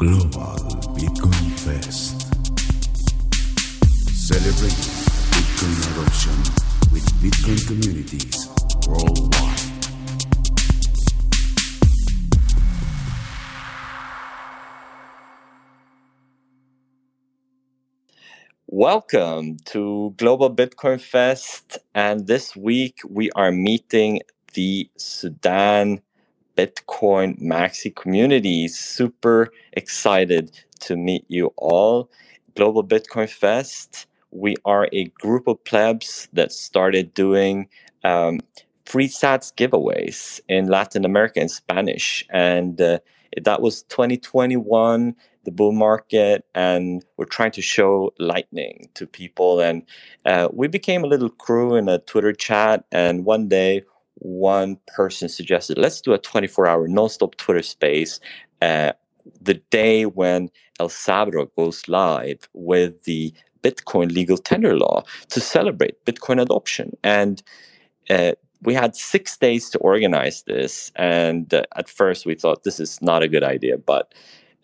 Global Bitcoin Fest. Celebrating Bitcoin adoption with Bitcoin communities worldwide. Welcome to Global Bitcoin Fest. And this week we are meeting the Sudan Bitcoin Maxi community. Super excited to meet you all. Global Bitcoin Fest, we are a group of plebs that started doing um, free sats giveaways in Latin America in Spanish. And uh, that was 2021 the bull market and we're trying to show lightning to people and uh, we became a little crew in a twitter chat and one day one person suggested let's do a 24 hour non-stop twitter space uh, the day when el salvador goes live with the bitcoin legal tender law to celebrate bitcoin adoption. And uh, we had six days to organize this and uh, at first we thought this is not a good idea but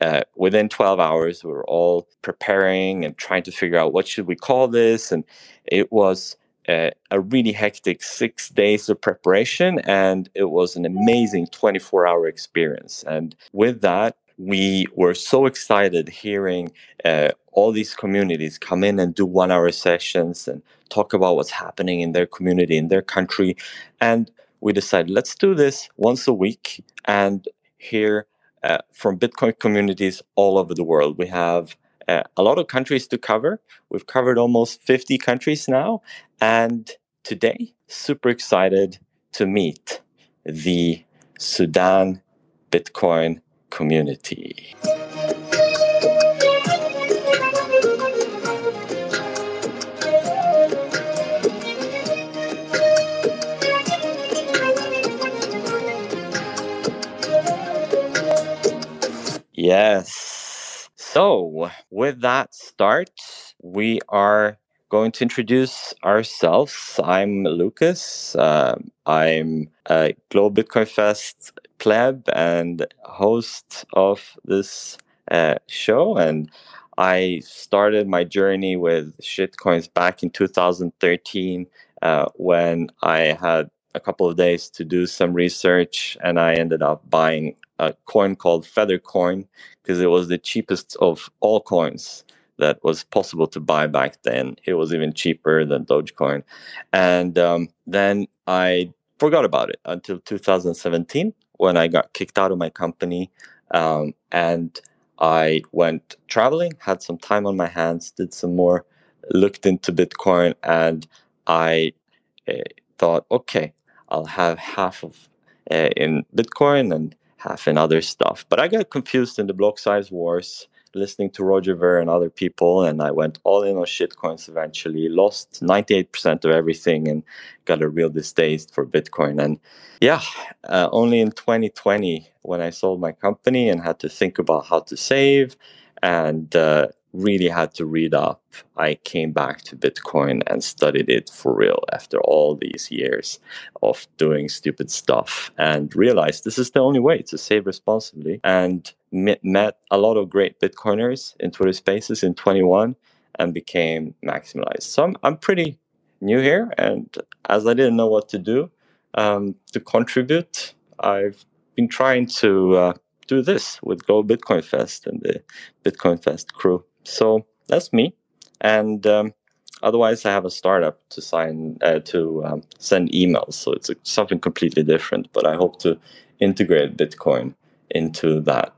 uh, within 12 hours we were all preparing and trying to figure out what should we call this and it was uh, a really hectic six days of preparation and it was an amazing 24 hour experience. And with that we were so excited hearing uh, all these communities come in and do one hour sessions and talk about what's happening in their community in their country. And we decided let's do this once a week and hear uh, from bitcoin communities all over the world. We have uh, a lot of countries to cover we've covered almost 50 countries now and today super excited to meet the sudan bitcoin community. Yes. So, with that start, we are going to introduce ourselves. I'm Lucas. Uh, I'm a Global Bitcoin Fest pleb and host of this uh, show. And I started my journey with shitcoins back in 2013 uh, when I had a couple of days to do some research and I ended up buying a coin called Feather Coin because it was the cheapest of all coins that was possible to buy back then. It was even cheaper than Dogecoin. And um, then I forgot about it until 2017 when I got kicked out of my company. Um, and I went traveling, had some time on my hands, did some more, looked into Bitcoin, and I uh, thought, okay, I'll have half of uh, in Bitcoin and half in other stuff. But I got confused in the block size wars listening to Roger Ver and other people, and I went all in on shitcoins eventually, lost 98% of everything, and got a real distaste for Bitcoin. And yeah, uh, only in 2020, when I sold my company and had to think about how to save and uh, really had to read up, I came back to Bitcoin and studied it for real after all these years of doing stupid stuff and realized this is the only way to save responsibly. And met a lot of great Bitcoiners in Twitter Spaces in 21 and became maximalized. So I'm, I'm pretty new here, and as I didn't know what to do um, to contribute, I've been trying to uh, do this with Go Bitcoin Fest and the Bitcoin Fest crew. So that's me, and um, otherwise I have a startup to sign uh, to um, send emails. So it's something completely different, but I hope to integrate Bitcoin into that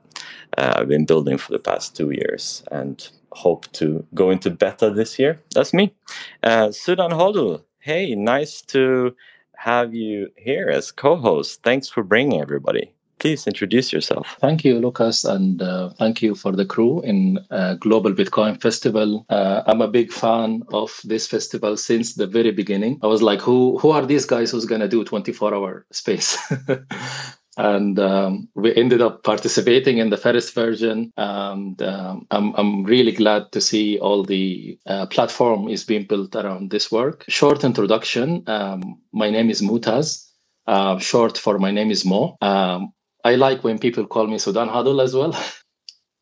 uh, I've been building for the past two years and hope to go into beta this year. That's me. Uh, Sudan Hodl, hey, nice to have you here as co host. Thanks for bringing everybody. Please introduce yourself. Thank you, Lucas, and uh, thank you for the crew in uh, Global Bitcoin Festival. Uh, I'm a big fan of this festival since the very beginning. I was like, who who are these guys who's gonna do 24 hour space? and um, we ended up participating in the first version. And um, I'm, I'm really glad to see all the uh, platform is being built around this work. Short introduction um, My name is Mutaz. Uh, short for my name is Mo. Um, I like when people call me Sudan Hodl as well.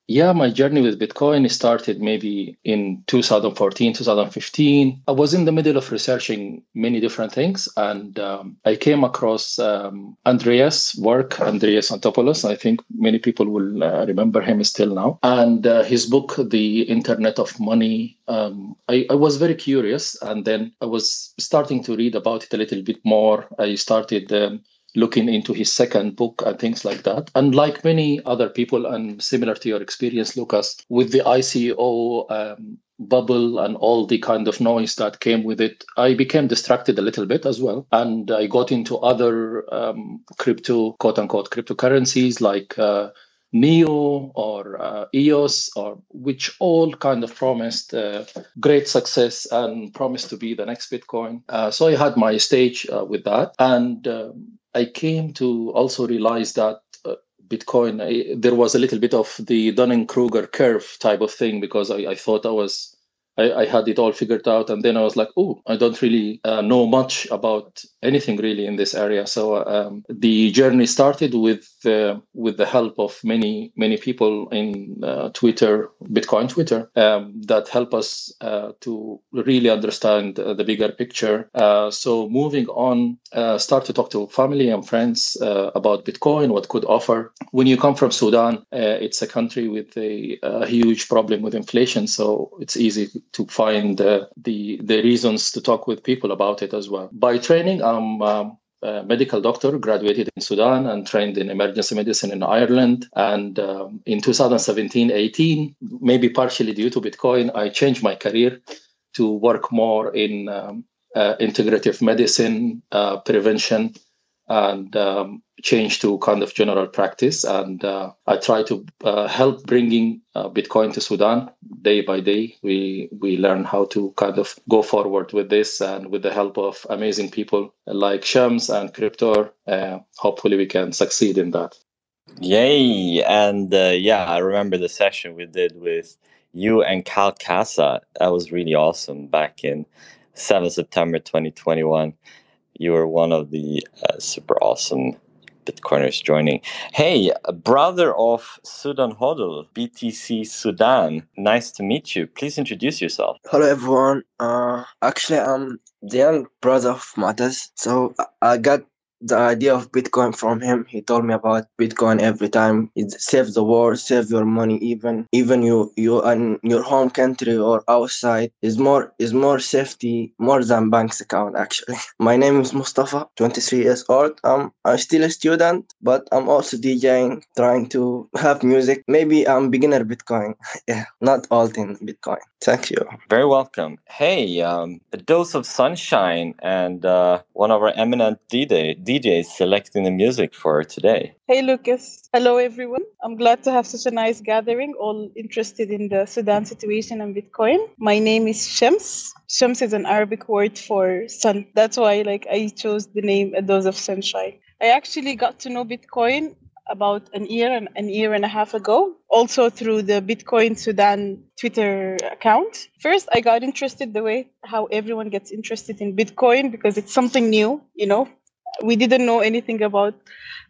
Yeah, my journey with Bitcoin started maybe in 2014, 2015. I was in the middle of researching many different things, and um, I came across um, Andreas' work, Andreas Antonopoulos. I think many people will uh, remember him still now. And uh, his book, The Internet of Money, um, I, I was very curious. And then I was starting to read about it a little bit more. I started um, looking into his second book and things like that. And like many other people, and similar to your experience, Lucas, with the ICO um, bubble and all the kind of noise that came with it, I became distracted a little bit as well. And I got into other um, crypto, quote unquote, cryptocurrencies like. Uh, Neo or uh, EOS, or which all kind of promised uh, great success and promised to be the next Bitcoin. Uh, so I had my stage uh, with that, and um, I came to also realize that uh, Bitcoin, I, there was a little bit of the Dunning Kruger curve type of thing because I, I thought I was I, I, had it all figured out, and then I was like, "Oh, I don't really uh, know much about anything really in this area." So um, the journey started with uh, with the help of many many people in uh, Twitter, Bitcoin Twitter, um, that help us uh, to really understand the bigger picture. Uh, so moving on, uh, start to talk to family and friends about Bitcoin, what could offer. When you come from Sudan, it's a country with a, a huge problem with inflation, so it's easy to find uh, the the reasons to talk with people about it as well. By training, I'm a medical doctor, graduated in Sudan and trained in emergency medicine in Ireland. And um, in 2017 18, maybe partially due to Bitcoin, I changed my career to work more in um, uh, integrative medicine, uh, prevention, and um, change to kind of general practice. And uh, I try to uh, help bringing uh, Bitcoin to Sudan day by day. We we learn how to kind of go forward with this, and with the help of amazing people like Shams and Cryptor, uh, hopefully we can succeed in that. Yay! And uh, yeah, I remember the session we did with you and Cal Casa. That was really awesome back in 7 September 2021 you were one of the uh, super awesome Bitcoiners joining. Hey, brother of Sudan Hodl, BTC Sudan. Nice to meet you. Please introduce yourself. Hello, everyone. Uh, actually, I'm the young brother of Mutaz. So I got the idea of Bitcoin from him. He told me about Bitcoin every time. It save the world, save your money. Even even you you in your home country or outside is more is more safety more than bank's account. Actually, my name is Mustafa, 23 years old. I'm I'm still a student, but I'm also DJing, trying to have music. Maybe I'm beginner Bitcoin. yeah, not all in Bitcoin. Thank you. Very welcome. Hey, um, a dose of sunshine and uh, one of our eminent DJ DJs selecting the music for today. Hey, Lucas. Hello, everyone. I'm glad to have such a nice gathering, all interested in the Sudan situation and Bitcoin. My name is Shams. Shams is an Arabic word for sun. That's why, like, I chose the name A Dose of Sunshine. I actually got to know Bitcoin about an year and an year and a half ago, also through the Bitcoin Sudan Twitter account. First, I got interested the way how everyone gets interested in Bitcoin because it's something new, you know. We didn't know anything about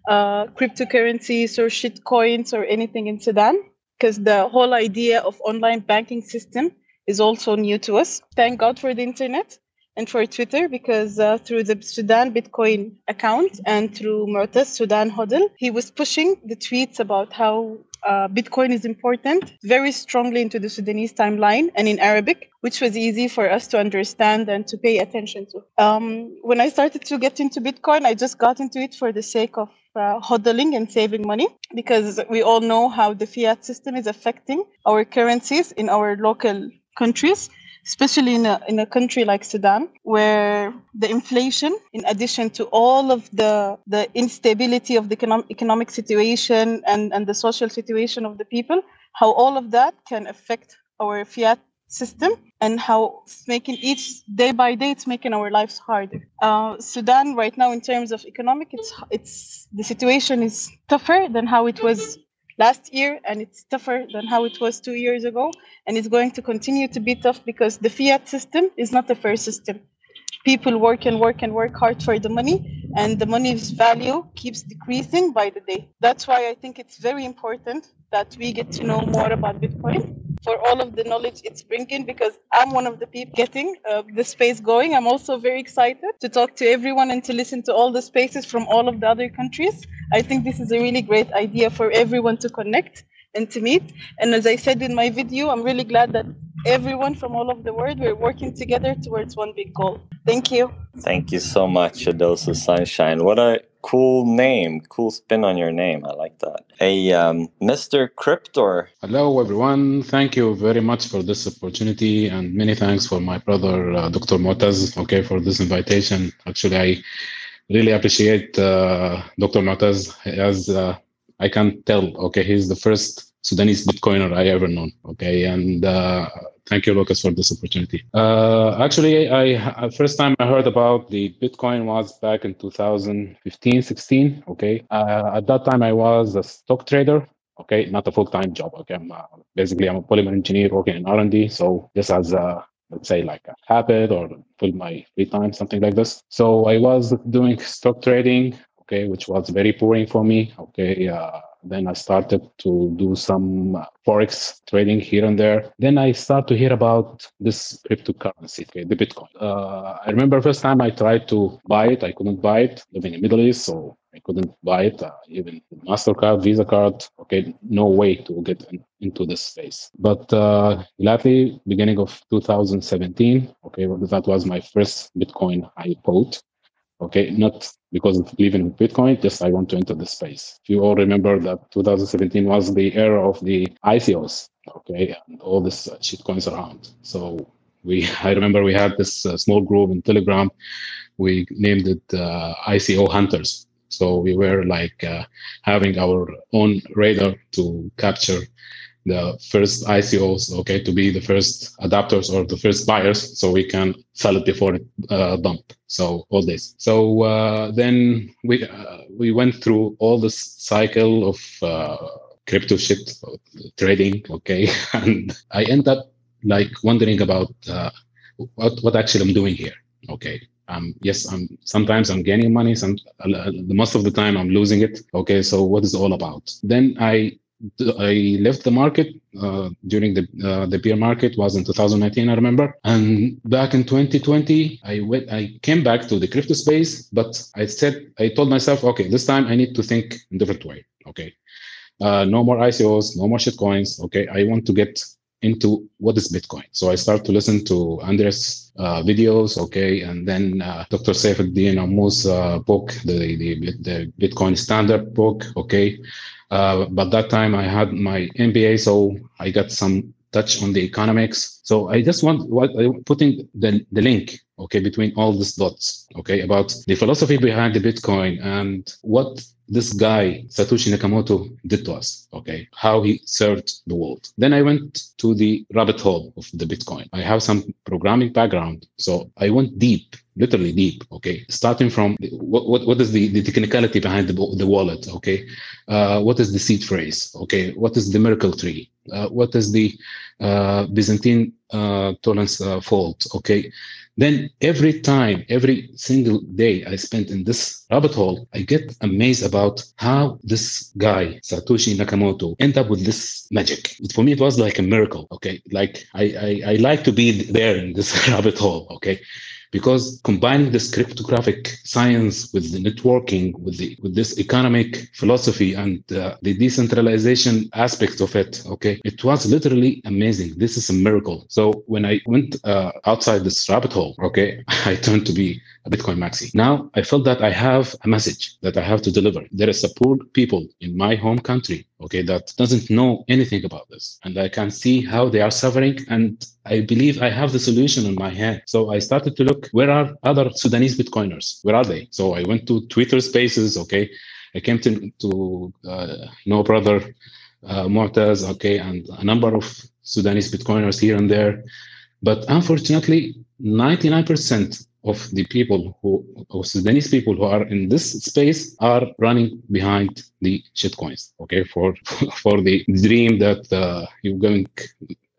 uh, cryptocurrencies or shit coins or anything in Sudan because the whole idea of online banking system is also new to us. Thank God for the internet and for Twitter because uh, through the Sudan Bitcoin account and through Mu'taz Sudan Hodl, he was pushing the tweets about how uh, Bitcoin is important very strongly into the Sudanese timeline and in Arabic, which was easy for us to understand and to pay attention to. Um, when I started to get into Bitcoin, I just got into it for the sake of uh, hodling and saving money because we all know how the fiat system is affecting our currencies in our local countries especially in a, in a country like Sudan, where the inflation, in addition to all of the, the instability of the economic, economic situation and, and the social situation of the people, how all of that can affect our fiat system and how it's making each day by day it's making our lives harder. Uh, sudan right now in terms of economic it's it's the situation is tougher than how it was last year and it's tougher than how it was two years ago and it's going to continue to be tough because the fiat system is not a fair system. People work and work and work hard for the money and the money's value keeps decreasing by the day. That's why i think it's very important that we get to know more about Bitcoin for all of the knowledge it's bringing because I'm one of the people getting uh, the space going. I'm also very excited to talk to everyone and to listen to all the spaces from all of the other countries. I think this is a really great idea for everyone to connect and to meet. And as I said in my video, I'm really glad that everyone from all over the world we're working together towards one big goal. Thank you. Thank you so much, A Dose of Sunshine. What a cool name, cool spin on your name. I like that. Hey, um, Mr. Cryptor. Hello, everyone. Thank you very much for this opportunity, and many thanks for my brother, uh, Dr. Motaz, okay, for this invitation. Actually, I really appreciate uh, Dr. Motaz as uh, I can tell, okay, he's the first Sudanese Bitcoiner I ever known, okay, and uh, Thank you, Lucas, for this opportunity. Uh, actually, I first time I heard about the Bitcoin was back in 2015, 16. Okay, uh, at that time I was a stock trader. Okay, not a full time job. Okay, I'm, uh, basically I'm a polymer engineer working in R and D. So just as a let's say like a habit or fill my free time, something like this. So I was doing stock trading. Okay, which was very boring for me. Okay, uh, then I started to do some forex trading here and there. Then I start to hear about this cryptocurrency, okay, the Bitcoin. Uh, I remember first time I tried to buy it, I couldn't buy it. Living in the Middle East, so I couldn't buy it. Uh, even Mastercard, Visa card, okay, no way to get in, into this space. But uh, beginning of 2017, okay, that was my first Bitcoin I bought. Okay, not because of in Bitcoin, just I want to enter the space. If you all remember that 2017 was the era of the ICOs, okay, and all this uh, shitcoins around. So we, I remember we had this uh, small group in Telegram. We named it uh, ICO Hunters. So we were like uh, having our own radar to capture the first ICOs, okay, to be the first adapters or the first buyers, so we can sell it before it uh, dump. So all this. So uh, then we uh, we went through all this cycle of uh, crypto shit trading, okay, and I end up like wondering about uh, what what actually I'm doing here, okay. Um, yes, I'm sometimes I'm gaining money. Some uh, most of the time I'm losing it. Okay, so what is all about? Then I I left the market uh, during the uh, the bear market was in 2019, I remember. And back in 2020, I went, I came back to the crypto space, but I said, I told myself, okay, this time I need to think in a different way. Okay, uh, no more ICOs, no more shit coins. Okay, I want to get into what is Bitcoin. So I start to listen to Andreas uh, videos, okay, and then uh, Dr. Saifedean Ammous's uh, book, the, the the Bitcoin Standard book, okay. Uh, but that time I had my MBA, so I got some touch on the economics. So I just want what putting the, the link, okay, between all these dots, okay, about the philosophy behind the Bitcoin and what this guy Satoshi Nakamoto did to us. Okay, how he served the world. Then I went to the rabbit hole of the Bitcoin. I have some programming background, so I went deep literally deep okay starting from what what, what is the, the technicality behind the, the wallet okay uh, what is the seed phrase okay what is the Merkle tree uh, what is the uh, byzantine uh, tolerance uh, fault okay then every time every single day i spent in this rabbit hole i get amazed about how this guy satoshi nakamoto end up with this magic. For me it was like a miracle okay? Like i i, I like to be there in this rabbit hole okay because combining this cryptographic science with the networking with the with this economic philosophy and uh, the decentralization aspect of it okay it was literally amazing. This is a miracle. So when i went uh, outside this rabbit hole okay i turned to be bitcoin maxi. Now i felt that i have a message that i have to deliver. There is a poor people in my home country okay that doesn't know anything about this. And i can see how they are suffering and i believe i have the solution in my hand. So i started to look where are other sudanese bitcoiners? Where are they? So i went to twitter spaces okay. I came to to uh, know brother uh, Mu'taz, okay and a number of sudanese bitcoiners here and there. But unfortunately 99% of the people who, of Sudanese people who are in this space are running behind the shitcoins. Okay, for for the dream that uh, you're going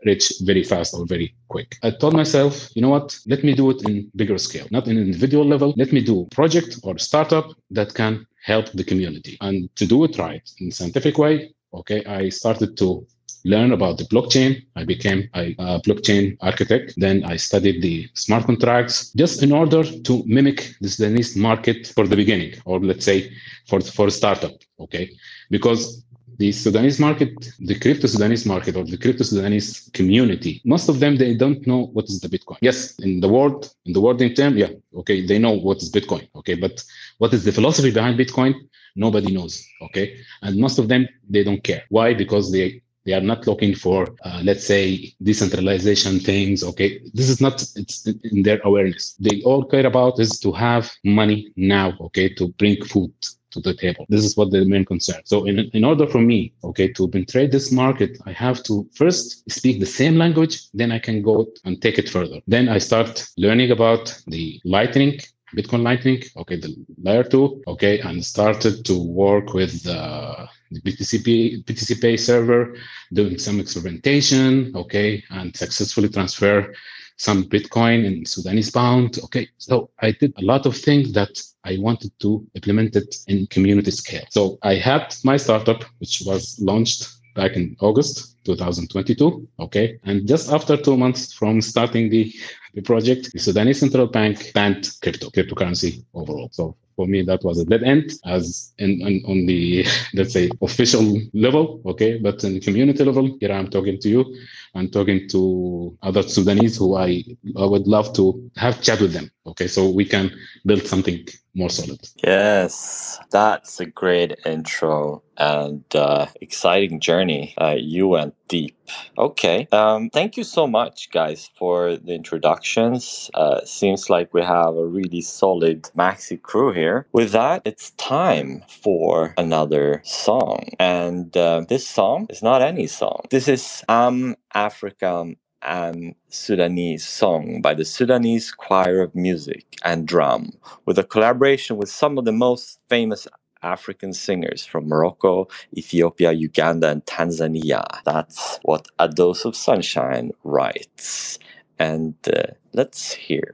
rich very fast or very quick. I told myself, you know what? Let me do it in bigger scale, not in individual level. Let me do project or startup that can help the community and to do it right in scientific way okay, I started to learn about the blockchain. I became a, blockchain architect. Then I studied the smart contracts just in order to mimic the Sudanese market for the beginning, or let's say for, for startup. Okay. Because the Sudanese market, the crypto Sudanese market or the crypto Sudanese community, most of them they don't know what is the Bitcoin. Yes, in the world, in the world in term, yeah, okay, they know what is Bitcoin. Okay, but what is the philosophy behind Bitcoin? Nobody knows. Okay, and most of them they don't care. Why? Because they they are not looking for, uh, let's say, decentralization things. Okay, this is not it's in their awareness. They all care about is to have money now. Okay, to bring food to the table. This is what the main concern. So in, in order for me, okay, to penetrate this market, I have to first speak the same language, then I can go and take it further. Then I start learning about the lightning Bitcoin Lightning, okay, the layer two, okay, and started to work with uh, the BTCP BTC Pay server, doing some experimentation, okay, and successfully transfer some Bitcoin in Sudanese pound. Okay, so I did a lot of things that I wanted to implement it in community scale. So I had my startup, which was launched back in August 2022. Okay, and just after two months from starting the the project, the Sudanese central bank banned crypto, cryptocurrency overall. So for me, that was a dead end as in, in, on the, let's say, official level. Okay. But in community level, here I'm talking to you. I'm talking to other Sudanese who I, I would love to have chat with them. Okay. So we can build something more solid. Yes. That's a great intro and uh, exciting journey. Uh, you went deep. Okay. Um, thank you so much, guys, for the introductions. Uh, seems like we have a really solid maxi crew here. With that, it's time for another song. And uh, this song is not any song. This is I'm African and Sudanese song by the Sudanese Choir of Music and Drum, with a collaboration with some of the most famous African singers from Morocco, Ethiopia, Uganda, and Tanzania. That's what A Dose of Sunshine writes. And uh, let's hear.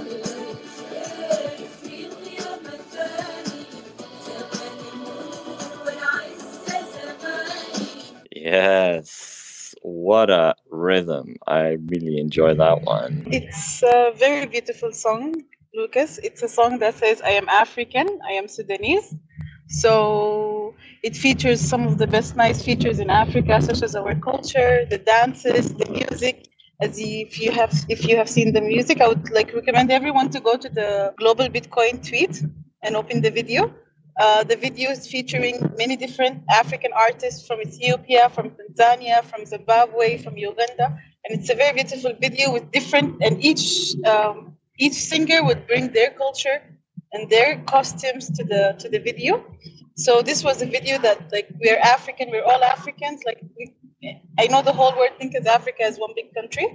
Yes. What a rhythm. I really enjoy that one. It's a very beautiful song, Lucas. It's a song that says, I am African, I am Sudanese. So it features some of the best nice features in Africa, such as our culture, the dances, the music. As if you have if you have seen the music, I would like recommend everyone to go to the Global Bitcoin tweet and open the video. Uh, the video is featuring many different African artists from Ethiopia, from Tanzania, from Zimbabwe, from Uganda, and it's a very beautiful video with different and each um, each singer would bring their culture and their costumes to the to the video. So this was a video that like we're African, we're all Africans. Like we, I know the whole world thinks Africa is one big country.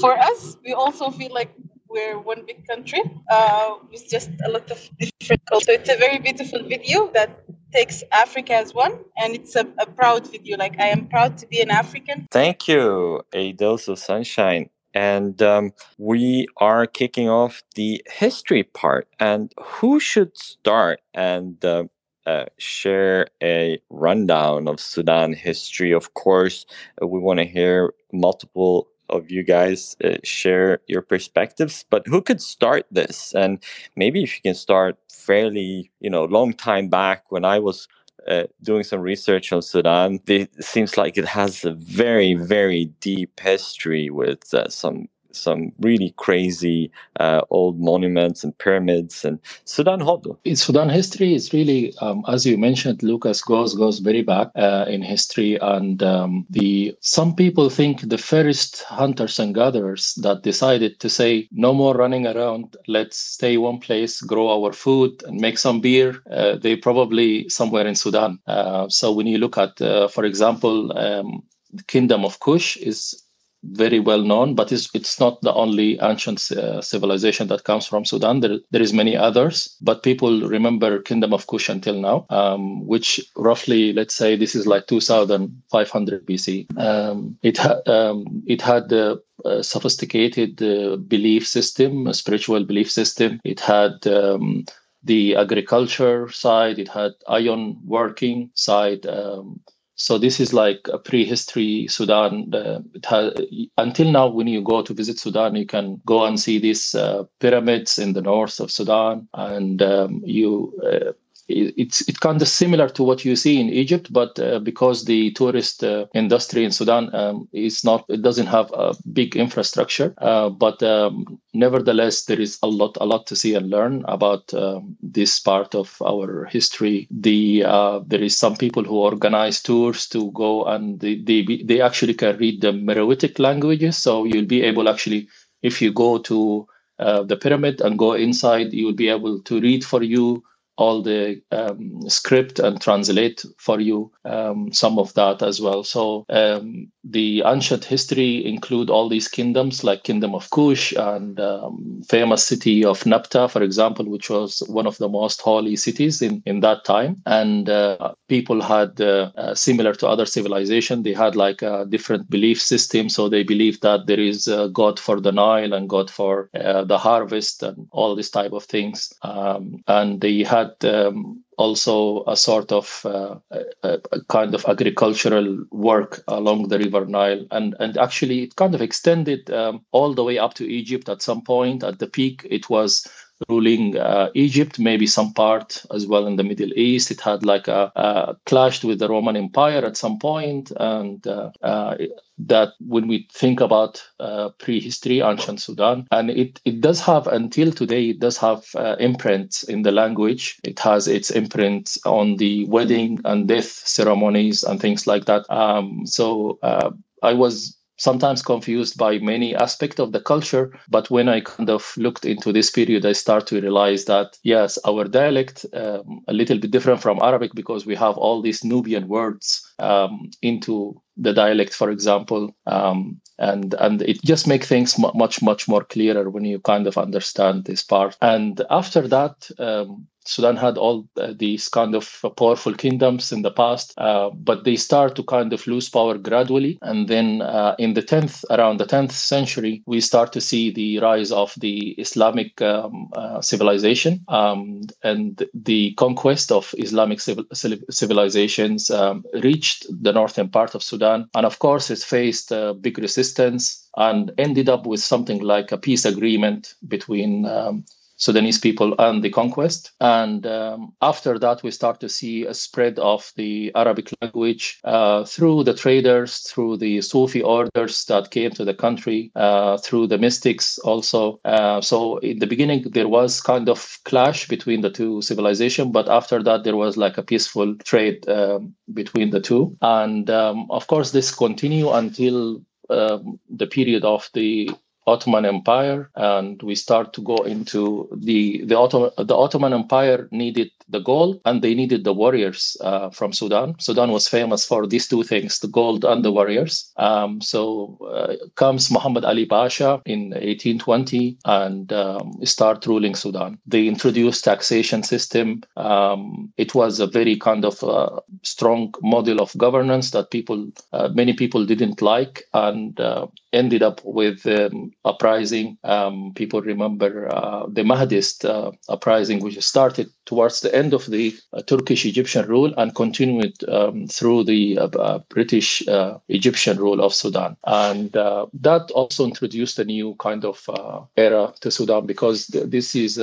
For us, we also feel like we're one big country uh, with just a lot of different. So it's a very beautiful video that takes Africa as one, and it's a, a proud video. Like I am proud to be an African. Thank you, A Dose of Sunshine. And um, we are kicking off the history part. And who should start and uh, uh, share a rundown of Sudan history? Of course, we want to hear multiple of you guys uh, share your perspectives but who could start this? And maybe if you can start fairly you know long time back when i was uh, doing some research on sudan it seems like it has a very very deep history with uh, some some really crazy uh, old monuments and pyramids and Sudan Hodl. Sudan history is really, um, as you mentioned, Lucas goes goes very back uh, in history, and um, the some people think the first hunters and gatherers that decided to say no more running around, let's stay one place, grow our food, and make some beer. Uh, they probably somewhere in Sudan. Uh, so when you look at, uh, for example, um, the kingdom of Kush is very well known, but it's, it's not the only ancient uh, civilization that comes from Sudan. There, there is many others, but people remember Kingdom of Kush until now, um, which roughly, let's say, this is like 2,500 BC. Um, it, ha- um, it had a, a sophisticated uh, belief system, a spiritual belief system. It had um, the agriculture side, it had iron working side. Um, so this is like a prehistory Sudan. Uh, has, until now, when you go to visit Sudan, you can go and see these uh, pyramids in the north of Sudan, and um, you uh, it's it kind of similar to what you see in Egypt, but uh, because the tourist uh, industry in Sudan um, is not, it doesn't have a big infrastructure. Uh, but um, nevertheless, there is a lot, a lot to see and learn about um, this part of our history. The uh, there is some people who organize tours to go and they they, they actually can read the Meroitic languages, so you'll be able actually if you go to uh, the pyramid and go inside, you will be able to read for you all the um, script and translate for you um, some of that as well. So um, the ancient history include all these kingdoms like Kingdom of Kush and um, famous city of Napata, for example, which was one of the most holy cities in, in that time. And uh, people had, uh, uh, similar to other civilization, they had like a different belief system. So they believed that there is a God for the Nile and God for uh, the harvest and all these type of things. Um, and they had had um, also a sort of uh, a, a kind of agricultural work along the River Nile, and and actually it kind of extended um, all the way up to Egypt. At some point, at the peak, it was ruling uh, Egypt, maybe some part as well in the Middle East. It had like a, a clashed with the Roman Empire at some point, and uh, uh, that when we think about uh, prehistory, ancient Sudan, and it, it does have until today, it does have uh, imprints in the language. It has its imprint on the wedding and death ceremonies and things like that. Um, so uh, I was sometimes confused by many aspects of the culture. But when I kind of looked into this period, I start to realize that yes, our dialect um, a little bit different from Arabic because we have all these Nubian words um, into the dialect, for example, um, and and it just makes things much much more clearer when you kind of understand this part. And after that, um, Sudan had all these kind of powerful kingdoms in the past, uh, but they start to kind of lose power gradually. And then uh, in the 10th, around the 10th century, we start to see the rise of the Islamic um, uh, civilization um, and the conquest of Islamic civil- civilizations um, reached the northern part of Sudan. And of course, it faced big resistance and ended up with something like a peace agreement between um, Sudanese people and the conquest. And um, after that, we start to see a spread of the Arabic language uh, through the traders, through the Sufi orders that came to the country, uh, through the mystics also. Uh, so in the beginning, there was kind of clash between the two civilizations, but after that, there was like a peaceful trade um, between the two. And um, of course, this continued until um, the period of the Ottoman Empire, and we start to go into the the, the Ottoman Empire needed the gold and they needed the warriors uh, from Sudan. Sudan was famous for these two things: the gold and the warriors. Um, so uh, comes Muhammad Ali Pasha in 1820 and um, start ruling Sudan. They introduced taxation system. Um, it was a very kind of uh, strong model of governance that people, uh, many people didn't like, and uh, ended up with um, uprising. Um, people remember uh, the Mahdist uh, uprising, which started towards the end of the uh, Turkish Egyptian rule and continued um, through the uh, uh, British uh, Egyptian rule of Sudan. And that also introduced a new kind of era to Sudan because th- this is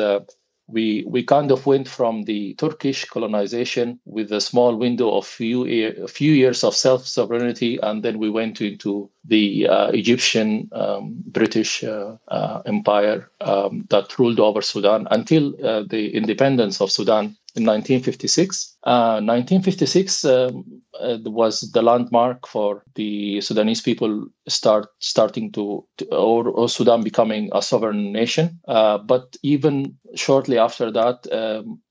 we we kind of went from the Turkish colonization with a small window of few a few years of self sovereignty, and then we went into the uh, Egyptian um, British uh, uh, Empire um, that ruled over Sudan until uh, the independence of Sudan in 1956. 1956 uh, um, uh, was the landmark for the Sudanese people start starting to, to or, or, Sudan becoming a sovereign nation. Uh, but even shortly after that, um,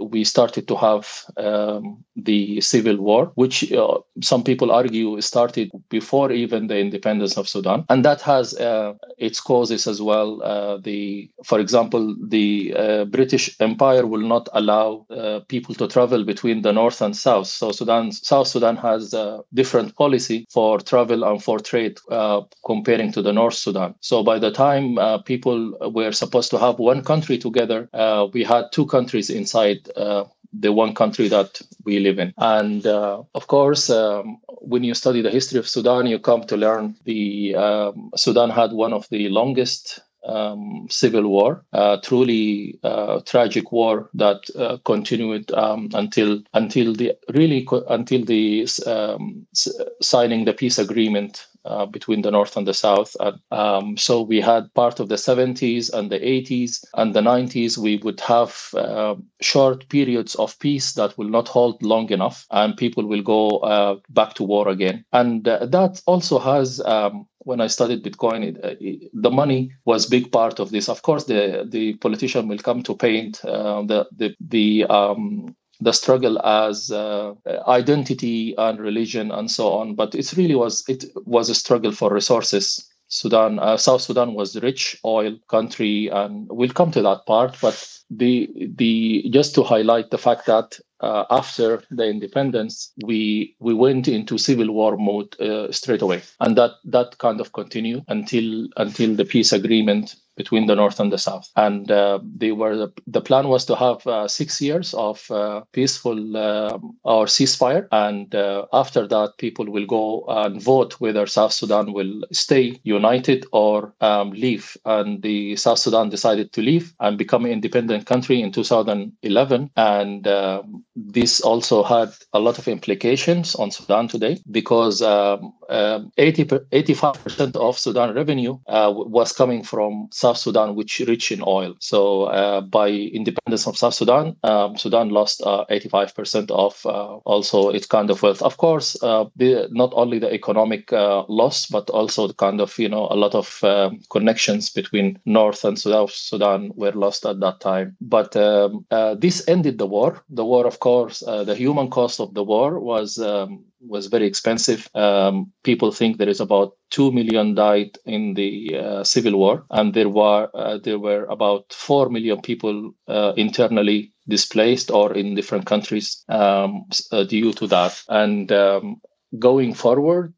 we started to have um, the civil war, which uh, some people argue started before even the independence of Sudan, and that has uh, its causes as well. Uh, the, for example, the uh, British Empire will not allow uh, people to travel between the north and south. So Sudan, South Sudan has a different policy for travel and for trade uh, comparing to the North Sudan. So by the time people were supposed to have one country together, we had two countries inside uh, the one country that we live in. And uh, of course, um, when you study the history of Sudan, you come to learn the um, Sudan had one of the longest um, civil war, uh, truly uh, tragic war that uh, continued um, until until the really co- until the um, s- signing the peace agreement uh, between the north and the south. And, um, so we had part of the 70s and the 80s and the 90s. We would have uh, short periods of peace that will not hold long enough, and people will go uh, back to war again. And uh, that also has. Um, when I studied Bitcoin, it, uh, it, the money was big part of this. Of course, the the politician will come to paint uh, the the the um, the struggle as uh, identity and religion and so on. But it really was it was a struggle for resources. Sudan, uh, South Sudan was a rich oil country, and we'll come to that part. But the the just to highlight the fact that uh, after the independence, we we went into civil war mode uh, straight away, and that that kind of continued until until the peace agreement between the north and the south. And uh, they were the plan was to have uh, six years of uh, peaceful uh, or ceasefire, and uh, after that, people will go and vote whether South Sudan will stay united or um, leave. And the South Sudan decided to leave and become an independent country in 2011, and um, this also had a lot of implications on Sudan today because um, um, 80 85% of Sudan revenue uh, was coming from South Sudan, which rich in oil. So uh, by independence of South Sudan, um, Sudan lost uh, 85% of uh, also its kind of wealth. Of course, uh, the, not only the economic uh, loss, but also the kind of you know a lot of um, connections between North and South Sudan were lost at that time. But um, this ended the war. The war, of course, the human cost of the war was um, was very expensive. Um, people think there is about two million died in the uh, civil war, and there were uh, there were about four million people uh, internally displaced or in different countries um, uh, due to that. And um, going forward.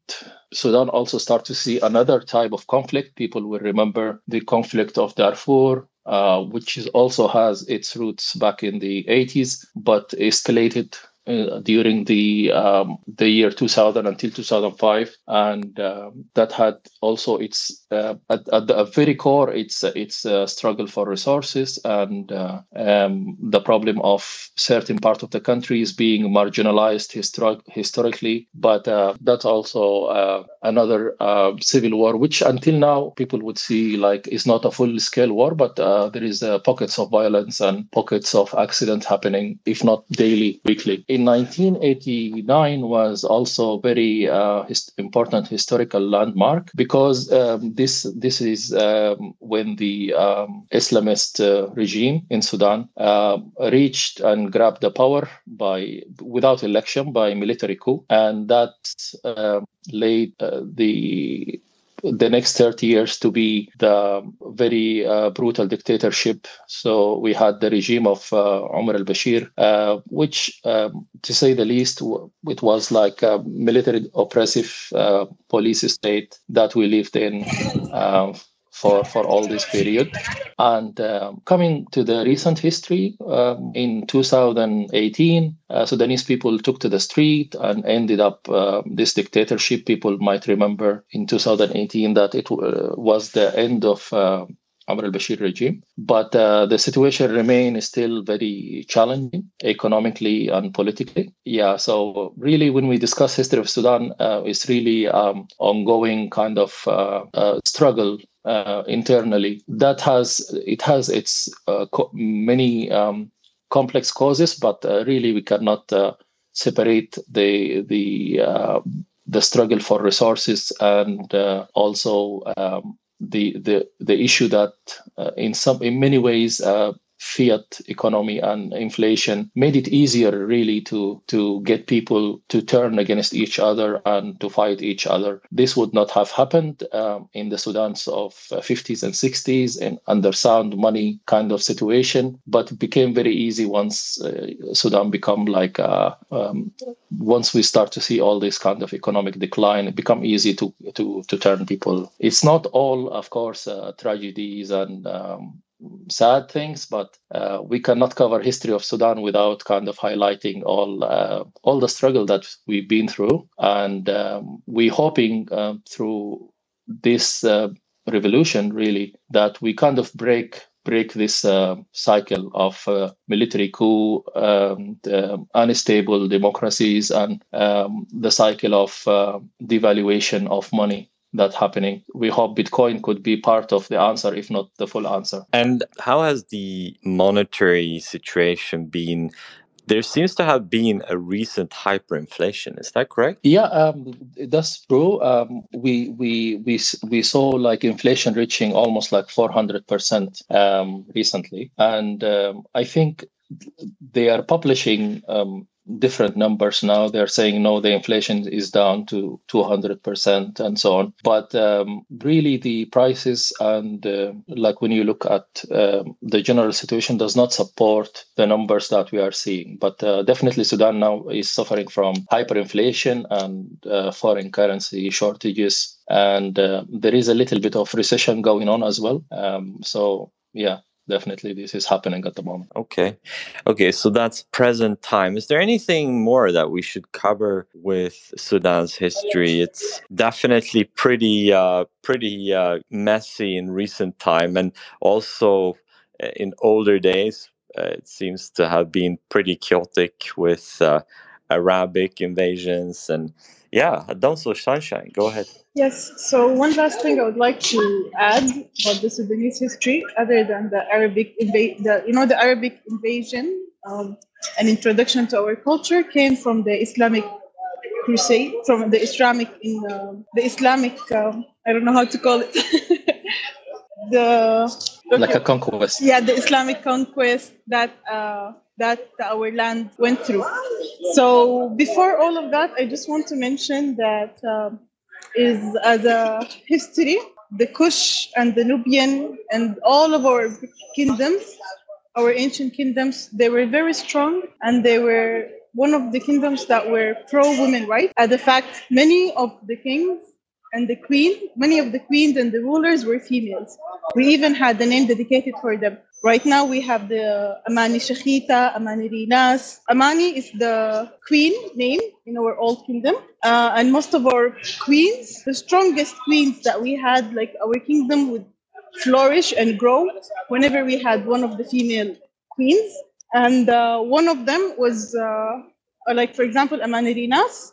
Sudan also start to see another type of conflict. People will remember the conflict of Darfur, uh, which is also has its roots back in the 80s, but escalated uh, during the um, the year 2000 until 2005, and uh, that had also its uh, at, at the very core its its uh, struggle for resources. And uh, um, the problem of certain part of the country is being marginalized histor- historically, but uh, that's also another civil war, which until now people would see like is not a full scale war, but there is pockets of violence and pockets of accident happening, if not daily, weekly in 1989 was also very uh, his- important historical landmark because um, this this is um, when the um, Islamist uh, regime in Sudan uh, reached and grabbed the power by without election by military coup, and that um, laid uh, the the next 30 years to be the very uh, brutal dictatorship. So we had the regime of uh, Omar al Bashir, uh, which, um, to say the least, it was like a military oppressive uh, police state that we lived in uh, for, for all this period. And um, coming to the recent history, um, in 2018, uh, Sudanese people took to the street and ended up uh, this dictatorship. People might remember in 2018 that it uh, was the end of uh, Omar al-Bashir regime. But uh, the situation remains still very challenging economically and politically. Yeah, so really when we discuss history of Sudan, uh, it's really um, ongoing kind of uh, uh struggle uh, internally. That has it has its uh, co- many um, complex causes, but really we cannot separate the the the struggle for resources and also um, the the the issue that uh, in some in many ways uh, fiat economy and inflation made it easier really to to get people to turn against each other and to fight each other. This would not have happened um, in the sudans of 50s uh, and 60s and under sound money kind of situation but it became very easy once uh, sudan become like uh, um, once we start to see all this kind of economic decline it become easy to to to turn people. It's not all of course uh, tragedies and um, sad things, but uh, we cannot cover history of Sudan without kind of highlighting all uh, all the struggle that we've been through, and um, we're hoping uh, through this uh, revolution really that we kind of break break this uh, cycle of uh, military coup, um, unstable democracies, and um, the cycle of devaluation of money that's happening. We hope Bitcoin could be part of the answer, if not the full answer. And how has the monetary situation been? There seems to have been a recent hyperinflation. Is that correct? Yeah, um, that's true. Um, we we we we saw like inflation reaching almost like four hundred percent um, recently, and um, I think they are publishing um, different numbers now. They're saying no, the inflation is down to 200% and so on. But um, really, the prices and uh, like when you look at um, the general situation, does not support the numbers that we are seeing. But uh, definitely, Sudan now is suffering from hyperinflation and uh, foreign currency shortages. And uh, there is a little bit of recession going on as well. Um, so, yeah, definitely this is happening at the moment. Okay. Okay so that's present time. Is there anything more that we should cover with sudan's history? It's definitely pretty uh pretty uh messy in recent time and also uh, in older days uh, it seems to have been pretty chaotic with uh, arabic invasions and yeah A Dose of Sunshine go ahead Yes. So one last thing I would like to add about the Sudanese history, other than the Arabic inva- the you know the Arabic invasion, um, an introduction to our culture came from the Islamic crusade, from the Islamic in uh, the Islamic. Um, I don't know how to call it. the okay. like a conquest. Yeah, the Islamic conquest that uh, that our land went through. So before all of that, I just want to mention that. Um, is as a history, the Kush and the Nubian and all of our kingdoms, our ancient kingdoms, they were very strong and they were one of the kingdoms that were pro women rights. And the fact, many of the kings and the queen, many of the queens and the rulers were females. We even had a name dedicated for them. Right now we have the Amani Shakhita, Amani Rinas. Amani is the queen name in our old kingdom. Uh, and most of our queens, the strongest queens that we had, like our kingdom would flourish and grow whenever we had one of the female queens. And uh, one of them was, uh, like for example, Amani Rinas.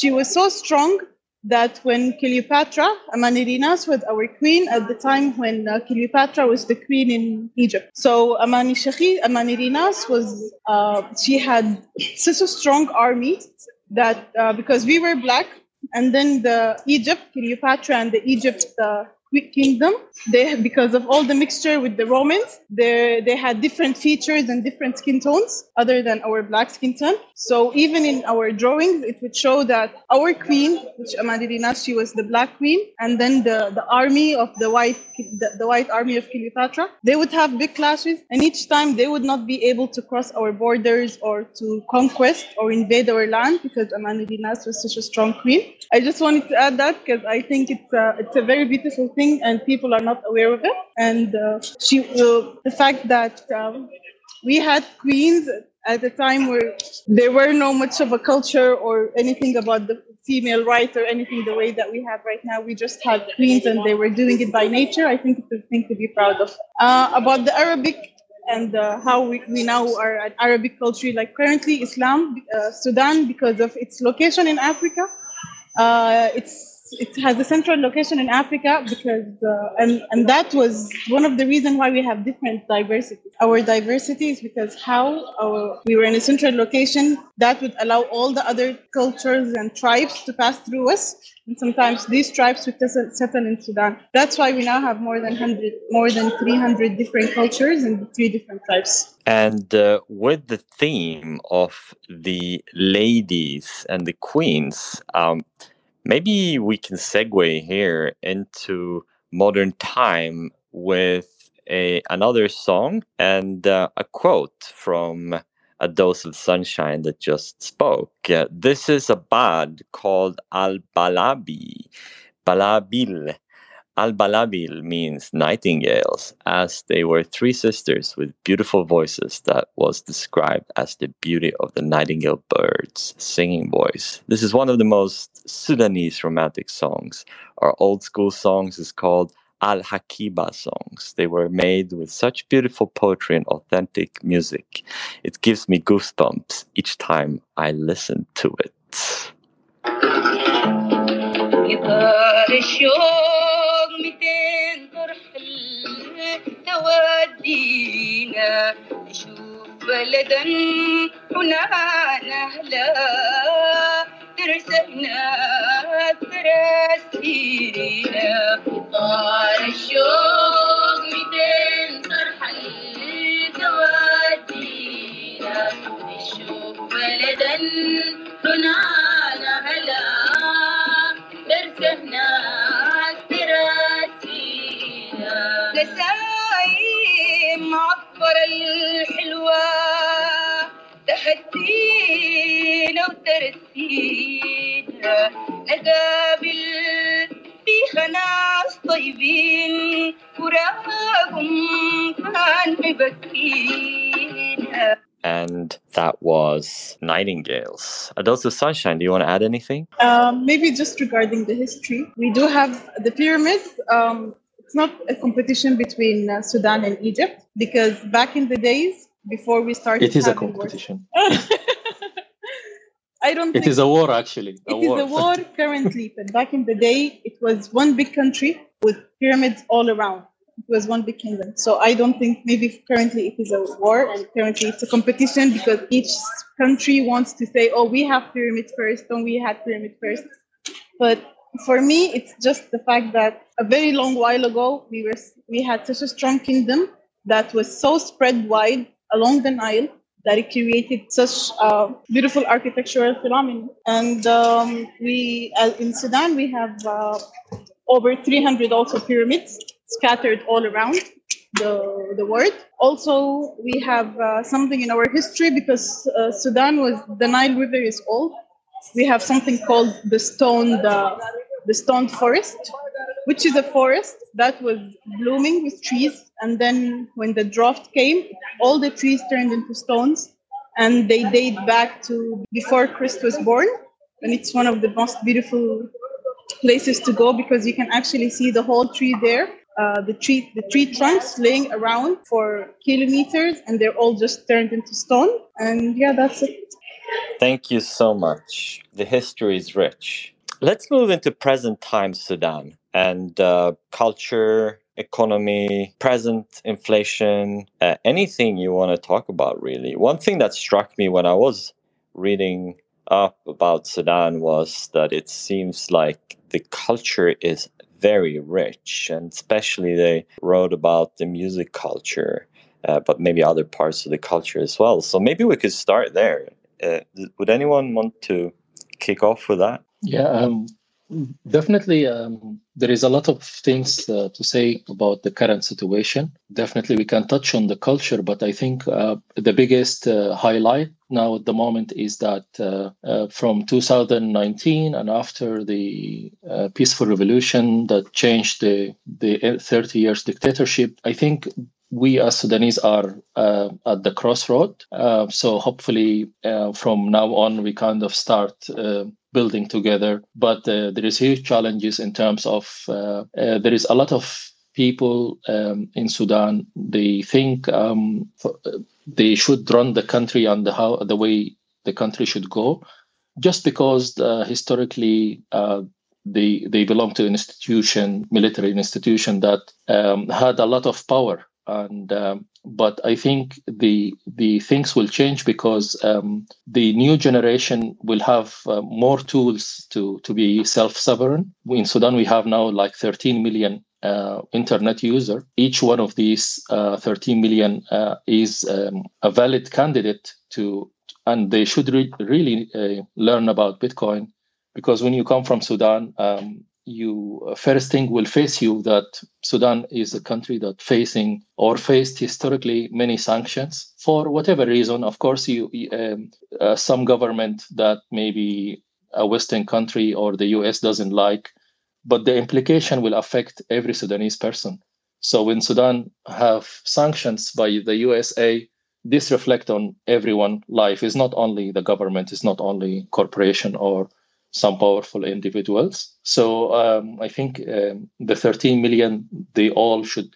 She was so strong that when Cleopatra, Amanirinas was our queen at the time when uh, Cleopatra was the queen in Egypt. So Amani Amanirinas was, uh, she had such a strong army that uh, because we were black, and then the Egypt, Cleopatra and the Egypt uh, kingdom. They because of all the mixture with the romans they they had different features and different skin tones other than our black skin tone. So even in our drawings it would show that our queen which Amanirinas she was the black queen and then the the army of the white the, the white army of cleopatra. They would have big clashes and each time they would not be able to cross our borders or to conquest or invade our land because Amanirinas was such a strong queen. I just wanted to add that because i think it's a, it's a very beautiful thing and people are not aware of it. And uh, she, uh, the fact that um, we had queens at a time where there were no much of a culture or anything about the female right or anything the way that we have right now. We just had queens and they were doing it by nature. I think it's a thing to be proud of. Uh, about the Arabic and uh, how we, we now are an Arabic culture, like currently Islam, uh, Sudan, because of its location in Africa, uh, it's it has a central location in Africa because, uh, and, and that was one of the reasons why we have different diversity. Our diversity is because how our, we were in a central location that would allow all the other cultures and tribes to pass through us. And sometimes these tribes would settle in Sudan. That's why we now have more than 100, more than 300 different cultures and three different tribes. And uh, with the theme of the ladies and the queens, um, maybe we can segue here into modern time with a another song and uh, a quote from a dose of sunshine that just spoke. Uh, this is a bad called Al Balabi, Balabil, Al-Balabil means nightingales, as they were three sisters with beautiful voices that was described as the beauty of the nightingale bird's singing voice. This is one of the most Sudanese romantic songs. Our old school songs is called Al-Hakiba songs. They were made with such beautiful poetry and authentic music. It gives me goosebumps each time I listen to it. دينا نشوف بلدا هنا نهلا. ترسلنا تراسينا طار الشوق مدين طرح التوادينا نشوف بلدا هنا نهلا. ترسلنا الحلوة وترسينا ناس طيبين وراهم كان مبكينا and that was Nightingales. A Dose of Sunshine, do you want to add anything? Um, maybe just regarding the history. We do have the pyramids. Um, it's not a competition between uh, Sudan and Egypt because back in the days, before we started, it is a competition. I don't. It is a war, actually. A it war. is a war currently, but back in the day, it was one big country with pyramids all around it was one big kingdom. So I don't think maybe currently it is a war and currently it's a competition because each country wants to say, oh, we have pyramids first, don't we had pyramids first. But for me, it's just the fact that a very long while ago we were we had such a strong kingdom that was so spread wide along the Nile that it created such a beautiful architectural phenomenon. And um, we, uh, in Sudan, we have uh, over 300 also pyramids scattered all around the, the world. Also, we have uh, something in our history because uh, Sudan was the Nile River is old. We have something called the stone the, the stone forest, which is a forest that was blooming with trees. And then when the drought came, all the trees turned into stones, and they date back to before Christ was born. And it's one of the most beautiful places to go because you can actually see the whole tree there uh, the tree the tree trunks laying around for kilometers and they're all just turned into stone and yeah that's it thank you so much the history is rich let's move into present time sudan and uh, culture economy present inflation uh, anything you want to talk about really one thing that struck me when i was reading up about sudan was that it seems like the culture is very rich, and especially they wrote about the music culture, uh, but maybe other parts of the culture as well. So maybe we could start there. Uh, would anyone want to kick off with that? Yeah, um, definitely. Um, there is a lot of things uh, to say about the current situation. Definitely, we can touch on the culture, but I think uh, the biggest uh, highlight now at the moment is that uh, uh, from 2019 and after the uh, peaceful revolution that changed the the 30 years dictatorship, I think we as Sudanese are uh, at the crossroad. Uh, so hopefully, uh, from now on, we kind of start uh, building together. But uh, there is huge challenges in terms of uh, there is a lot of people um, in Sudan. They think um, they should run the country and the how the way the country should go, just because historically they they belong to an institution, military institution that um, had a lot of power. And um, but I think the the things will change because um, the new generation will have uh, more tools to to be self sovereign. In Sudan, we have now like 13 million uh, internet user. Each one of these uh, 13 million uh, is um, a valid candidate to, and they should re- really uh, learn about Bitcoin because when you come from Sudan, um, you uh, first thing will face you that Sudan is a country that facing or faced historically many sanctions for whatever reason. Of course, you um, uh, some government that maybe a Western country or the U.S. doesn't like, but the implication will affect every Sudanese person. So when Sudan have sanctions by the USA, this reflect on everyone life. It's not only the government, it's not only corporation or some powerful individuals. So um, I think um, the 13 million, they all should.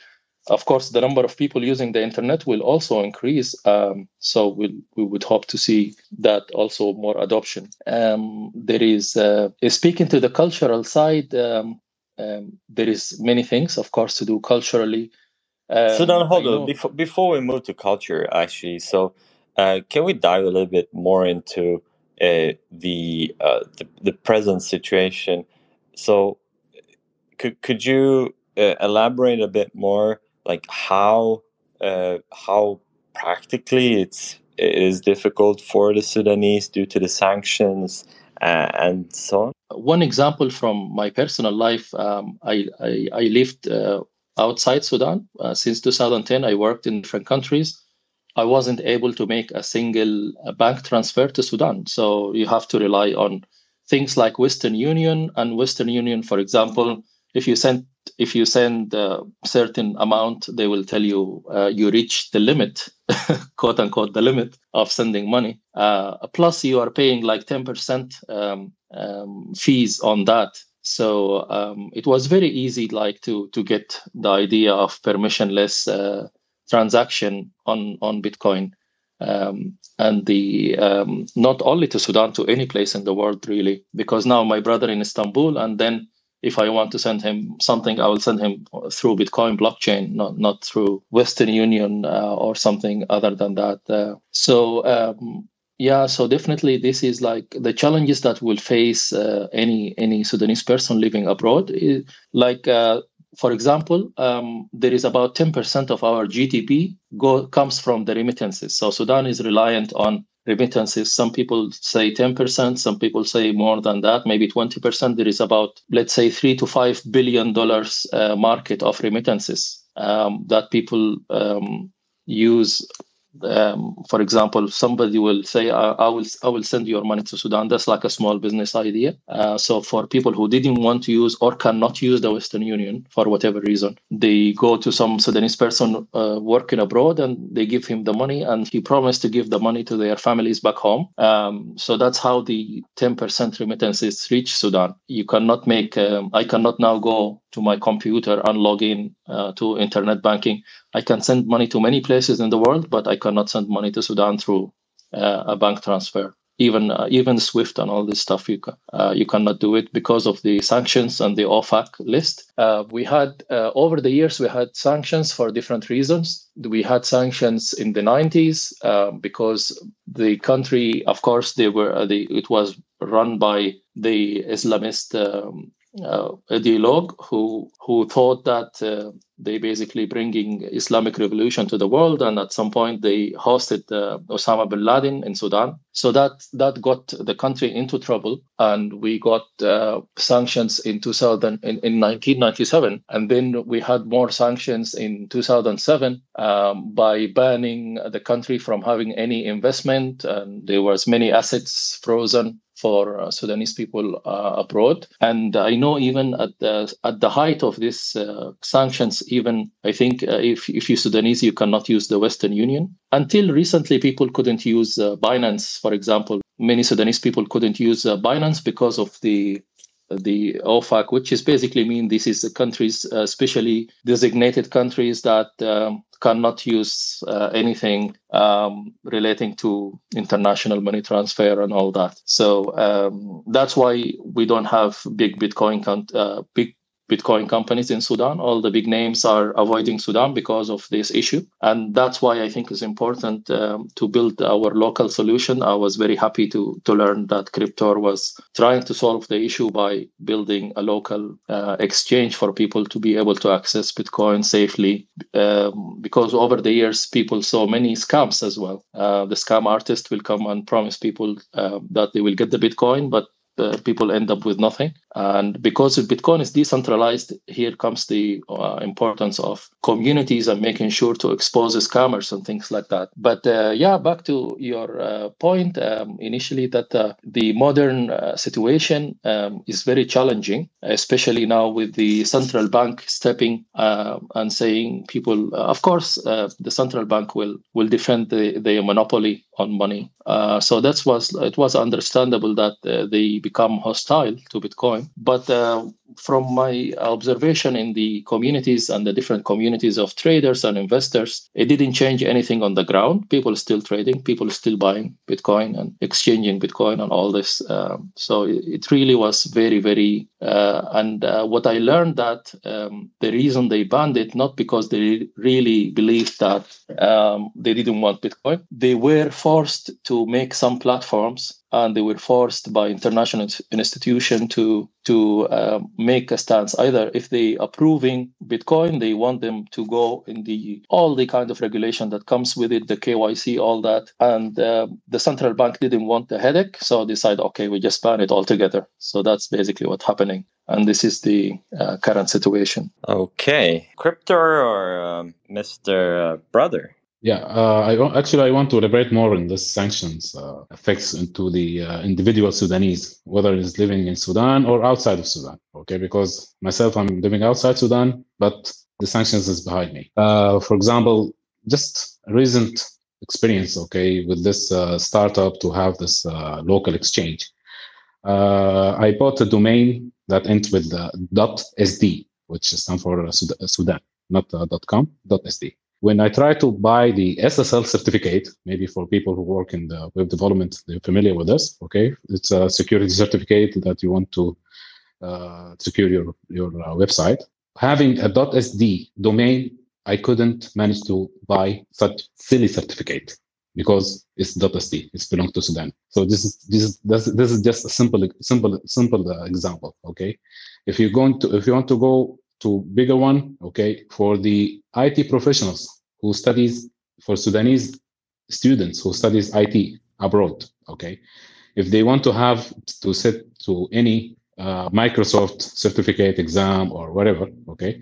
Of course, the number of people using the internet will also increase. Um, so we'll, we would hope to see that also more adoption. Um, there is, uh, speaking to the cultural side, um, um, there is many things, of course, to do culturally. so then, hold on. Before, before we move to culture, actually, so uh, can we dive a little bit more into uh, the, uh, the, the present situation. So, could could you uh, elaborate a bit more, like how uh, how practically it's it is difficult for the Sudanese due to the sanctions uh, and so on? One example from my personal life, um, I, I, I lived uh, outside Sudan since 2010. I worked in different countries I wasn't able to make a single uh, bank transfer to Sudan. So you have to rely on things like Western Union and Western Union, for example, if you send if you send a certain amount, they will tell you uh, you reach the limit, quote unquote, the limit of sending money. Uh, plus, you are paying like ten percent um, um, fees on that. So um, it was very easy, like to to get the idea of permissionless uh, transaction on on Bitcoin, um, and the um, not only to Sudan to any place in the world really, because now my brother in Istanbul, and then if I want to send him something, I will send him through Bitcoin blockchain, not not through Western Union uh, or something other than that. Uh, so. Um, yeah, so definitely this is like the challenges that will face uh, any any Sudanese person living abroad. like uh, for example, um, there is about 10% of our GDP go, comes from the remittances. So Sudan is reliant on remittances. Some people say 10%, some people say more than that, maybe 20%. There is about, let's say, three to five billion dollars uh, market of remittances um, that people um, use um, for example, somebody will say, I, I, will I will send your money to Sudan. That's like a small business idea. Uh, so for people who didn't want to use or cannot use the Western Union for whatever reason, they go to some Sudanese person uh, working abroad and they give him the money, and he promised to give the money to their families back home. Um, so that's how the 10% remittances reach Sudan. You cannot make. Um, I cannot now go to my computer and log in uh, to internet banking. I can send money to many places in the world, but I cannot send money to Sudan through uh, a bank transfer. Even uh, even Swift and all this stuff, you can, uh, you cannot do it because of the sanctions and the OFAC list. Uh, we had uh, over the years we had sanctions for different reasons. We had sanctions in the 90s because the country, of course, they were the, it was run by the Islamist um, uh, ideologue who who thought that uh, they basically bringing Islamic revolution to the world, and at some point they hosted uh, Osama bin Laden in Sudan. So that that got the country into trouble, and we got uh, sanctions in 2000 in, in 1997, and then we had more sanctions in 2007 um, by banning the country from having any investment, and there was many assets frozen for uh, Sudanese people uh, abroad. And I know even at the at the height of these uh, sanctions, even I think uh, if if you're Sudanese, you cannot use the Western Union. Until recently, people couldn't use uh, Binance, for example. Many Sudanese people couldn't use uh, Binance because of the the OFAC, which is basically mean this is the countries, uh, especially designated countries that um, cannot use uh, anything um, relating to international money transfer and all that. So um, that's why we don't have big Bitcoin uh, big Bitcoin companies in Sudan. All the big names are avoiding Sudan because of this issue. And that's why I think it's important um, to build our local solution. I was very happy to, to learn that Cryptor was trying to solve the issue by building a local uh, exchange for people to be able to access Bitcoin safely. Um, because over the years, people saw many scams as well. Uh, the scam artist will come and promise people uh, that they will get the Bitcoin, but uh, people end up with nothing. And because Bitcoin is decentralized, here comes the uh, importance of communities and making sure to expose scammers and things like that. But uh, yeah, back to your uh, point um, initially that uh, the modern uh, situation um, is very challenging, especially now with the central bank stepping and saying people, of course, the central bank will will defend the, the monopoly on money. so that was it was understandable that they become hostile to Bitcoin but uh, from my observation in the communities and the different communities of traders and investors, it didn't change anything on the ground. People still trading, people still buying Bitcoin and exchanging Bitcoin and all this. Um, so it, really was very, very. Uh, and uh, what I learned that um, the reason they banned it not because they really believed that um, they didn't want Bitcoin, they were forced to make some platforms and they were forced by international institution to to uh, make a stance. Either if they approving bitcoin they want them to go in the all the kind of regulation that comes with it the kyc all that and uh, the central bank didn't want the headache so decide okay we just ban it altogether. So that's basically what's happening and this is the uh, current situation. Okay. Crypto or um, mr uh, brother yeah, uh, I actually I want to elaborate more on this sanctions uh, effects into the uh, individual Sudanese, whether it's living in Sudan or outside of Sudan. Okay, because myself I'm living outside Sudan, but the sanctions is behind me. Uh, for example, just recent experience, okay, with this uh, startup to have this uh, local exchange. I bought a domain that ends with .sd, which stands for Sudan, not .com, .sd when I try to buy the SSL certificate, maybe for people who work in the web development, they're familiar with this. Okay, it's a security certificate that you want to uh, secure your your uh, website. Having a .sd domain, I couldn't manage to buy such silly certificate because it's .sd. It's belongs to Sudan. So this is this is this, this is just a simple simple simple uh, example. Okay, if you're going to if you want to go to bigger one, okay, for the IT professionals who studies for Sudanese students who studies IT abroad, okay. If they want to have to sit to any uh, Microsoft certificate exam or whatever, okay.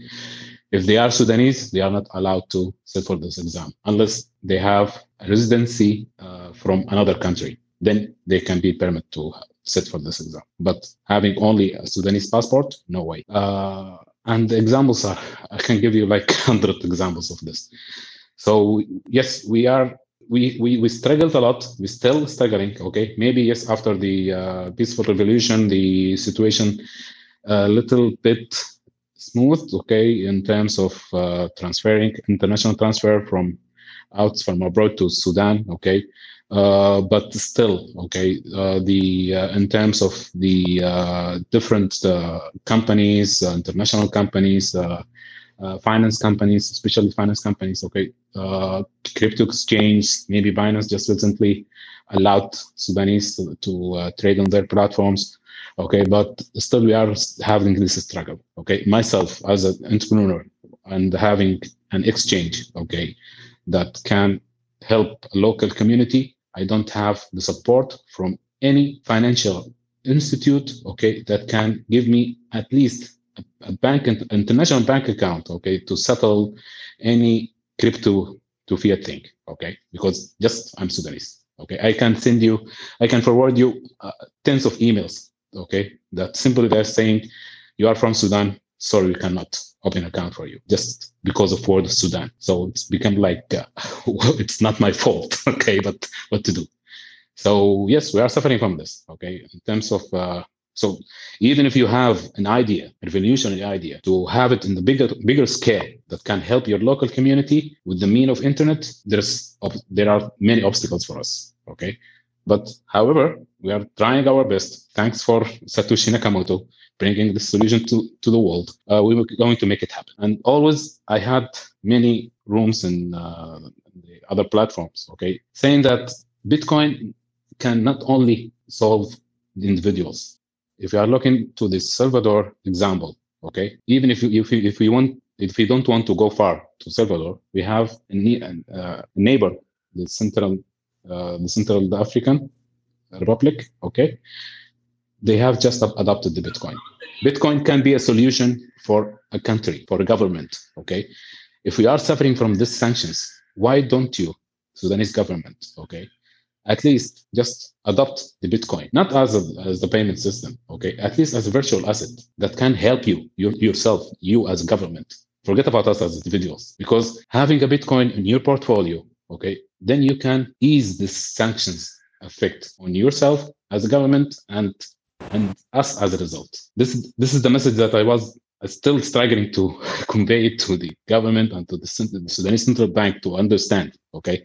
If they are Sudanese, they are not allowed to sit for this exam unless they have residency uh, from another country. Then they can be permitted to sit for this exam. But having only a Sudanese passport, no way. Uh, and examples are i can give you like 100 examples of this. So yes we are we, we we struggled a lot. We're still struggling okay? Maybe yes after the uh, peaceful revolution the situation a little bit smooth okay in terms of uh, transferring international transfer from out from abroad to sudan okay? uh, but still, okay, uh, the uh, in terms of the uh, different uh, companies, international companies, finance companies, especially finance companies, okay, crypto exchange, maybe Binance just recently allowed Sudanese to, to trade on their platforms. Okay, but still we are having this struggle. Okay, myself as an entrepreneur and having an exchange, okay, that can help a local community I don't have the support from any financial institute, okay, that can give me at least a, bank, international bank account, okay, to settle any crypto to fiat thing, okay, because just I'm Sudanese. Okay, I can send you, I can forward you uh, tens of emails. Okay, that simply they're saying you are from Sudan. Sorry, we cannot open account for you just because of word of Sudan. So it's become like uh, well, it's not my fault. Okay, but what to do? So yes, we are suffering from this. Okay, in terms of uh, so even if you have an idea, a revolutionary idea, to have it in the bigger bigger scale that can help your local community with the mean of internet, there's there are many obstacles for us. Okay, but however, we are trying our best. Thanks for Satoshi Nakamoto bringing the solution to, to the world. Uh, we were going to make it happen. And always, I had many rooms in uh, the other platforms. Okay, saying that Bitcoin can not only solve the individuals. If you are looking to the Salvador example, okay, even if you, if you, if we want if we don't want to go far to Salvador, we have a, uh, a neighbor, the Central Uh, the Central African Republic. Okay, they have just adopted the Bitcoin. Bitcoin can be a solution for a country, for a government. Okay, if we are suffering from these sanctions, why don't you, Sudanese government, okay, at least just adopt the Bitcoin, not as a, as the payment system, okay, at least as a virtual asset that can help you, you yourself, you as government. Forget about us as individuals, because having a Bitcoin in your portfolio, okay, then you can ease the sanctions effect on yourself as a government and and us as a result. This this is the message that I was still struggling to convey it to the government and to the, the Sudanese central bank to understand. Okay,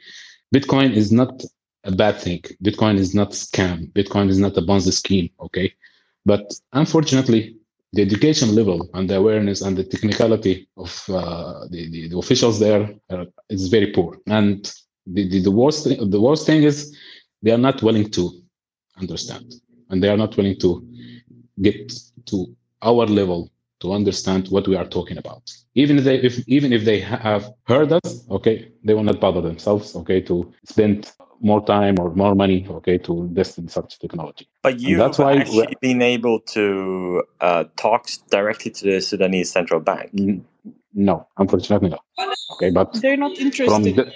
Bitcoin is not a bad thing. Bitcoin is not scam. Bitcoin is not a Ponzi scheme. Okay, but unfortunately, the education level and the awareness and the technicality of uh, the, the, the officials there is very poor. And the, the, the worst thing, the worst thing is they are not willing to understand and they are not willing to get to our level to understand what we are talking about even if they if even if they have heard us okay they will not bother themselves okay to spend more time or more money okay to invest in such technology. But you that's why actually been able to uh, talk directly to the sudanese central bank. No unfortunately no okay but they're not interested. the,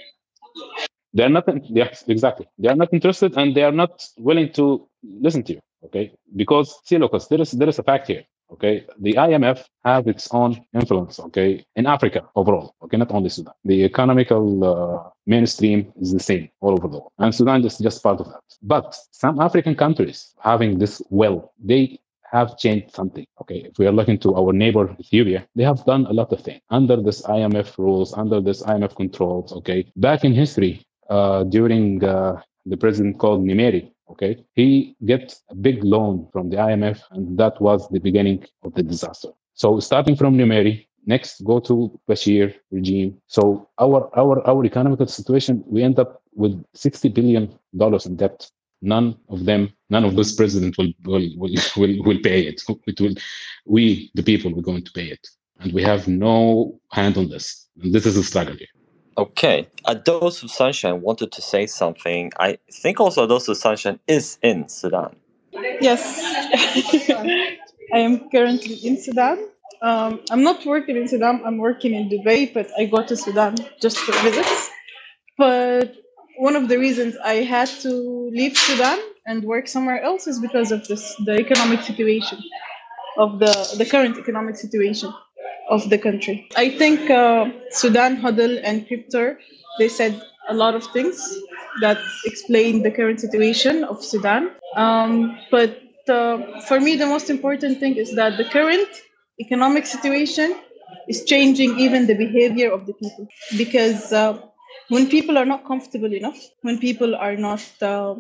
they're not yes exactly. They are not interested and they are not willing to listen to you okay? Because see lucas there is there is a fact here okay the imf have its own influence okay in africa overall okay not only sudan the economical uh, mainstream is the same all over the world and sudan is just part of that but some african countries having this well they have changed something. Okay, if we are looking to our neighbor Ethiopia, they have done a lot of things under this IMF rules, under this IMF controls. Okay, back in history, uh, during uh, the president called Nimeri. Okay, he gets a big loan from the IMF, and that was the beginning of the disaster. So starting from Nimeri, next go to Bashir regime. So our our our economic situation, we end up with sixty billion dollars in debt. None of them, none of this president will will will will, will pay it. It will, we the people, we're going to pay it, and we have no hand on this. And this is a struggle here. Okay. A Dose of Sunshine wanted to say something. I think also A Dose of Sunshine is in Sudan. Yes. I am currently in Sudan. Um, I'm not working in Sudan, I'm working in Dubai, but I go to Sudan just for visits. But one of the reasons I had to leave Sudan and work somewhere else is because of this the economic situation of the the current economic situation of the country. I think uh, Sudan Hodl, and Cryptor, they said a lot of things that explain the current situation of Sudan. Um, but uh, for me, the most important thing is that the current economic situation is changing even the behavior of the people. Because uh, when people are not comfortable enough, when people are not uh,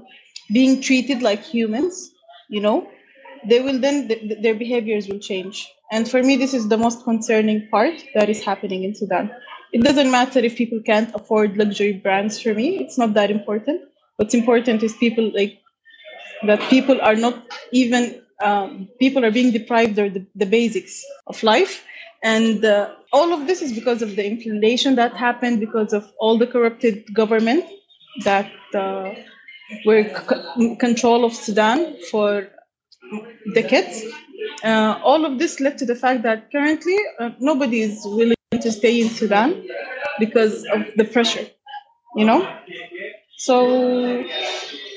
being treated like humans, you know, they will then, th- their behaviors will change and for me, this is the most concerning part that is happening in Sudan. It doesn't matter if people can't afford luxury brands for me, it's not that important. What's important is people like that people are not even, um, people are being deprived of the, the basics of life. And uh, all of this is because of the inflation that happened, because of all the corrupted government that uh, were c- control of Sudan for decades uh, all of this led to the fact that currently uh, nobody is willing to stay in Sudan because of the pressure, you know. So,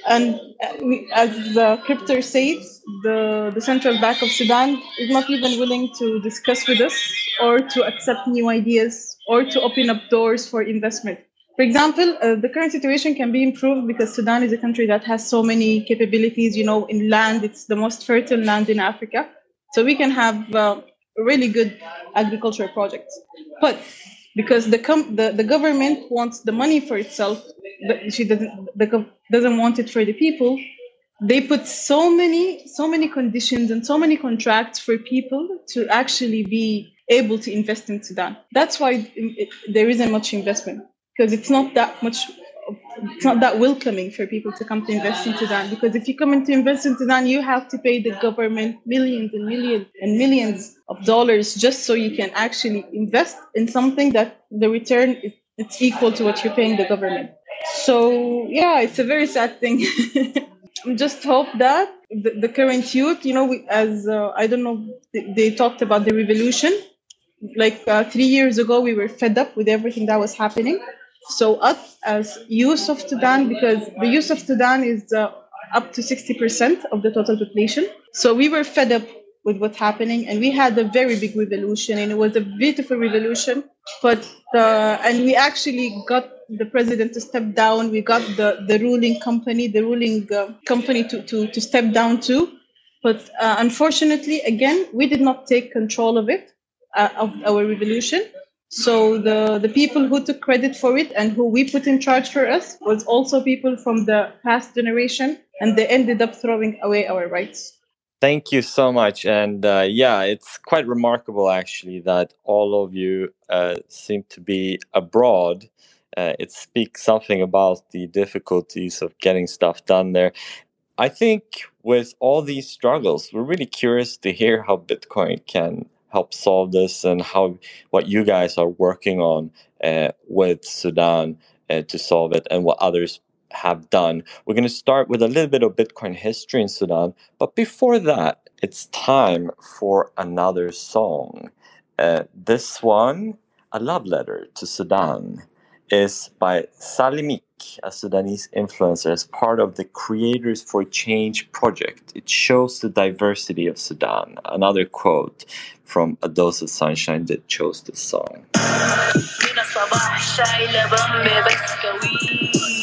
and uh, as the crypto says, the, the central bank of Sudan is not even willing to discuss with us or to accept new ideas or to open up doors for investment. For example, uh, the current situation can be improved because Sudan is a country that has so many capabilities. You know, in land, it's the most fertile land in Africa. So we can have uh, really good agricultural projects. But because the, com- the the government wants the money for itself, she doesn't the doesn't want it for the people. They put so many so many conditions and so many contracts for people to actually be able to invest in Sudan. That's why it, it, there isn't much investment because it's not that much it's not that welcoming for people to come to invest in Sudan because if you come in to invest in Sudan, you have to pay the government millions and millions and millions of dollars just so you can actually invest in something that the return is it's equal to what you're paying the government. So yeah, it's a very sad thing. Just hope that the, the current youth, you know, we, as uh, I don't know, they, they talked about the revolution. Like uh, three years ago, we were fed up with everything that was happening. So us as youth of Sudan, because the youth of Sudan is uh, up to 60% of the total population. So we were fed up with what's happening and we had a very big revolution and it was a beautiful revolution. But, uh, and we actually got the president to step down. We got the, the ruling company, the ruling uh, company to, to, to step down too. But uh, unfortunately, again, we did not take control of it, uh, of our revolution. So the, the people who took credit for it and who we put in charge for us was also people from the past generation, and they ended up throwing away our rights. Thank you so much. And uh, yeah, it's quite remarkable actually that all of you uh, seem to be abroad. Uh, it speaks something about the difficulties of getting stuff done there. I think with all these struggles, we're really curious to hear how Bitcoin can help solve this and how what you guys are working on uh, with Sudan uh, to solve it and what others have done. We're going to start with a little bit of Bitcoin history in Sudan, but before that, it's time for another song. Uh, this one, a love letter to Sudan, is by Salimik, a Sudanese influencer, as part of the Creators for Change project. It shows the diversity of Sudan. Another quote from A Dose of Sunshine that chose this song.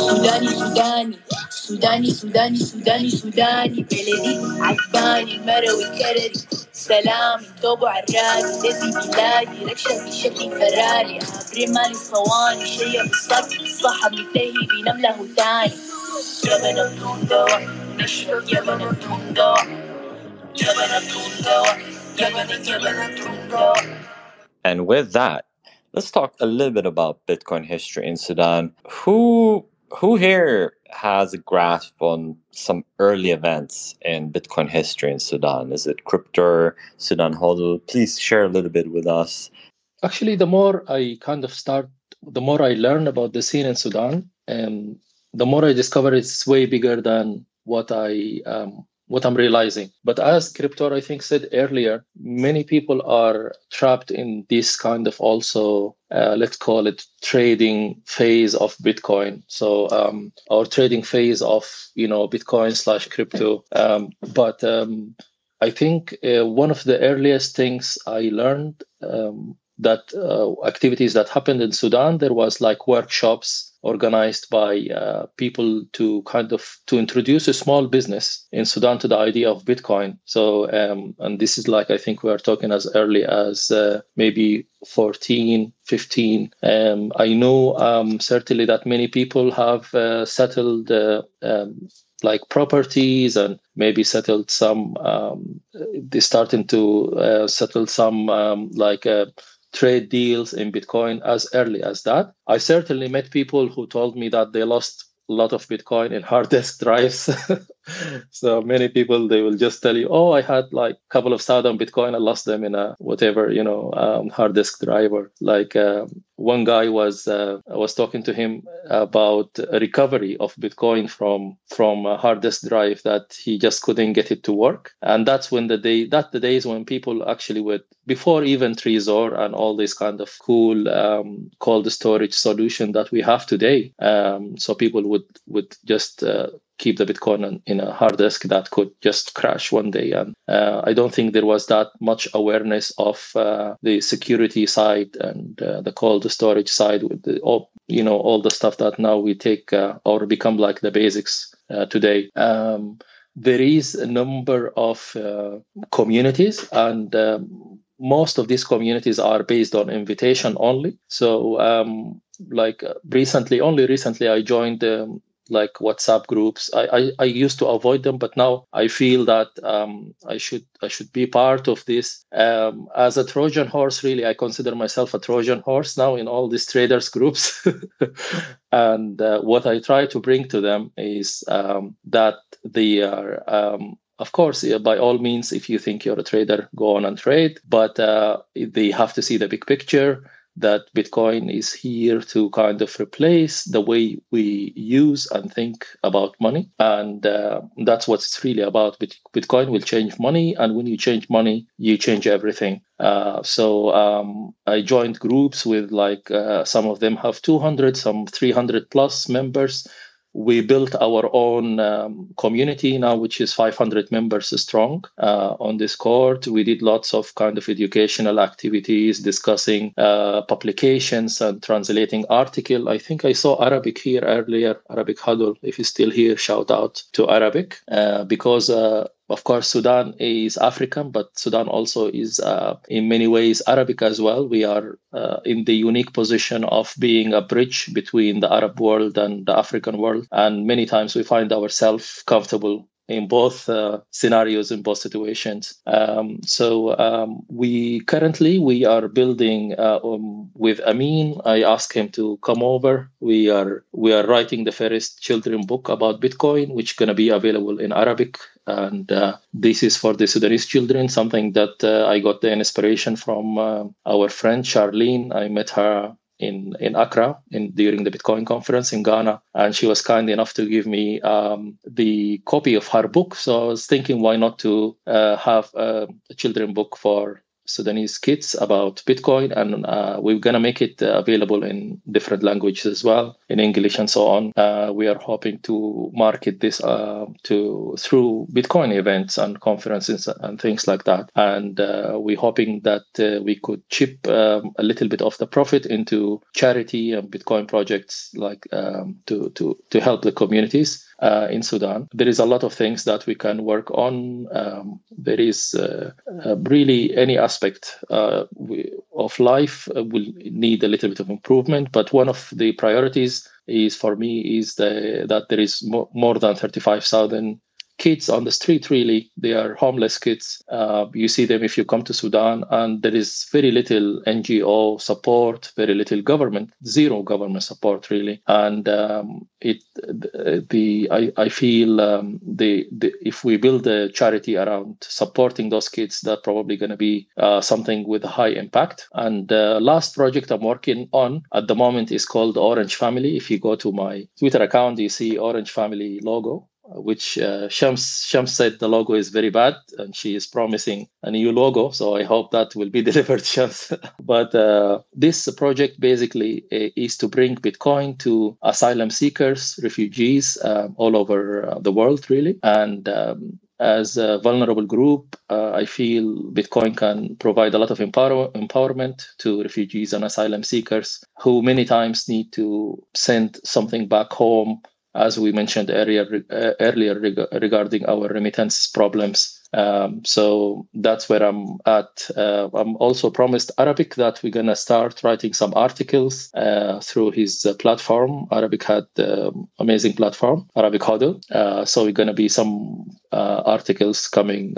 سوداني سوداني سوداني سوداني سوداني سوداني بلدي عجباني المروي كردي سلامي توبو عرادي لذي بلادي ركشة بشكل فراري عبري مالي صواني شيء بالصبر الصحب منتهي بنمله تاني جبنة بدون دواء نشرب جبنة بدون دواء جبنة بدون دواء جبنة جبنة بدون دواء And with that, let's talk a little bit about Bitcoin history in Sudan. Who who here has a grasp on some early events in Bitcoin history in Sudan? Is it Cryptor, Sudan Hodl? Please share a little bit with us. Actually, the more I kind of start, the more I learn about the scene in Sudan, and the more I discover it's way bigger than what I um, what I'm realizing. But as Cryptor, I think said earlier, many people are trapped in this kind of also uh, let's call it trading phase of Bitcoin. So um, our trading phase of you know Bitcoin slash crypto. Um, but um, I think uh, one of the earliest things I learned um, that uh, activities that happened in Sudan, there was like workshops organized by uh, people to kind of to introduce a small business in Sudan to the idea of Bitcoin. So, um, and this is like I think we are talking as early as uh, maybe 14, 15. Um, I know um, certainly that many people have uh, settled. Uh, um, like properties and maybe settled some um, they starting to uh, settle some um, like uh, trade deals in Bitcoin as early as that. I certainly met people who told me that they lost a lot of Bitcoin in hard disk drives. so many people they will just tell you, "Oh, I had like a couple of thousand Bitcoin, I lost them in a whatever you know um, hard disk drive or like uh, one guy was uh, I was talking to him about recovery of Bitcoin from from a hard disk drive that he just couldn't get it to work, and that's when the day that the days when people actually would before even Trezor and all this kind of cool um, cold storage solution that we have today. Um, so people would would just uh, keep the Bitcoin in a hard disk that could just crash one day. And uh, I don't think there was that much awareness of uh, the security side and uh, the cold storage side with the, all, you know, all the stuff that now we take uh, or become like the basics uh, today. Um, there is a number of uh, communities and um, most of these communities are based on invitation only. So, um, like recently, only recently, I joined um, like WhatsApp groups. I, I, I, used to avoid them, but now I feel that um, I should I should be part of this. Um, as a Trojan horse, really, I consider myself a Trojan horse now in all these traders groups. and uh, what I try to bring to them is um, that they are um, of course, by all means, if you think you're a trader, go on and trade, but uh, they have to see the big picture that Bitcoin is here to kind of replace the way we use and think about money. And uh, that's what it's really about. Bitcoin will change money. And when you change money, you change everything. Uh, so um, I joined groups with like uh, some of them have 200, some 300 plus members we built our own um, community now, which is 500 members strong uh, on Discord. We did lots of kind of educational activities, discussing uh, publications and translating article. I think I saw Arabic here earlier, Arabic Hodl. If you're still here, shout out to Arabic uh, because uh, of course, Sudan is African, but Sudan also is uh, in many ways Arabic as well. We are uh, in the unique position of being a bridge between the Arab world and the African world. And many times we find ourselves comfortable in both uh, scenarios in both situations um, so um, we currently we are building uh, um, with amin i asked him to come over we are we are writing the first children book about bitcoin which is going to be available in arabic and uh, this is for the Sudanese children, something that uh, I got the inspiration from uh, our friend Charlene. I met her in in Accra in during the Bitcoin conference in Ghana, and she was kind enough to give me um, the copy of her book. So I was thinking, why not to uh, have a, a children book for Sudanese kids about Bitcoin, and uh, we're gonna make it uh, available in different languages as well, in English and so on. Uh, we are hoping to market this uh, to through Bitcoin events and conferences and things like that. And uh, we're hoping that uh, we could chip um, a little bit of the profit into charity and Bitcoin projects, like um, to to to help the communities uh, in Sudan. There is a lot of things that we can work on. Um, there is uh, uh, really any aspect uh, we, of life uh, will need a little bit of improvement, but one of the priorities is for me is the, that there is more, more than 35,000 kids on the street really they are homeless kids. Uh, you see them if you come to sudan and there is very little ngo support very little government zero government support really. And um, it the i, I feel um, the, the if we build a charity around supporting those kids that's probably going to be uh, something with high impact. And the last project i'm working on at the moment is called orange family. If you go to my twitter account you see orange family logo which uh, Shams, Shams said the logo is very bad and she is promising a new logo. So I hope that will be delivered, Shams. but uh, this project basically uh, is to bring Bitcoin to asylum seekers, refugees um, all over uh, the world, really. And um, as a vulnerable group, uh, I feel Bitcoin can provide a lot of empower- empowerment to refugees and asylum seekers who many times need to send something back home as we mentioned earlier, uh, earlier reg- regarding our remittance problems. Um, so that's where I'm at. Uh, I'm also promised Arabic that we're gonna start writing some articles uh, through his uh, platform. Arabic had um, amazing platform, Arabic Hodl. Uh, so we're gonna be some uh, articles coming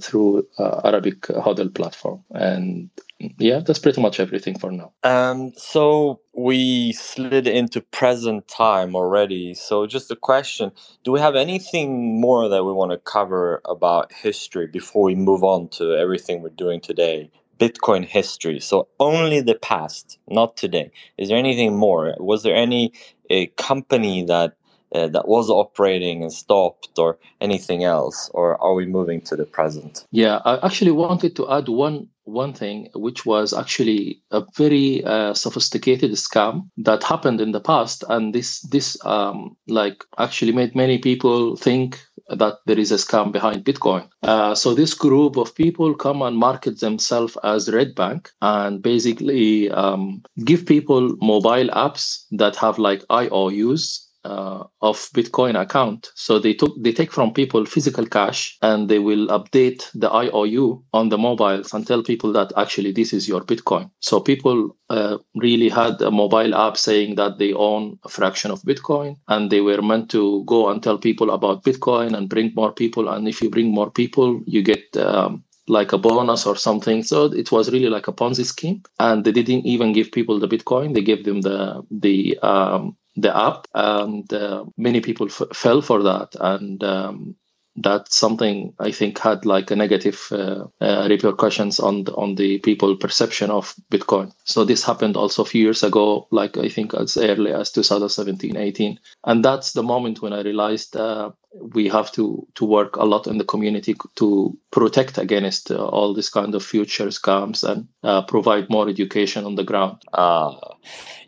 through Arabic Hodl platform, and yeah, that's pretty much everything for now. Um, so we slid into present time already. So just a question: Do we have anything more that we want to cover about history before we move on to everything we're doing today? Bitcoin history. So only the past, not today. Is there anything more? Was there any a company that uh, that was operating and stopped, or anything else, or are we moving to the present? Yeah, I actually wanted to add one one thing, which was actually a very uh, sophisticated scam that happened in the past, and this this um, like actually made many people think that there is a scam behind Bitcoin. Uh, so this group of people come and market themselves as Red Bank and basically um, give people mobile apps that have like IOUs uh, of Bitcoin account. So they took they take from people physical cash and they will update the IOU on the mobiles and tell people that actually this is your Bitcoin. So people uh, really had a mobile app saying that they own a fraction of Bitcoin and they were meant to go and tell people about Bitcoin and bring more people. And if you bring more people, you get um, like a bonus or something. So it was really like a Ponzi scheme, and they didn't even give people the Bitcoin. They gave them the the um, the app, and uh, many people f- fell for that, and um, that's something I think had like a negative uh, uh, repercussions on the, on the people perception of Bitcoin. So this happened also a few years ago, like I think as early as 2017, 18, and that's the moment when I realized uh, we have to to work a lot in the community to protect against uh, all this kind of future scams and uh, provide more education on the ground. Uh,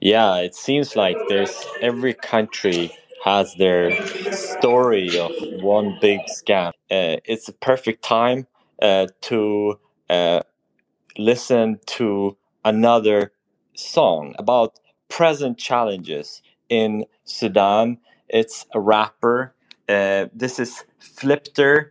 yeah, it seems like there's every country has their story of one big scam. Uh, it's a perfect time uh, to uh, listen to another song about present challenges in Sudan. It's a rapper. Uh, this is Flipter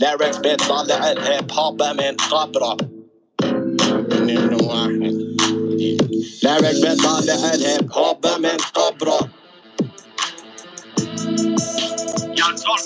Lyrics bed dårlig alt her popper, men drop it up. Lyrics bed dårlig alt her popper, men drop it up. Jag står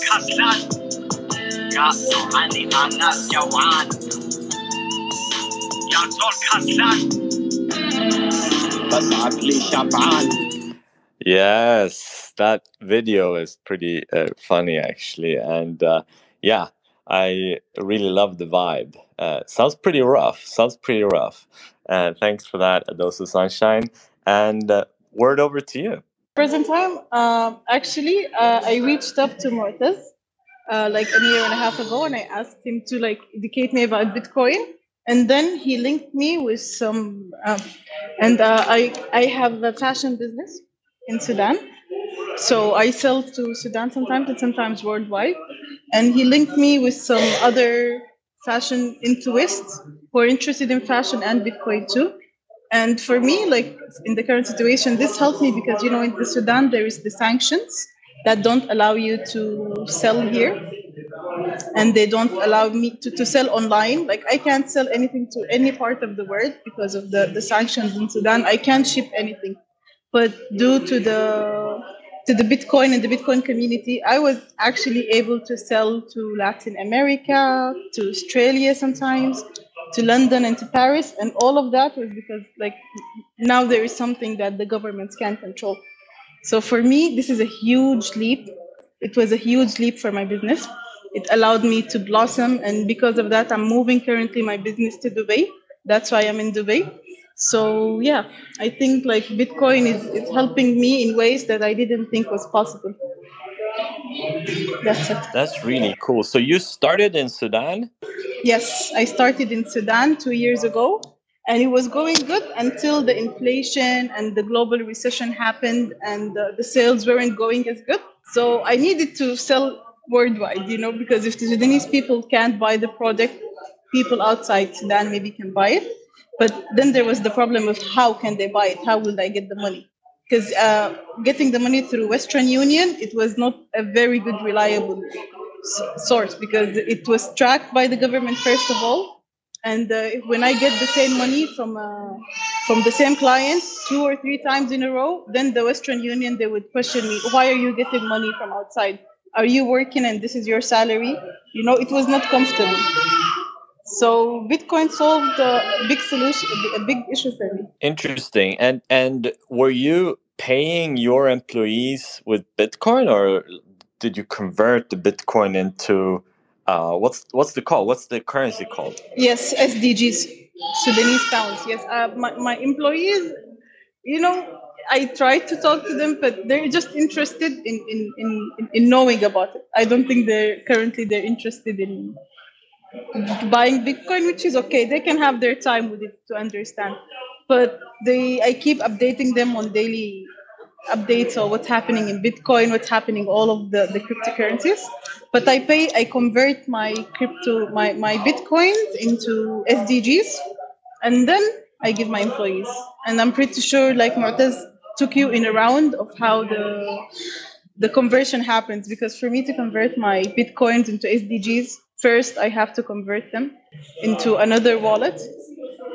Yes, that video is pretty uh, funny actually, and uh, yeah, I really love the vibe. Uh, sounds pretty rough. Sounds pretty rough. Uh, thanks for that, A Dose of Sunshine. And uh, word over to you. Present time, um, actually, uh, I reached up to Mutaz uh, like a year and a half ago, and I asked him to like educate me about Bitcoin. And then he linked me with some, um, and uh, I I have a fashion business in Sudan, so I sell to Sudan sometimes and sometimes worldwide. And he linked me with some other fashion enthusiasts who are interested in fashion and Bitcoin too. And for me, like in the current situation, this helped me because you know in the Sudan there is the sanctions that don't allow you to sell here, and they don't allow me to, to sell online. Like I can't sell anything to any part of the world because of the, the sanctions in Sudan. I can't ship anything, but due to the to the Bitcoin and the Bitcoin community, I was actually able to sell to Latin America, to Australia sometimes, to London and to Paris, and all of that was because like now there is something that the governments can't control. So for me, this is a huge leap. It was a huge leap for my business. It allowed me to blossom, and because of that, I'm moving currently my business to Dubai. That's why I'm in Dubai. So yeah, I think like Bitcoin is, is helping me in ways that I didn't think was possible. That's it. That's really cool. So you started in Sudan? Yes, I started in Sudan two years ago, and it was going good until the inflation and the global recession happened, and uh, the sales weren't going as good. So I needed to sell worldwide, you know, because if the Sudanese people can't buy the product, people outside Sudan maybe can buy it. But then there was the problem of how can they buy it? How will they get the money? Because uh, getting the money through Western Union, it was not a very good, reliable source because it was tracked by the government first of all. And uh, when I get the same money from a from the same client two or three times in a row, then the Western Union they would question me, why are you getting money from outside? Are you working and this is your salary? You know, it was not comfortable. So Bitcoin solved a big solution, a big issue for me. Interesting. And and were you paying your employees with Bitcoin, or did you convert the Bitcoin into uh, what's what's the call? What's the currency called? Yes, SDGs, Sudanese pounds. Yes, uh, my my employees, you know, I try to talk to them, but they're just interested in in, in, in knowing about it. I don't think they're currently they're interested in buying Bitcoin, which is okay. They can have their time with it to understand. But they, I keep updating them on daily updates on what's happening in Bitcoin, what's happening all of the, the cryptocurrencies. But I pay, I convert my crypto, my, my Bitcoins into SDGs, and then I give my employees. And I'm pretty sure, like Mutaz took you in a round of how the the conversion happens because for me to convert my bitcoins into SDGs, first I have to convert them into another wallet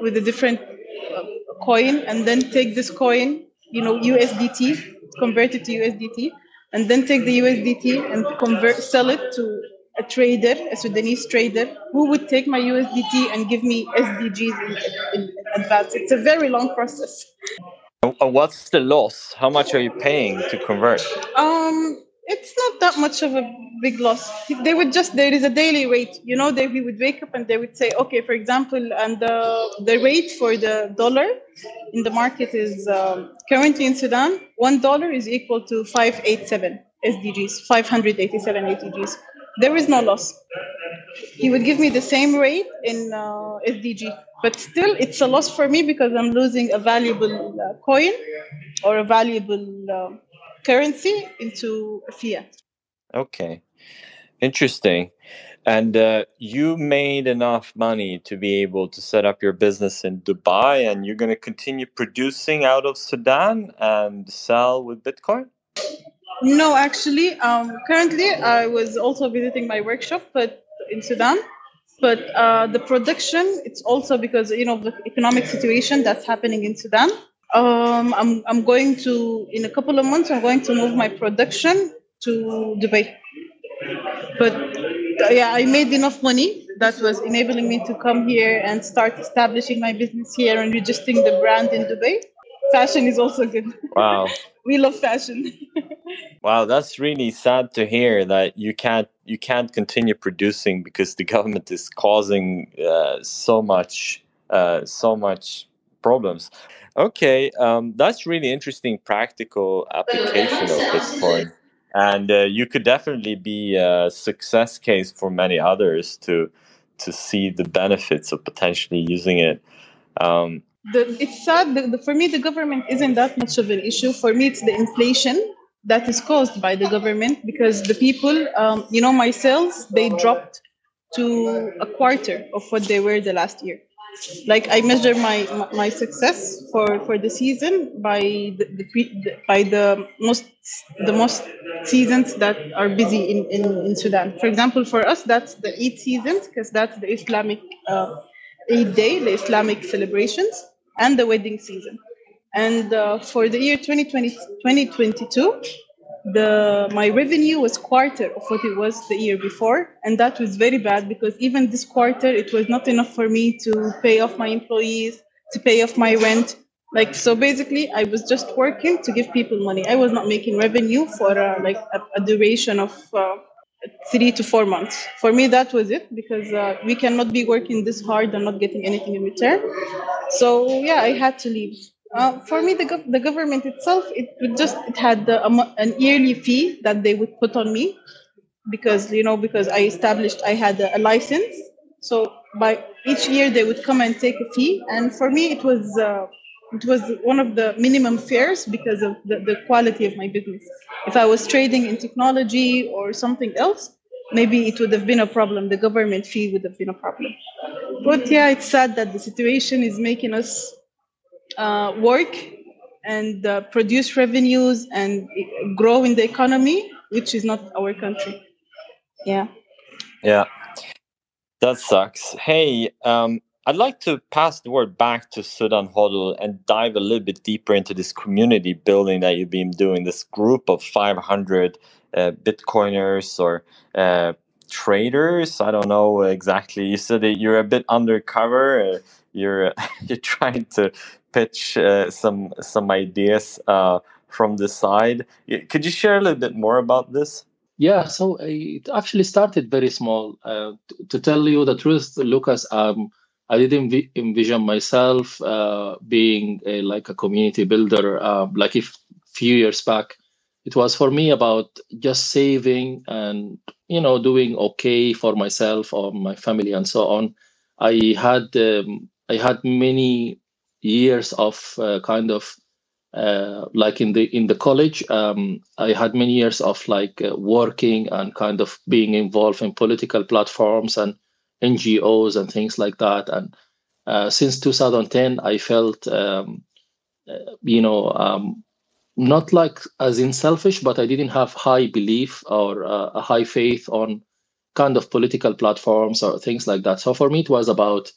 with a different uh, coin and then take this coin, you know, USDT, convert it to USDT, and then take the USDT and convert, sell it to a trader, a Sudanese trader, who would take my USDT and give me SDGs in, in advance. It's a very long process. What's the loss? How much are you paying to convert? Um, it's not that much of a big loss. They would just there is a daily rate. You know, they we would wake up and they would say, okay, for example, and the the rate for the dollar in the market is um, currently in Sudan, one dollar is equal to five eight seven SDGs, five hundred eighty seven SDGs. There is no loss. He would give me the same rate in uh, SDG, but still it's a loss for me because I'm losing a valuable uh, coin or a valuable uh, currency into fiat. Okay, interesting. And uh, you made enough money to be able to set up your business in Dubai, and you're going to continue producing out of Sudan and sell with Bitcoin. No, actually, um, currently I was also visiting my workshop, but in Sudan. But uh, the production, it's also because you know the economic situation that's happening in Sudan. Um, I'm I'm going to in a couple of months. I'm going to move my production to Dubai. But uh, yeah, I made enough money that was enabling me to come here and start establishing my business here and registering the brand in Dubai. Fashion is also good. Wow. we love fashion. Wow, that's really sad to hear that you can't you can't continue producing because the government is causing uh, so much uh, so much problems. Okay, um, that's really interesting practical application of Bitcoin, and uh, you could definitely be a success case for many others to to see the benefits of potentially using it. Um, the, it's sad the, for me the government isn't that much of an issue. For me it's the inflation that is caused by the government because the people um, you know my sales they dropped to a quarter of what they were the last year like i measure my my- success for for the season by the, the, by the most the most seasons that are busy in, in in sudan. For example for us that's the eight seasons because that's the islamic uh, Eid day the islamic celebrations and the wedding season. And uh, for the year 2020, 2022 the my revenue was quarter of what it was the year before and that was very bad because even this quarter it was not enough for me to pay off my employees to pay off my rent. Like so basically i was just working to give people money. I was not making revenue for uh, like a, a duration of uh, three to four months. For me that was it because uh, we cannot be working this hard and not getting anything in return. So yeah i had to leave uh, for me, the, gov- the government itself, it would just it had the, um, an yearly fee that they would put on me because you know because I established I had a, a license. So by each year they would come and take a fee, and for me it was uh, it was one of the minimum fares because of the, the quality of my business. If I was trading in technology or something else, maybe it would have been a problem. The government fee would have been a problem. But yeah, it's sad that the situation is making us uh, work and uh, produce revenues and grow in the economy, which is not our country. Yeah. Yeah, that sucks. Hey, um, I'd like to pass the word back to Sudan Hodl and dive a little bit deeper into this community building that you've been doing. This group of 500 uh, Bitcoiners or uh, traders. I don't know exactly. You said that you're a bit undercover. Uh, you're you're trying to pitch uh, some some ideas uh, from the side. Could you share a little bit more about this? Yeah, so it actually started very small. Uh, to tell you the truth, Lucas, um, I didn't env- envision myself uh, being a, like a community builder. Uh, like if few years back, it was for me about just saving and you know doing okay for myself or my family and so on. I had um, I had many years of uh, kind of uh, like in the in the college. Um, i had many years of like uh, working and kind of being involved in political platforms and ngos and things like that. And uh, since 2010 i felt um, uh, you know um, not like as in selfish but i didn't have high belief or uh, a high faith on kind of political platforms or things like that. So for me it was about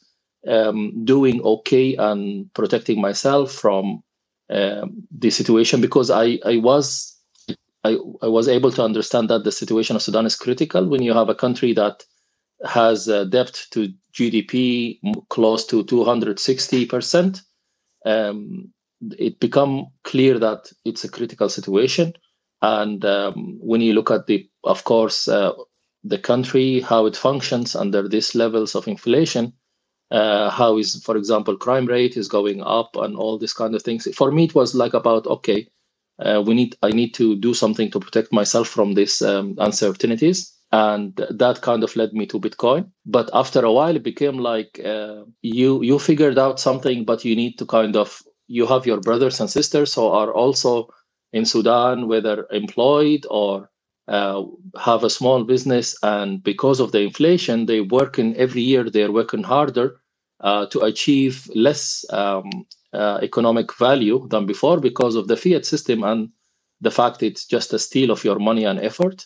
um, doing okay and protecting myself from um, the situation because I, I was I, I was able to understand that the situation of Sudan is critical when you have a country that has a debt to GDP close to 260 percent. Um, it become clear that it's a critical situation, and um, when you look at the, of course, uh, the country how it functions under these levels of inflation, uh, how is for example crime rate is going up and all these kind of things. For me it was like about okay uh, we need i need to do something to protect myself from these um, uncertainties. And that kind of led me to bitcoin. But after a while it became like uh, you you figured out something but you need to kind of you have your brothers and sisters who are also in sudan whether employed or uh, have a small business. And because of the inflation they working every year they're working harder uh, to achieve less um, uh, economic value than before because of the fiat system and the fact it's just a steal of your money and effort.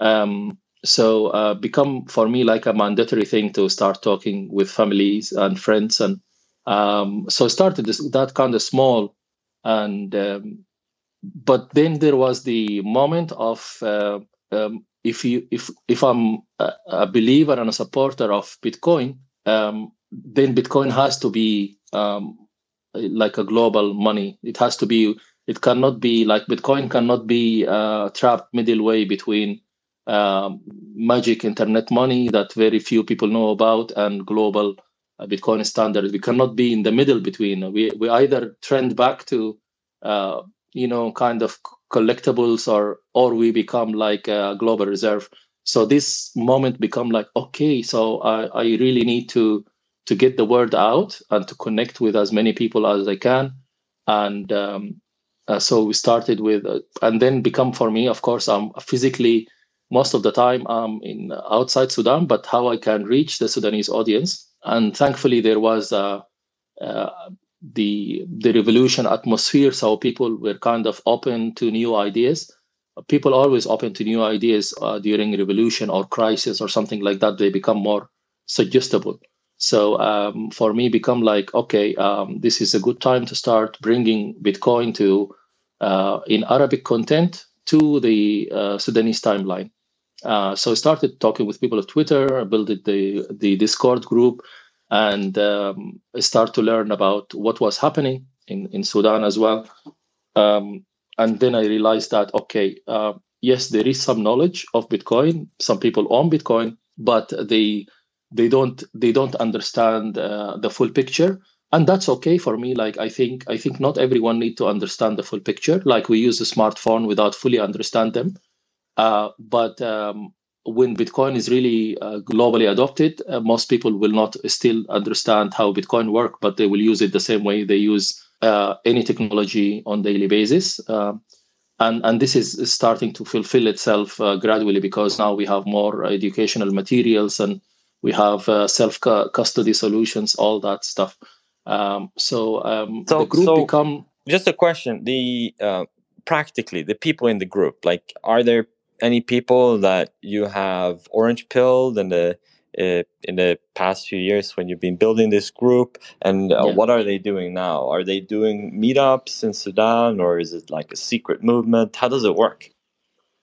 Um, so uh, become for me like a mandatory thing to start talking with families and friends and um, so started this, that kind of small and um, but then there was the moment of uh, um, if you if if I'm a, a, believer and a supporter of Bitcoin, um, then Bitcoin has to be um, like a global money. It has to be. It cannot be like Bitcoin cannot be a trapped middle way between um, magic internet money that very few people know about and global uh, Bitcoin standard. We cannot be in the middle between. We we either trend back to uh, you know kind of collectibles or or we become like a global reserve. So this moment become like okay. So I I really need to to get the word out and to connect with as many people as I can. And um, uh, so we started with, uh, and then become for me, of course, I'm physically most of the time I'm in outside Sudan, but how I can reach the Sudanese audience. And thankfully, there was uh, uh, the the revolution atmosphere, so people were kind of open to new ideas. People always open to new ideas uh, during revolution or crisis or something like that. They become more suggestible. So um, for me, become like okay, um, this is a good time to start bringing Bitcoin to uh, in Arabic content to the uh, Sudanese timeline. Uh, so I started talking with people of Twitter, built the the Discord group, and um, start to learn about what was happening in in Sudan as well. Um, and then I realized that okay, uh, yes, there is some knowledge of Bitcoin. Some people own Bitcoin, but they they don't they don't understand uh, the full picture. And that's okay for me. Like i think i think not everyone need to understand the full picture. Like we use a smartphone without fully understand them. Uh, but um, when bitcoin is really uh, globally adopted uh, most people will not still understand how bitcoin work but they will use it the same way they use uh, any technology on daily basis. Uh, and and this is starting to fulfill itself gradually because now we have more educational materials and we have uh, self custody solutions, all that stuff. Um, so, um, so the group so become just a question. The uh, practically the people in the group, like, are there any people that you have orange pilled in the uh, in the past few years when you've been building this group, and uh, Yeah. what are they doing now? Are they doing meetups in Sudan, or is it like a secret movement? How does it work?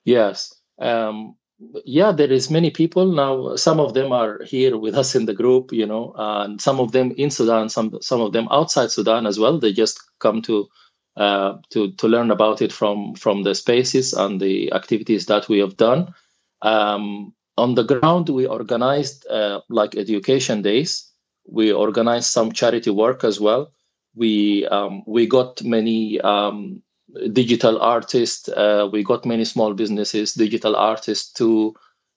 Yes. Um, yeah, there is many people now. Some of them are here with us in the group, you know, and some of them in Sudan, some some of them outside Sudan as well. They just come to uh, to to learn about it from from the spaces and the activities that we have done. Um, on the ground, we organized uh, like education days. We organized some charity work as well. We um, we got many um, digital artists. Uh, we got many small businesses, digital artists to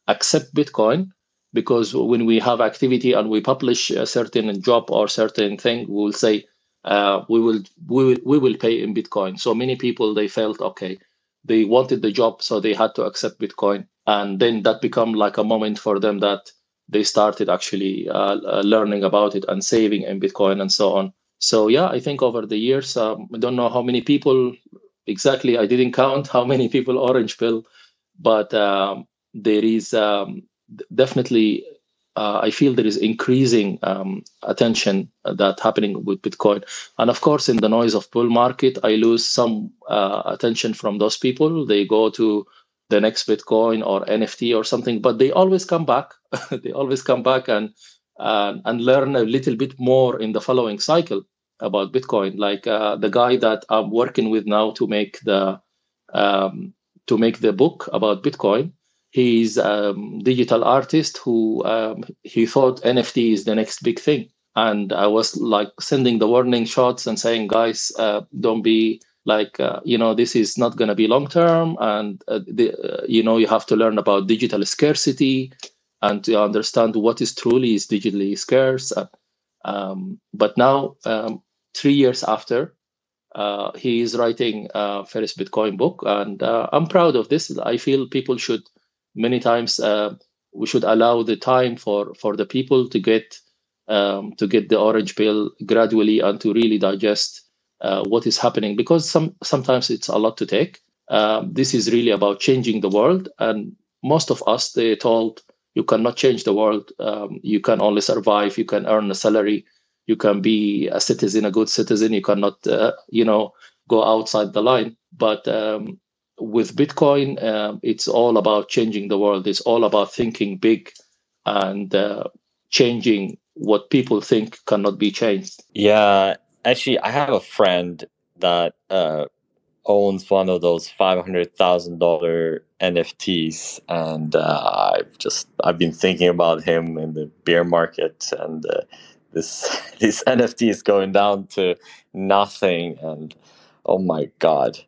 accept Bitcoin because when we have activity and we publish a certain job or certain thing, we will say uh, we will we will we will pay in Bitcoin. So many people they felt okay, they wanted the job, so they had to accept Bitcoin, and then that become like a moment for them that they started actually uh, uh, learning about it and saving in Bitcoin and so on. So yeah, I think over the years, um, I don't know how many people exactly. I didn't count how many people Orange Pill, but um, there is um, definitely. Uh, I feel there is increasing um, attention that happening with Bitcoin, and of course, in the noise of bull market, I lose some uh, attention from those people. They go to the next Bitcoin or NFT or something, but they always come back. they always come back and uh, and learn a little bit more in the following cycle about Bitcoin. Like uh, the guy that I'm working with now to make the um, to make the book about Bitcoin. He's a um, digital artist who um, he thought NFT is the next big thing, and I was like sending the warning shots and saying, guys, uh, don't be like uh, you know this is not going to be long term, and uh, the, uh, you know you have to learn about digital scarcity and to understand what is truly is digitally scarce. Uh, um, but now, um, three years after, uh, he is writing uh, first Bitcoin book, and uh, I'm proud of this. I feel people should many times uh, we should allow the time for for the people to get um, to get the orange pill gradually and to really digest uh, what is happening because some sometimes it's a lot to take. Um, this is really about changing the world, and most of us they told you cannot change the world. Um, you can only survive. You can earn a salary. You can be a citizen, a good citizen. You cannot, uh, you know, go outside the line. But um, with Bitcoin, um, it's all about changing the world. It's all about thinking big and uh, changing what people think cannot be changed. Yeah, actually, I have a friend that uh, owns one of those five hundred thousand dollar NFTs, and uh, I've just I've been thinking about him in the bear market, and uh, this this NFT is going down to nothing, and oh my god,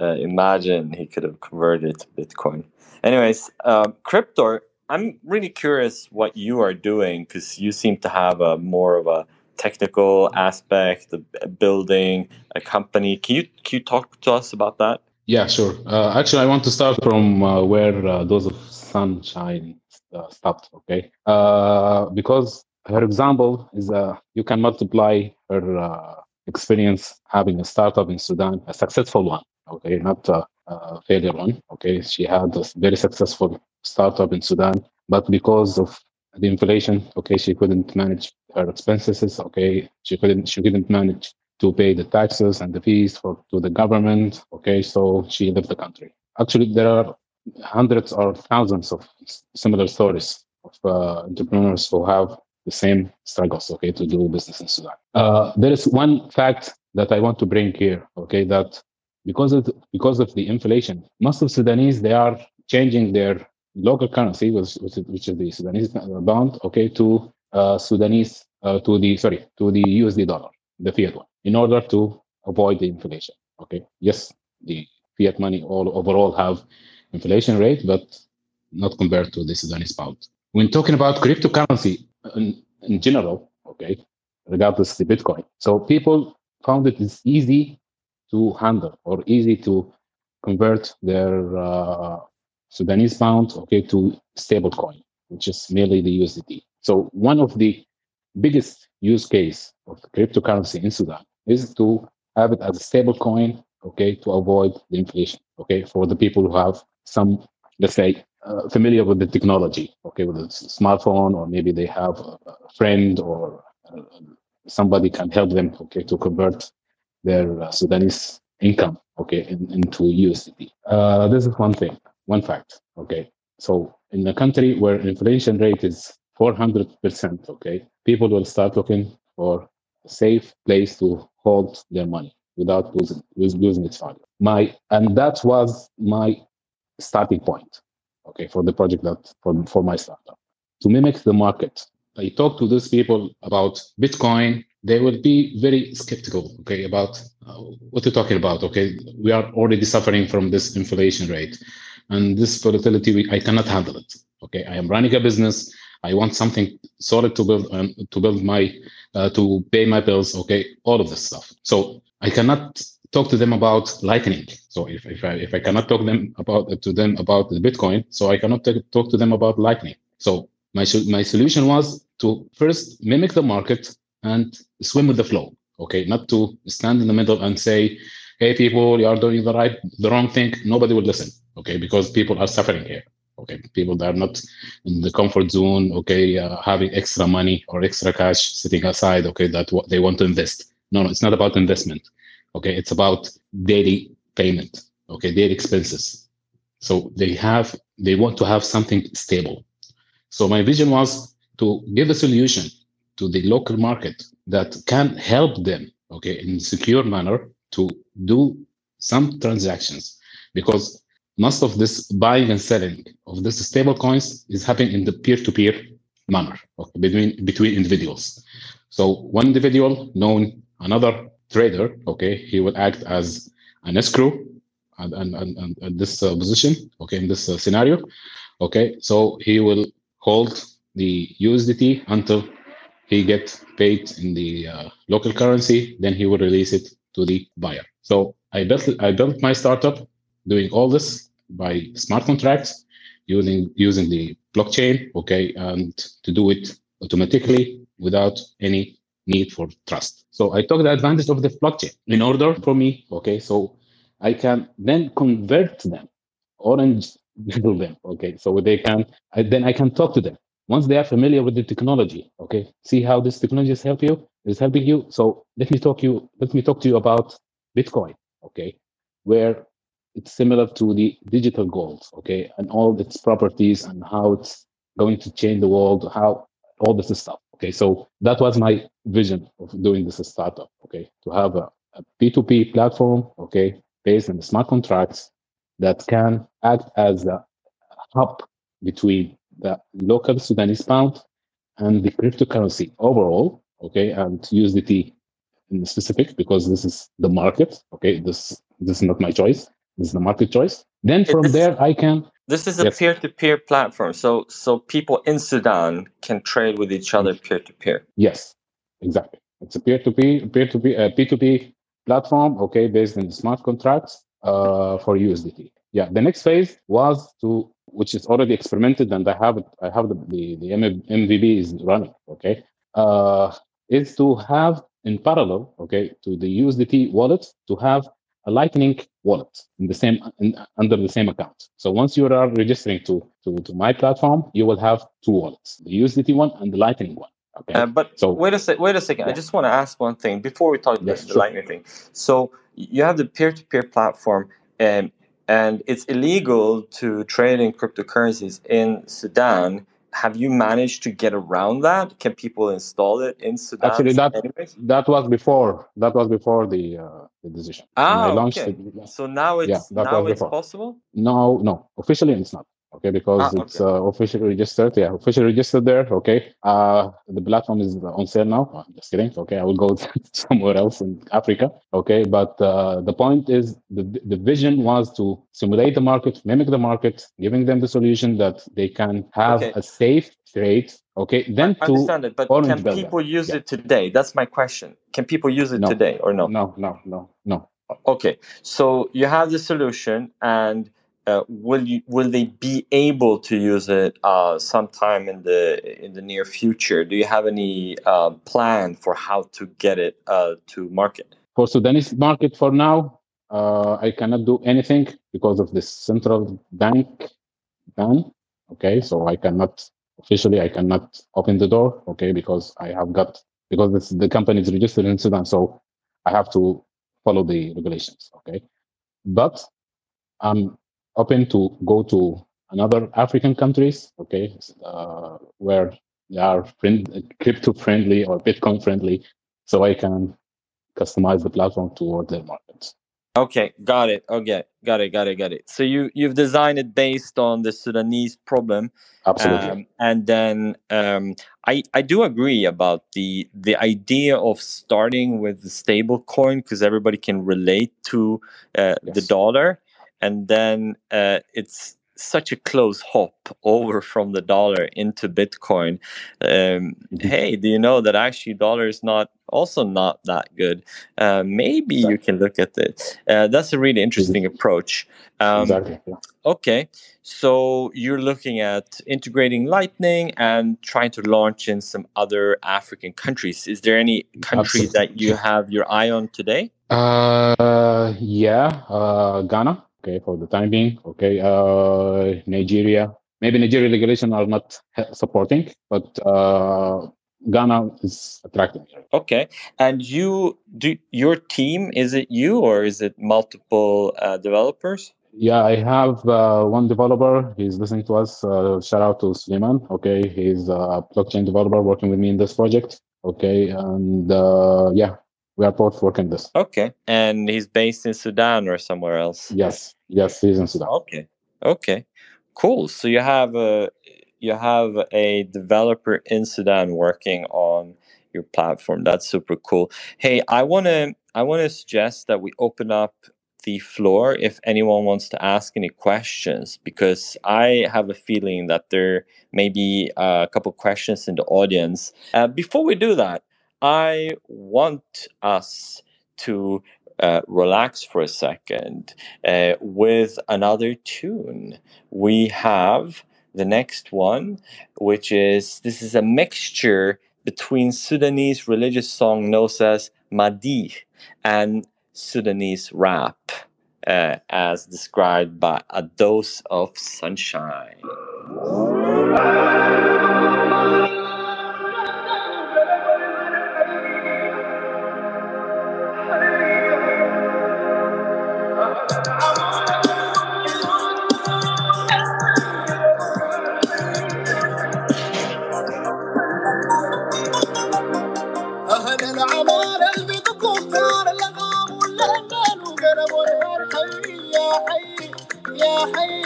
uh, imagine he could have converted to Bitcoin. Anyways, um, Cryptor, I'm really curious what you are doing because you seem to have a more of a technical aspect, the building a company. Can you can you talk to us about that? Yeah, sure. Uh, actually, I want to start from uh, where uh, Dose of Sunshine uh, stopped. Okay, uh, because her example is uh, you can multiply her uh, experience having a startup in Sudan, a successful one. Okay, not a, a failure one. Okay, she had a very successful startup in Sudan, but because of the inflation, okay, she couldn't manage her expenses. Okay, she couldn't she couldn't manage to pay the taxes and the fees for to the government. Okay, so she left the country. Actually, there are hundreds or thousands of similar stories of uh, entrepreneurs who have the same struggles. Okay, to do business in Sudan. Uh, there is one fact that I want to bring here. Okay, that because of because of the inflation, most of Sudanese they are changing their local currency, which, which is the Sudanese bond, okay, to uh, Sudanese uh, to the sorry to the USD dollar, the fiat one, in order to avoid the inflation. Okay, yes, the fiat money all overall have inflation rate, but not compared to the Sudanese pound. When talking about cryptocurrency in, in general, okay, regardless the Bitcoin, so people found it is easy to handle or easy to convert their uh, Sudanese pound, okay, to stable coin, which is merely the USDT. So one of the biggest use case of cryptocurrency in Sudan is to have it as a stable coin, okay, to avoid the inflation, okay, for the people who have some, let's say, uh, familiar with the technology, okay, with a smartphone, or maybe they have a friend or uh, somebody can help them, okay, to convert their uh, Sudanese income, okay, in, into USD. Uh, this is one thing, one fact, okay. So in a country where inflation rate is 400%, okay, people will start looking for a safe place to hold their money without losing, losing its value. My, and that was my starting point, okay, for the project that, for, for my startup. To mimic the market, I talk to these people about Bitcoin. They will be very skeptical, okay, about uh, what you're talking about. Okay, we are already suffering from this inflation rate, and this volatility. We, I cannot handle it. Okay, I am running a business. I want something solid to build um, to build my uh, to pay my bills. Okay, all of this stuff. So I cannot talk to them about Lightning. So if, if I if I cannot talk them about to them about the Bitcoin, so I cannot talk talk to them about Lightning. So my my solution was to first mimic the market and swim with the flow. Okay, not to stand in the middle and say, "Hey, people, you are doing the right, the wrong thing." Nobody will listen. Okay, because people are suffering here. Okay, people that are not in the comfort zone. Okay, uh, having extra money or extra cash sitting aside. Okay, that what they want to invest. No, no, it's not about investment. Okay, it's about daily payment. Okay, daily expenses. So they have they want to have something stable. So my vision was to give a solution to the local market that can help them, okay, in secure manner to do some transactions because most of this buying and selling of this stable coins is happening in the peer-to-peer manner okay, between between individuals. So one individual known another trader, okay, he will act as an escrow and and, and, and, this uh, position, okay, in this uh, scenario, okay. So he will hold the USDT until he gets paid in the uh, local currency. Then he will release it to the buyer. So I built I built my startup doing all this by smart contracts using using the blockchain, okay, and to do it automatically without any need for trust. So I took the advantage of the blockchain in order for me, okay, so I can then convert them, orange label them, okay, so they can, I, then I can talk to them. Once they are familiar with the technology, okay, see how this technology is help you, is helping you. So let me talk you, let me talk to you about Bitcoin, okay, where it's similar to the digital gold, okay, and all its properties and how it's going to change the world, how all this stuff. Okay, so that was my vision of doing this a startup. Okay, to have a a P2P platform, okay, based on smart contracts that can act as a hub between the local Sudanese pound and the cryptocurrency overall, okay, and USDT in specific because this is the market. Okay, this this is not my choice. This is the market choice. Then from this- there I can This is a Yes. peer-to-peer platform, so so people in Sudan can trade with each other peer-to-peer. Yes, exactly. It's a peer-to-peer, peer-to-peer, uh, P2P platform, okay, based on the smart contracts uh, for USDT. Yeah, the next phase was to, which is already experimented, and I have. I have the the, the MVP is running. Okay, uh, is to have in parallel, okay, to the USDT wallet to have a Lightning wallet in the same in, under the same account. So once you are registering to, to to my platform, you will have two wallets: the USDT one and the Lightning one. Okay. Uh, but So- wait a sec. Wait a second. I just want to ask one thing before we talk Yes, about the. Lightning thing. So you have the peer-to-peer platform, and and it's illegal to trade in cryptocurrencies in Sudan. Have you managed to get around that? Can people install it in Sudan? Actually, that anyways? that was before that was before the uh, the decision. Ah, okay. it, So now it's Yeah, now it's before. possible. no, no, officially it's not. Okay, because Ah, it's uh, officially registered. Yeah, officially registered there. Okay, uh, the platform is on sale now. Oh, I'm just kidding. Okay, I will go somewhere else in Africa. Okay, but uh, the point is the the vision was to simulate the market, mimic the market, giving them the solution that they can have Okay. a safe trade. Okay, then I to understand it, but can people use Yeah. it today? That's my question. Can people use it No. today or no? no, no, no, no. Okay, so you have the solution, and uh, will you will they be able to use it uh, sometime in the in the near future? Do you have any uh, plan for how to get it uh, to market? for Sudanese market for now, uh, I cannot do anything because of the central bank ban. Okay, so I cannot officially I cannot open the door. Okay, because I have got because this, the company is registered in Sudan, so I have to follow the regulations. Okay, but I'm open to go to another African countries. Okay, uh, where they are friend, crypto friendly or Bitcoin friendly, so I can customize the platform toward their markets. Okay, got it. Okay, got it, got it, got it. So you you've designed it based on the Sudanese problem, Absolutely. um, and then um, I I do agree about the the idea of starting with the stable coin because everybody can relate to uh, the dollar, and then uh, it's such a close hop over from the dollar into Bitcoin. Um, Mhm. Hey, do you know that actually dollar is not also not that good? Uh, maybe you can look at it. Uh, that's a really interesting approach. Um, exactly. Okay, so you're looking at integrating Lightning and trying to launch in some other African countries. Is there any country Absolutely. that you have your eye on today? Uh, yeah, uh, Ghana. Okay, for the time being. Okay, uh, Nigeria. Maybe Nigeria regulation are not supporting, but uh, Ghana is attracting. Okay, and you do your team? Is it you or is it multiple uh, developers? Yeah, I have uh, one developer. He's listening to us. Uh, shout out to Suleiman. Okay, he's a blockchain developer working with me in this project. Okay, and uh, yeah, we are both working this. Okay, and he's based in Sudan or somewhere else. Yes, yes, he's Sudan. Okay. Okay. Cool. So you have a you have a developer in Sudan working on your platform. That's super cool. Hey, I want to I want to suggest that we open up the floor if anyone wants to ask any questions because I have a feeling that there may be a couple questions in the audience. Uh, before we do that, I want us to uh, relax for a second uh, with another tune. We have the next one, which is this is a mixture between Sudanese religious song known as Madi and Sudanese rap, uh, as described by A Dose of Sunshine. حي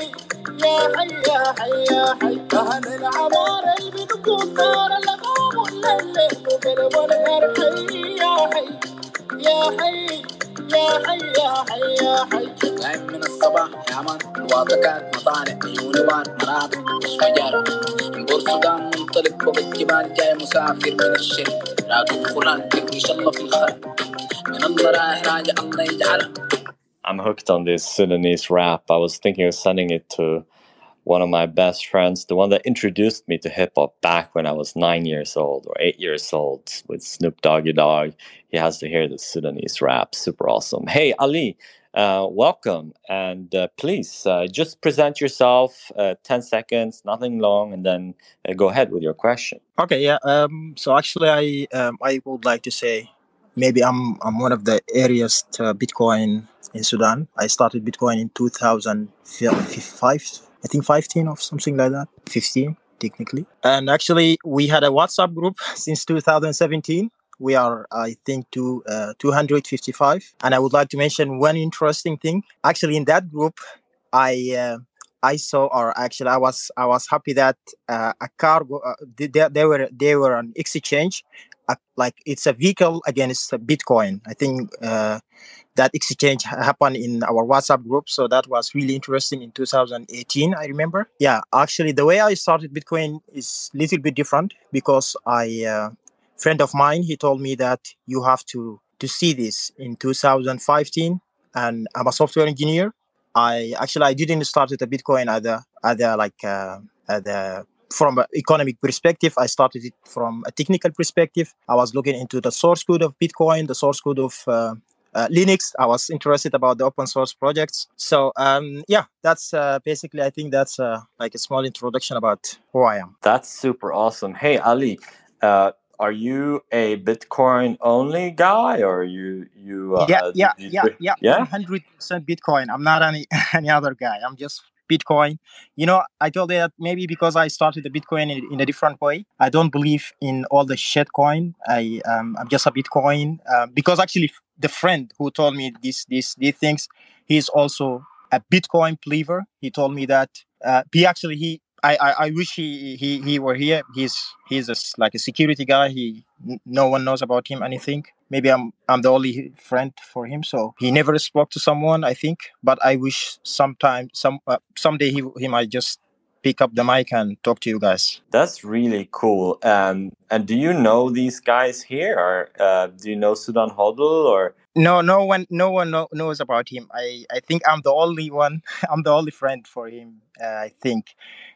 يا حي يا حي يا حي أهل العمار اللي بكفار الغام واللمن وقرب والنار حي يا حي يا حي يا حي يا حي يا حي نايم من الصباح يا مان الواطكات مطالع عيوني وان مناطق مش مجال نقول السودان منطلق فوق الجبال جاي مسافر من الشرق راكب فلان تكري الله في الخلق من الله رايح راجع الله يجعله I'm hooked on this Sudanese rap. I was thinking of sending it to one of my best friends, the one that introduced me to hip hop back when I was nine years old or eight years old with Snoop Doggy Dogg. He has to hear the Sudanese rap. Super awesome. Hey, Ali, uh, welcome. And uh, please uh, just present yourself, uh, 10 seconds, nothing long, and then uh, go ahead with your question. Okay, yeah. Um, so actually, I um, I would like to say maybe I'm I'm one of the earliest uh, Bitcoin in Sudan. I started Bitcoin in 2005, I think 15 or something like that, 15 technically. And actually, we had a WhatsApp group since 2017. We are, I think, to uh, 255. And I would like to mention one interesting thing. Actually, in that group, I. Uh, I saw, or actually, I was I was happy that uh, a cargo uh, they, they were they were an exchange, like it's a vehicle against Bitcoin. I think uh, that exchange happened in our WhatsApp group, so that was really interesting in 2018. I remember. Yeah, actually, the way I started Bitcoin is a little bit different because I uh, friend of mine he told me that you have to to see this in 2015, and I'm a software engineer I actually I didn't start with the Bitcoin at the at the like uh, from an economic perspective. I started it from a technical perspective. I was looking into the source code of Bitcoin, the source code of uh, uh, Linux. I was interested about the open source projects. So um, yeah, that's uh, basically. I think that's uh, like a small introduction about who I am. That's super awesome. Hey Ali, uh, are you a Bitcoin only guy, or you you? Uh, yeah, yeah, you- yeah, yeah, yeah. Hundred percent Bitcoin. I'm not any any other guy. I'm just Bitcoin. You know, I told you that maybe because I started the Bitcoin in, in a different way. I don't believe in all the shitcoin. I um, I'm just a Bitcoin uh, because actually the friend who told me these these these things, he's also a Bitcoin believer. He told me that uh, he actually he. I, I, I wish he, he, he were here. He's he's a like a security guy. He no one knows about him anything. Maybe I'm I'm the only friend for him. So he never spoke to someone. I think, but I wish sometime some uh, someday he he might just pick up the mic and talk to you guys. That's really cool. Um, and do you know these guys here, or uh, do you know Sudan Hodl, or No, no one, no one know, knows about him. I, I think I'm the only one. I'm the only friend for him. Uh, I think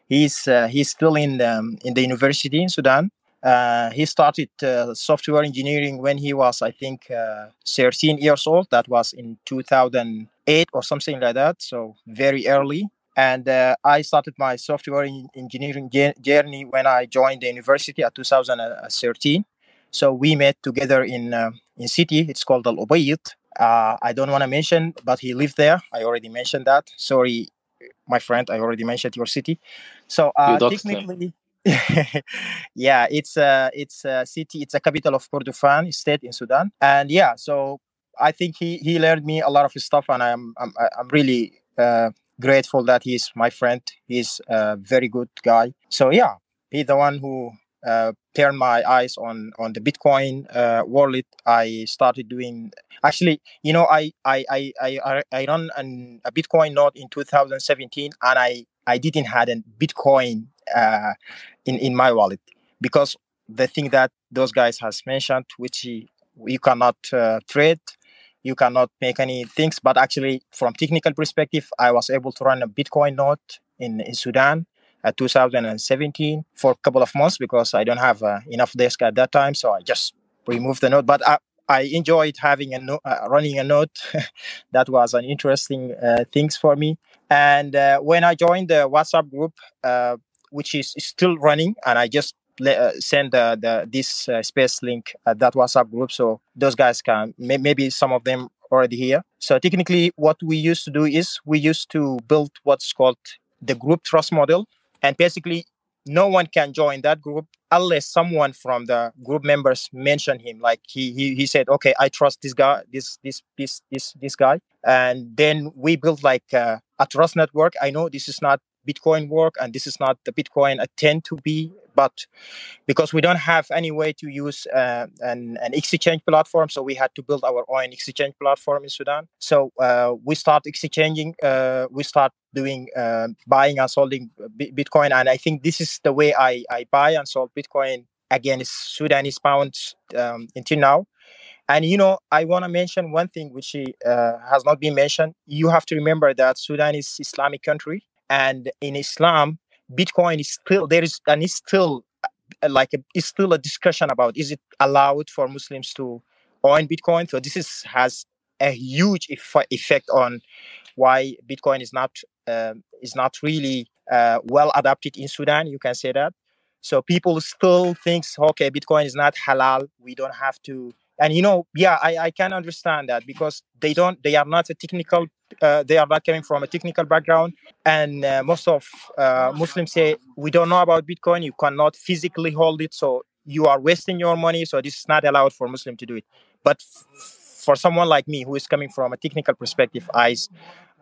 he's uh, he's still in um, in the university in Sudan. Uh, he started uh, software engineering when he was, I think, uh, 13 years old. That was in 2008 or something like that. So very early. And uh, I started my software engineering journey when I joined the university at 2013. So we met together in uh, in city. It's called Al Ubayd. Uh, I don't want to mention, but he lived there. I already mentioned that. Sorry, my friend. I already mentioned your city. So uh, technically, yeah, it's a it's a city. It's a capital of Kordofan state in Sudan. And yeah, so I think he he learned me a lot of stuff, and I'm I'm I'm really uh, grateful that he's my friend. He's a very good guy. So yeah, he's the one who uh, turned my eyes on on the Bitcoin uh, wallet. I started doing actually, you know, I I I I, I- run an, a Bitcoin node in 2017, and I I didn't had a Bitcoin uh, in in my wallet because the thing that those guys has mentioned, which you cannot uh, trade. You cannot make any things, but actually, from technical perspective, I was able to run a Bitcoin node in, in Sudan at 2017 for a couple of months because I don't have uh, enough desk at that time. So I just removed the node. But I, I enjoyed having a no, uh, running a node. that was an interesting uh, things for me. And uh, when I joined the WhatsApp group, uh, which is still running, and I just le- uh, send the, the this uh, space link at that WhatsApp group, so those guys can may- maybe some of them already here. So technically, what we used to do is we used to build what's called the group trust model, and basically no one can join that group unless someone from the group members mention him. Like he he, he said okay i trust this guy this this this this this guy. And then we built like uh, a trust network. I know this is not bitcoin work and this is not the bitcoin attend to be but because we don't have any way to use uh, an, an exchange platform so we had to build our own exchange platform in sudan. So uh, we start exchanging uh, we start doing uh, buying and selling Bi- bitcoin and i think this is the way i, I buy and sell bitcoin. Against sudanese pounds um, until now. And you know i want to mention one thing which uh, has not been mentioned. You have to remember that sudan is islamic country and in islam bitcoin is still there is and it's still uh, like a, it's still a discussion about is it allowed for muslims to own bitcoin? So this is has a huge eff- effect on why bitcoin is not um, is not really uh, well adapted in sudan you can say that. So people still thinks okay bitcoin is not halal we don't have to and you know yeah i, I can understand that because they don't they are not a technical uh, they are not coming from a technical background and uh, most of uh, muslims say we don't know about bitcoin you cannot physically hold it so you are wasting your money so this is not allowed for muslim to do it but f- for someone like me who is coming from a technical perspective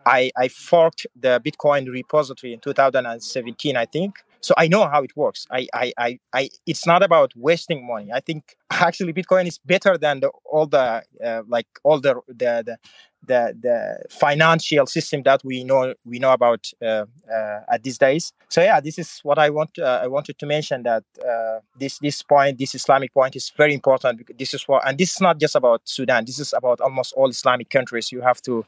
I I forked the Bitcoin repository in 2017, I think. So I know how it works. I, I, I, I it's not about wasting money. I think actually Bitcoin is better than the, all the uh, like all the the, the the the financial system that we know we know about uh, uh, at these days. So yeah, this is what I want. Uh, I wanted to mention that uh, this this point, this Islamic point, is very important. Because this is what, and this is not just about Sudan. This is about almost all Islamic countries. You have to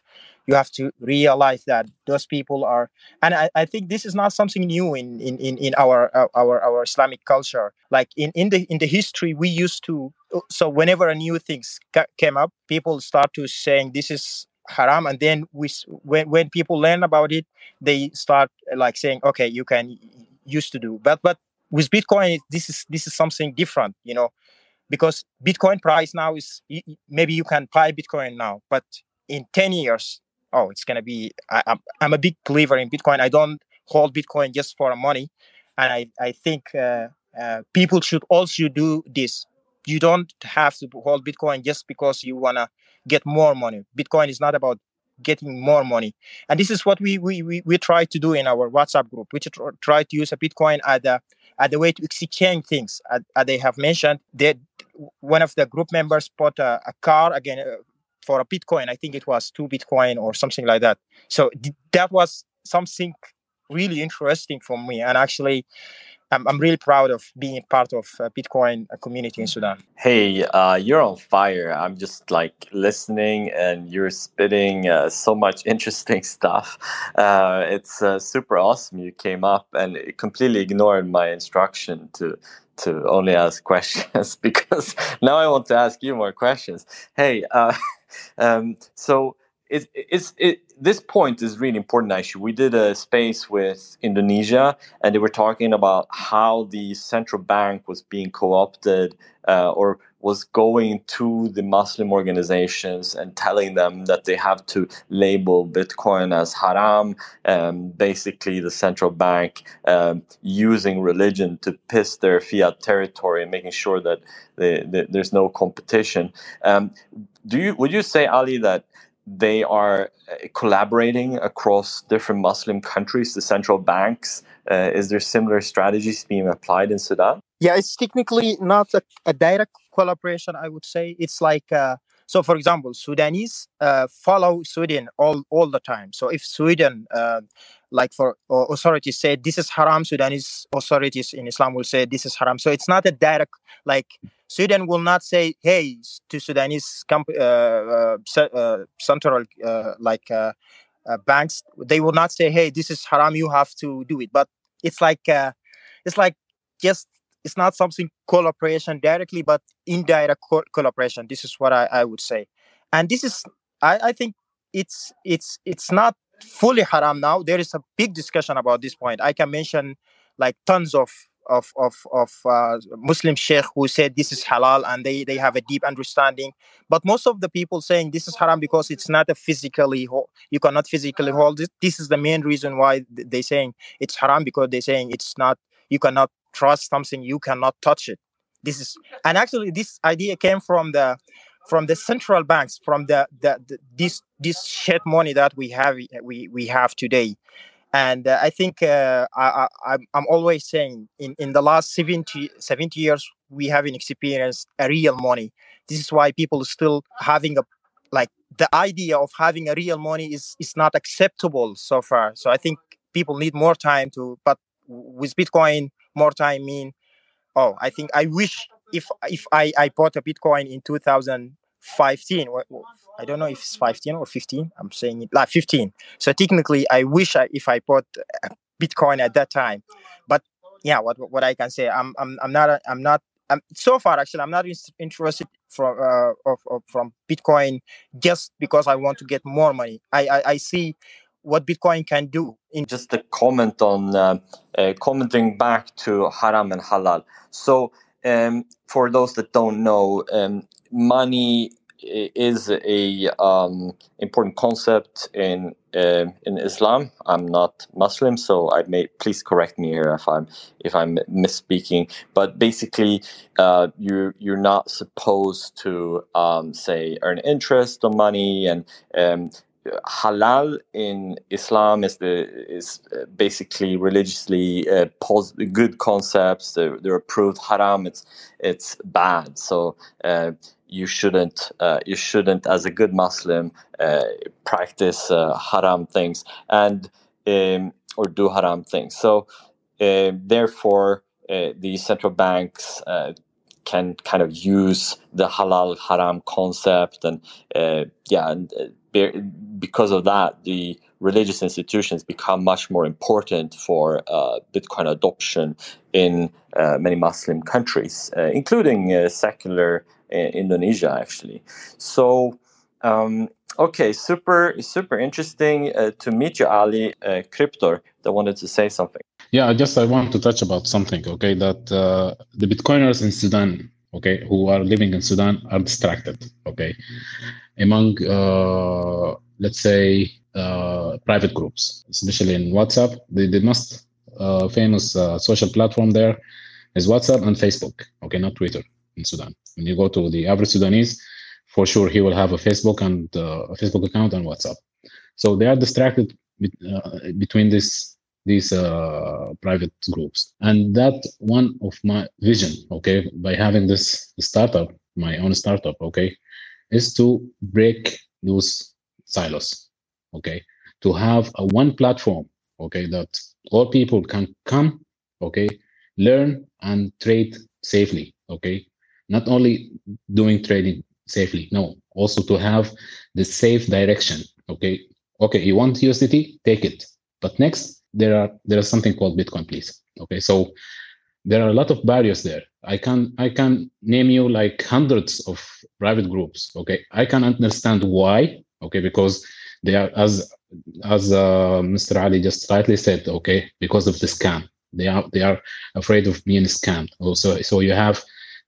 you have to realize that those people are and I, I think this is not something new in in, in, in our, our our our islamic culture like in, in the in the history we used to so whenever a new things ca- came up, people start to saying this is haram, and then we when when people learn about it, they start like saying, okay, you can used to do, but but with Bitcoin, this is this is something different, you know, because Bitcoin price now is maybe you can buy Bitcoin now, but in ten years, oh, it's gonna be. I, I'm I'm a big believer in Bitcoin. I don't hold Bitcoin just for money, and I I think uh, uh, people should also do this. You don't have to hold Bitcoin just because you wanna get more money. Bitcoin is not about getting more money, and this is what we we we, we try to do in our WhatsApp group. We try to use a Bitcoin as a as a way to exchange things. As, as they have mentioned, that one of the group members bought a, a car again uh, for a Bitcoin. I think it was two Bitcoin or something like that. So th- that was something really interesting for me, and actually I'm, I'm really proud of being part of a Bitcoin community in Sudan. Hey, uh, you're on fire. I'm just like listening and you're spitting uh, so much interesting stuff. Uh, it's uh, super awesome. You came up and completely ignored my instruction to to only ask questions because now I want to ask you more questions. Hey, uh, um, so it, it's it, this point is really important actually. We did a space with indonesia and they were talking about how the central bank was being co-opted uh, or was going to the muslim organizations and telling them that they have to label bitcoin as haram um, basically the central bank um, using religion to piss their fiat territory and making sure that they, there's no competition. Um, do you would you say ali that they are uh, collaborating across different Muslim countries, the central banks. Uh, is there similar strategies being applied in Sudan? Yeah, it's technically not a, a direct collaboration, I would say. It's like, uh, so for example, Sudanese uh, follow Sweden all, all the time. So if Sweden, uh, like for authorities say this is haram, Sudanese authorities in Islam will say this is haram. So it's not a direct, like Sweden will not say, "Hey," to Sudanese comp- uh, uh, uh, central like banks. They will not say, "Hey, this is haram. You have to do it." But it's like it's like just it's not something collaboration directly, but indirect co-. This is what I, I would say, and this is I, I think it's it's it's not fully haram now. There is a big discussion about this point. I can mention like tons of of of of uh, Muslim sheikh who said this is halal and they they have a deep understanding. But most of the people saying this is haram because it's not a physically you cannot physically hold it. This is the main reason why they saying it's haram because they're saying it's not you cannot trust something you cannot touch it. This is and actually this idea came from the from the central banks from the, the, the this this shit money that we have we we have today and uh, I think uh, I, am always saying in, in the last 70, 70 years, we haven't experienced a real money. This is why people still having a, like the idea of having a real money is, is not acceptable so far. So I think people need more time to, but with Bitcoin, more time mean, oh, I think I wish if, if I, I bought a Bitcoin in 2015, I don't know if it's 15 or 15. I'm saying it like 15. So technically, I wish I, if I bought Bitcoin at that time. But yeah, what what I can say, I'm I'm I'm not I'm not I'm, so far actually I'm not interested from uh, of, of, from Bitcoin just because I want to get more money. I I, I see what Bitcoin can do. In just a comment on uh, uh, commenting back to haram and halal. So um, for those that don't know, um, money is a um, important concept in uh, in Islam. I'm not Muslim, so I may please correct me here if I'm if I'm misspeaking. But basically, uh, you you're not supposed to um, say earn interest on money and um, halal in Islam is the is basically religiously uh, pos- good concepts. They're, they're, approved. Haram, it's it's bad. So uh, you shouldn't uh, you shouldn't as a good Muslim uh, practice uh, haram things and um, or do haram things. So therefore, uh, the central banks uh, can kind of use the halal haram concept and uh, yeah and because of that the religious institutions become much more important for uh, Bitcoin adoption in uh, many Muslim countries, uh, including uh, secular in Indonesia, actually. So, um, okay, super, super interesting uh, to meet you, Ali. Uh, Cryptor, that wanted to say something. Yeah, I just I want to touch about something. Okay, that uh, the Bitcoiners in Sudan, okay, who are living in Sudan, are distracted. Okay, among uh, let's say uh, private groups, especially in WhatsApp, the, the most uh, famous uh, social platform there is WhatsApp and Facebook. Okay, not Twitter in Sudan. When you go to the average Sudanese, for sure he will have a Facebook and uh, a Facebook account and WhatsApp. So they are distracted uh, between this these uh, private groups. And that one of my vision okay by having this startup my own startup okay is to break those silos okay to have a one platform okay that all people can come okay learn and trade safely okay. Not only doing trading safely no also to have the safe direction okay. Okay you want usdt take it. But next there are there is something called bitcoin please. Okay so there are a lot of barriers there. I can i can name you like hundreds of private groups okay? I can understand why okay because they are as as uh, mr ali just rightly said okay because of the scam. They are they are afraid of being scammed. Also so you have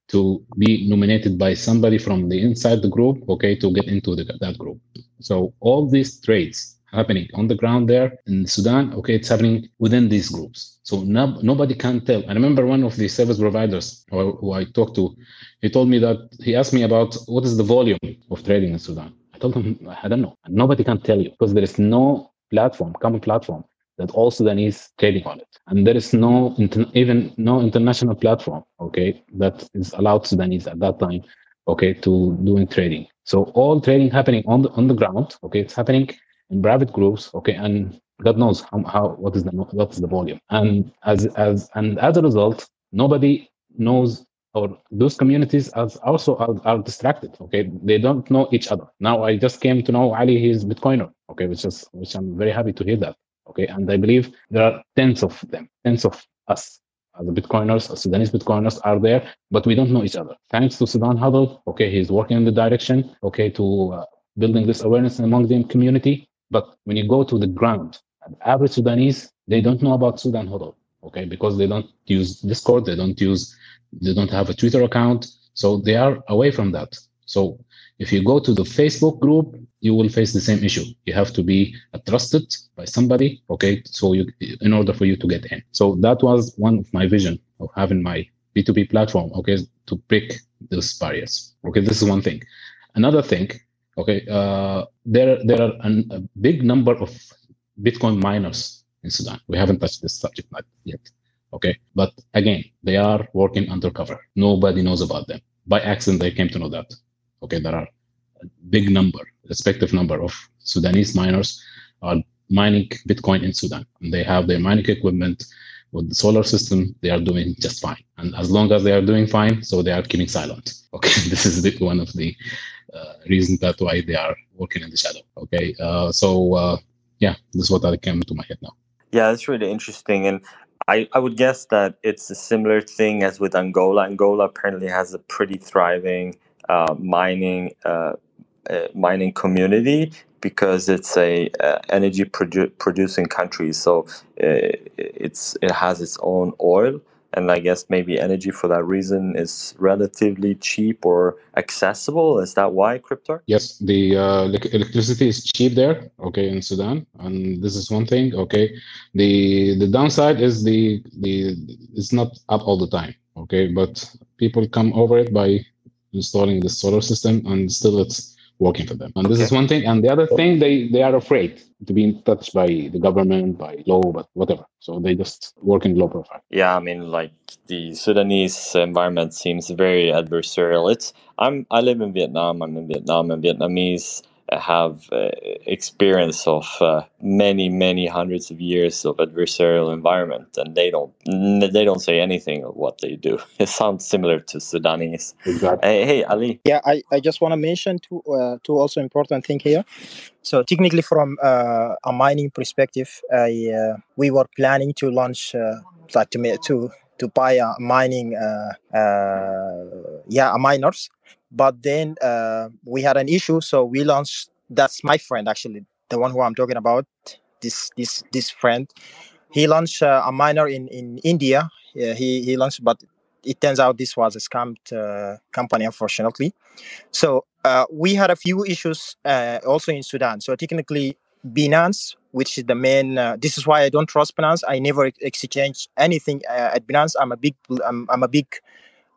to be nominated by somebody from the inside the group okay to get into the, that group. So all these trades happening on the ground there in Sudan. Okay, it's happening within these groups. So no, nobody can tell. I remember one of the service providers who, who I talked to, he told me that he asked me about what is the volume of trading in Sudan. I told him, I don't know. Nobody can tell you because there is no platform, common platform that all Sudanese trading on it. And there is no, even no international platform, okay, that is allowed Sudanese at that time, okay, to doing trading. So all trading happening on the, on the ground, okay, it's happening in private groups okay and god knows how, how what is the what's the volume. And as as and as a result nobody knows or those communities as also are, are, distracted okay? They don't know each other. Now i just came to know ali he's bitcoiner okay which is which i'm very happy to hear that okay? And i believe there are tens of them tens of us the bitcoiners sudanese bitcoiners are there but we don't know each other. Thanks to sudan hodl okay he's working in the direction okay to uh, building this awareness among the community but when you go to the ground, average Sudanese, they don't know about Sudan Hodl, okay, because they don't use Discord, they don't use, they don't have a Twitter account, so they are away from that. So if you go to the Facebook group, you will face the same issue. You have to be trusted by somebody, okay, so you in order for you to get in. So that was one of my vision of having my B2B platform, okay, to break those barriers. Okay, this is one thing. Another thing Okay, uh, there there are an, a big number of Bitcoin miners in Sudan. We haven't touched this subject yet. Okay, but again, they are working undercover. Nobody knows about them. By accident, they came to know that. Okay, there are a big number, respective number of Sudanese miners are mining Bitcoin in Sudan, and they have their mining equipment with the solar system. They are doing just fine, and as long as they are doing fine, so they are keeping silent. Okay, this is the, one of the reasons that why they are working in the shadow. Okay, uh, so uh, yeah, this is what I came to my head now. Yeah, that's really interesting, and I, I would guess that it's a similar thing as with Angola. Angola apparently has a pretty thriving uh, mining uh, uh, mining community because it's a energy produ- producing country. So it's it has its own oil, and I guess maybe energy for that reason is relatively cheap or accessible. Is that why, Cryptor? Yes, the uh, electricity is cheap there. Okay, in Sudan, and this is one thing. Okay, the the downside is the the it's not up all the time. Okay, but people come over it by installing the solar system, and still it's working for them. And this is one thing. And the other thing, they they are afraid to be touched by the government, by law, but whatever. So they just work in low profile. Yeah, I mean, like the Sudanese environment seems very adversarial. It's I'm I live in Vietnam. I'm in Vietnam, and Vietnamese have uh, experience of uh, many many hundreds of years of adversarial environment and they don't they don't say anything of what they do. It sounds similar to sudanese. Exactly. hey, hey ali. Yeah i, I just want to mention two uh, two also important thing here. So technically from uh, a mining perspective I, uh, we were planning to launch uh, like to to to buy a mining yeah a miners but then uh, we had an issue, so we launched. That's my friend actually, the one who I'm talking about. This this this friend, he launched uh, a miner in in India. Yeah, he he launched, but it turns out this was a scammed uh, company, unfortunately. So uh, we had a few issues uh, also in Sudan. So technically, Binance, which is the main. Uh, this is why I don't trust Binance. I never exchange anything at Binance. I'm a big. I'm, I'm a big.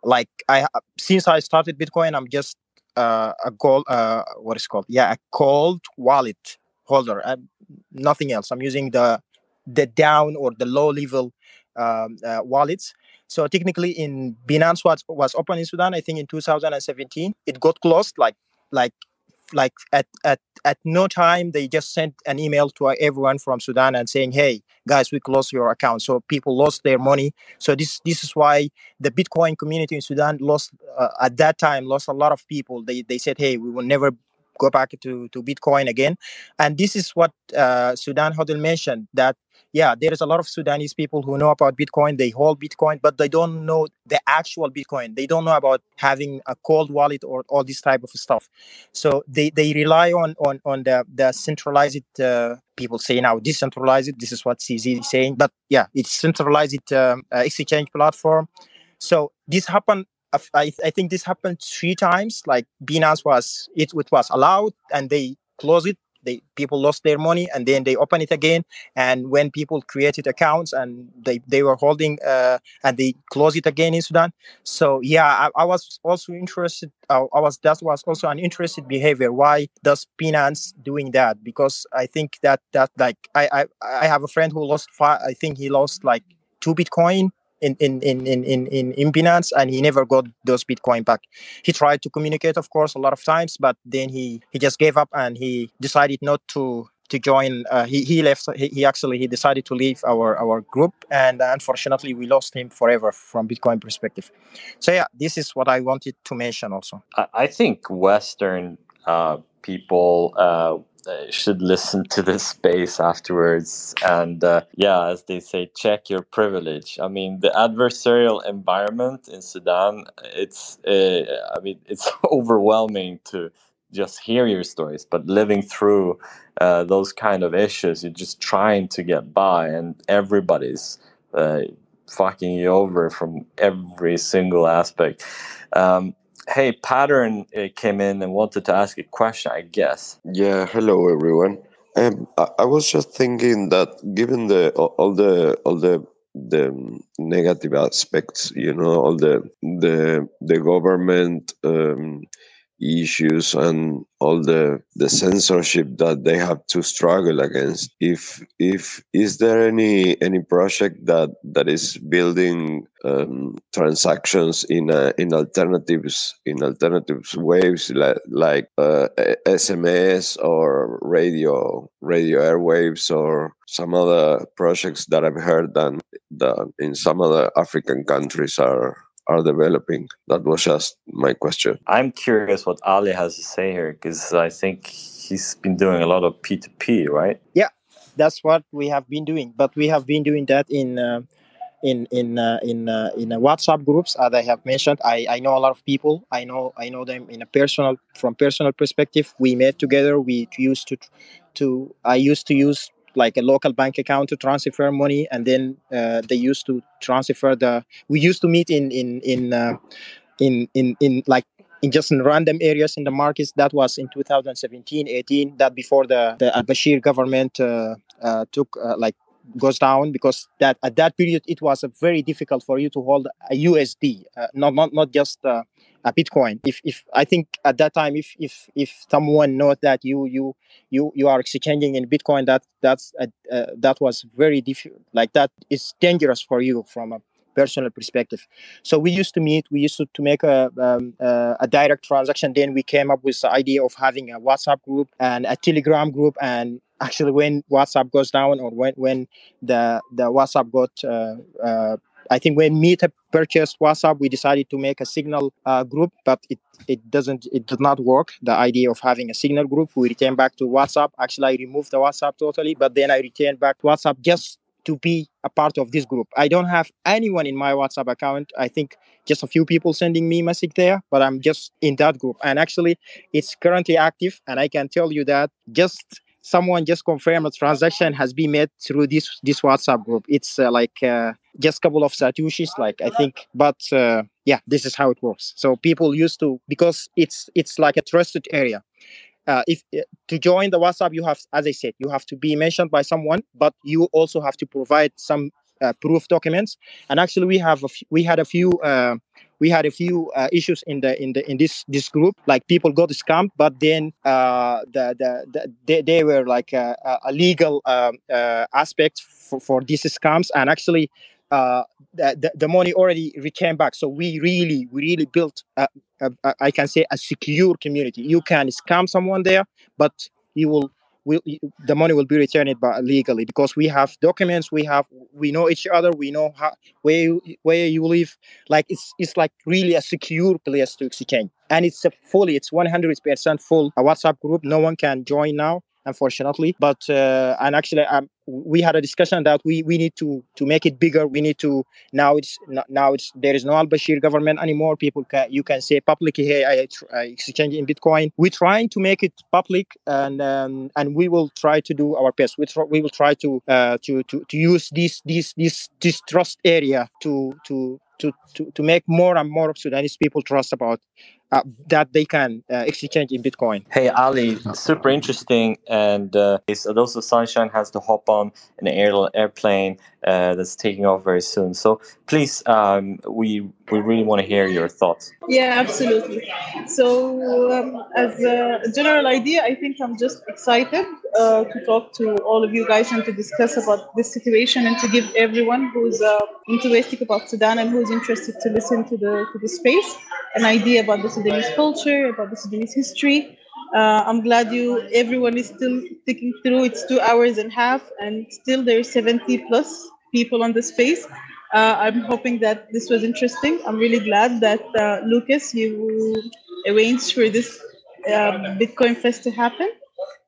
Like I since I started Bitcoin, I'm just uh, a gold. Uh, what is called? Yeah, a cold wallet holder. I'm, nothing else. I'm using the the down or the low level um, uh, wallets. So technically, in Binance was was open in Sudan. I think in 2017, it got closed. Like like like at at at no time they just sent an email to everyone from Sudan and saying, "Hey guys, we closed your account." So people lost their money. So this this is why the Bitcoin community in Sudan lost uh, at that time lost a lot of people. They they said, "Hey, we will never." Go back to, to Bitcoin again, and this is what uh, Sudan Hodl mentioned that yeah, there is a lot of Sudanese people who know about Bitcoin. They hold Bitcoin, but they don't know the actual Bitcoin. They don't know about having a cold wallet or all this type of stuff. So they, they rely on on on the the centralized uh, people say now decentralized. This is what CZ is saying, but yeah, it's centralized um, uh, exchange platform. So this happened I, I think this happened three times. Like Binance was it, it was allowed and they closed it. They people lost their money and then they open it again. And when people created accounts and they they were holding uh, and they close it again in sudan. So yeah i, I was also interested uh, i was that was also an interested behavior. Why does binance doing that? Because i think that that like i i, I have a friend who lost five i think he lost like two bitcoin in in in in in in and he never got those Bitcoin back. He tried to communicate, of course, a lot of times, but then he he just gave up and he decided not to to join. Uh, he he left. He, he actually he decided to leave our our group, and unfortunately, we lost him forever from Bitcoin perspective. So yeah, this is what I wanted to mention also. I, I think Western uh, people. Uh, should listen to this space afterwards. And uh, yeah as they say check your privilege. I mean the adversarial environment in sudan it's uh, i mean it's overwhelming to just hear your stories but living through uh, those kind of issues you're just trying to get by and everybody's uh, fucking you over from every single aspect. Um, hey, Pattern uh, came in and wanted to ask a question, I guess. Yeah, hello everyone. Um, I, I was just thinking that given the all the all the the negative aspects, you know, all the the the government um, issues and all the the censorship that they have to struggle against. If if is there any any project that that is building um, transactions in uh, in alternatives in alternatives waves like, like uh, sms or radio radio airwaves or some other projects that i've heard that, that in some other african countries are are developing. That was just my question. I'm curious what Ali has to say here because I think he's been doing a lot of P2P, right? Yeah, that's what we have been doing. But we have been doing that in. Uh, in in uh, in uh, in uh, WhatsApp groups, as I have mentioned, I, I know a lot of people. I know I know them in a personal from personal perspective. We met together. We used to to I used to use like a local bank account to transfer money and then uh, they used to transfer the we used to meet in in in uh, in, in in like in just in random areas in the markets. That was in 2017 18 that before the the al-bashir government uh, uh took uh, like goes down because that at that period it was very difficult for you to hold a usd uh, not not not just a bitcoin. If if i think at that time if if if someone knows that you you you you are exchanging in bitcoin that that's a, uh, that was very difficult like that is dangerous for you from a personal perspective so we used to meet we used to, to make a um, uh, a direct transaction then we came up with the idea of having a whatsapp group and a telegram group and actually when whatsapp goes down or when when the the whatsapp got uh, uh I think when Meta purchased WhatsApp, we decided to make a Signal uh, group, but it it doesn't it did not work. The idea of having a Signal group, we returned back to WhatsApp. Actually, I removed the WhatsApp totally, but then I returned back to WhatsApp just to be a part of this group. I don't have anyone in my WhatsApp account. I think just a few people sending me message there, but I'm just in that group. And actually, it's currently active, and I can tell you that just someone just confirmed a transaction has been made through this this WhatsApp group. It's uh, like uh, just a couple of satoshis, like I think, but uh, yeah, this is how it works. So people used to because it's it's like a trusted area. Uh, if uh, to join the WhatsApp, you have, as I said, you have to be mentioned by someone, but you also have to provide some uh, proof documents. And actually, we have we had a few uh, we had a few uh, issues in the in the in this this group. Like people got scammed, but then uh, the, the, the they, they were like a, a legal um, aspect for, for these scams, and actually. Uh, the, the, money already returned back. So we really we really built a, a, a, I can say a secure community. You can scam someone there but you will will the money will be returned by legally because we have documents we have we know each other we know how where you, where you live. Like it's it's like really a secure place to exchange. And it's a fully it's 100% full a whatsapp group. No one can join now unfortunately. But uh, and actually um, we had a discussion that we we need to to make it bigger. We need to now it's now it's there is no al-bashir government anymore. People can you can say publicly hey i, I exchange in bitcoin. We're trying to make it public and um, and we will try to do our best. We, tr- we will try to uh, to to to use this this this this trust area to to to, to, to make more and more Sudanese people trust about uh, that they can uh, exchange in Bitcoin. Hey Ali, super interesting, and uh, so also Sunshine has to hop on an air, airplane uh, that's taking off very soon. So please, um, we we really want to hear your thoughts. Yeah, absolutely. So um, as a general idea, I think I'm just excited uh, to talk to all of you guys and to discuss about this situation and to give everyone who's uh, enthusiastic about Sudan and who's interested to listen to the to the space an idea about the Sudanese culture, about the Sudanese history. Uh, I'm glad you everyone is still sticking through. It's two hours and a half, and still there's 70 plus people on the space. Uh, I'm hoping that this was interesting. I'm really glad that uh, Lucas you arranged for this uh, Bitcoin Fest to happen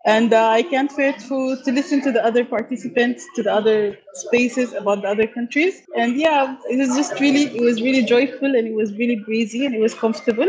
and uh, I can't wait to, to listen to the other participants, to the other spaces about the other countries. And yeah, it was just really, it was really joyful and it was really breezy and it was comfortable.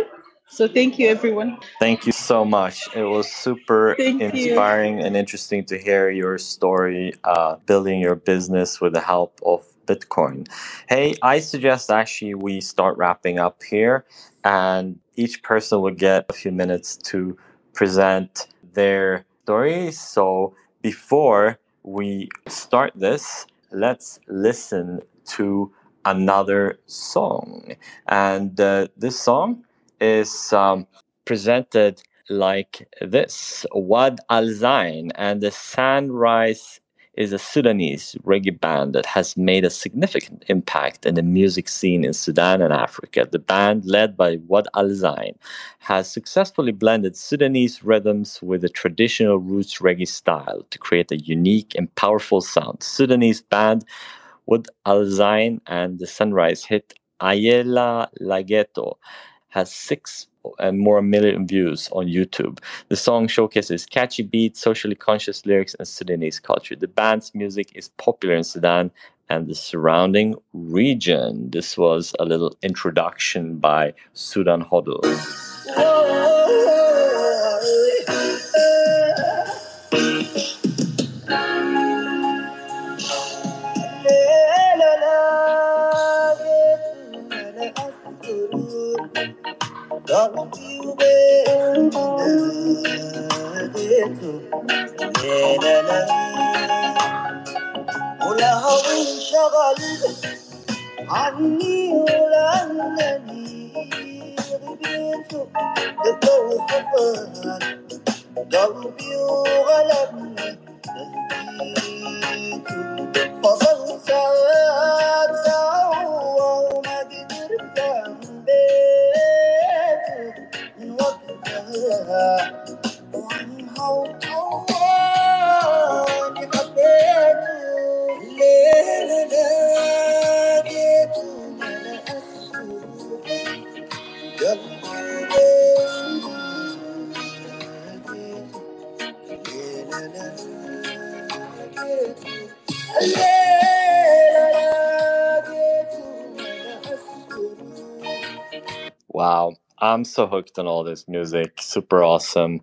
So thank you, everyone. Thank you so much. It was super Thank inspiring you. and interesting to hear your story, uh, building your business with the help of Bitcoin. Hey, I suggest actually we start wrapping up here, and each person will get a few minutes to present their story. So before we start this, let's listen to another song. And uh, this song is um, presented like this Wad Al Zain and the Sunrise is a Sudanese reggae band that has made a significant impact in the music scene in Sudan and Africa. The band, led by Wad Al Zain, has successfully blended Sudanese rhythms with the traditional roots reggae style to create a unique and powerful sound. Sudanese band Wad Al Zain and the Sunrise hit Ayela Lageto has six and more million views on YouTube. The song showcases catchy beats, socially conscious lyrics, and Sudanese culture. The band's music is popular in Sudan and the surrounding region. This was a little introduction by Sudan Hodl. ولها انشغل عني ولأنني غبيت الضوء خفان قلبي وغلبني نسيت فضل ساعات ساعة وما قدرت أنبيت Wow. I'm so hooked on all this music. Super awesome.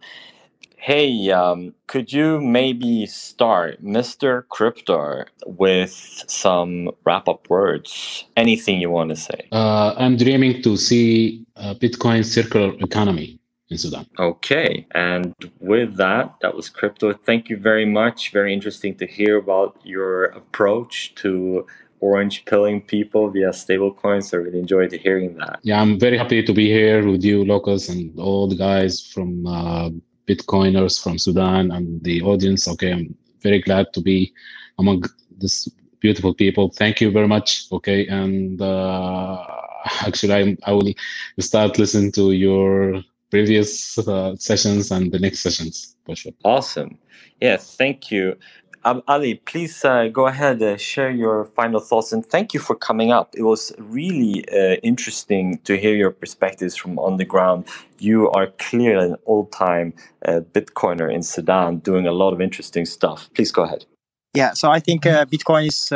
Hey, um, could you maybe start, Mr. Cryptor, with some wrap up words? Anything you want to say? Uh, I'm dreaming to see a Bitcoin circular economy in Sudan. Okay. And with that, that was Cryptor. Thank you very much. Very interesting to hear about your approach to orange pilling people via stablecoins. I really enjoyed hearing that. Yeah, I'm very happy to be here with you, Lucas, and all the guys from uh, Bitcoiners from Sudan and the audience. Okay, I'm very glad to be among this beautiful people. Thank you very much. Okay, and uh, actually, I, I will start listening to your previous uh, sessions and the next sessions for sure. Awesome. Yeah, thank you. Um, Ali, please uh, go ahead, uh, share your final thoughts, and thank you for coming up. It was really uh, interesting to hear your perspectives from on the ground. You are clearly an old-time uh, Bitcoiner in Sudan, doing a lot of interesting stuff. Please go ahead. Yeah, so I think uh, Bitcoin is,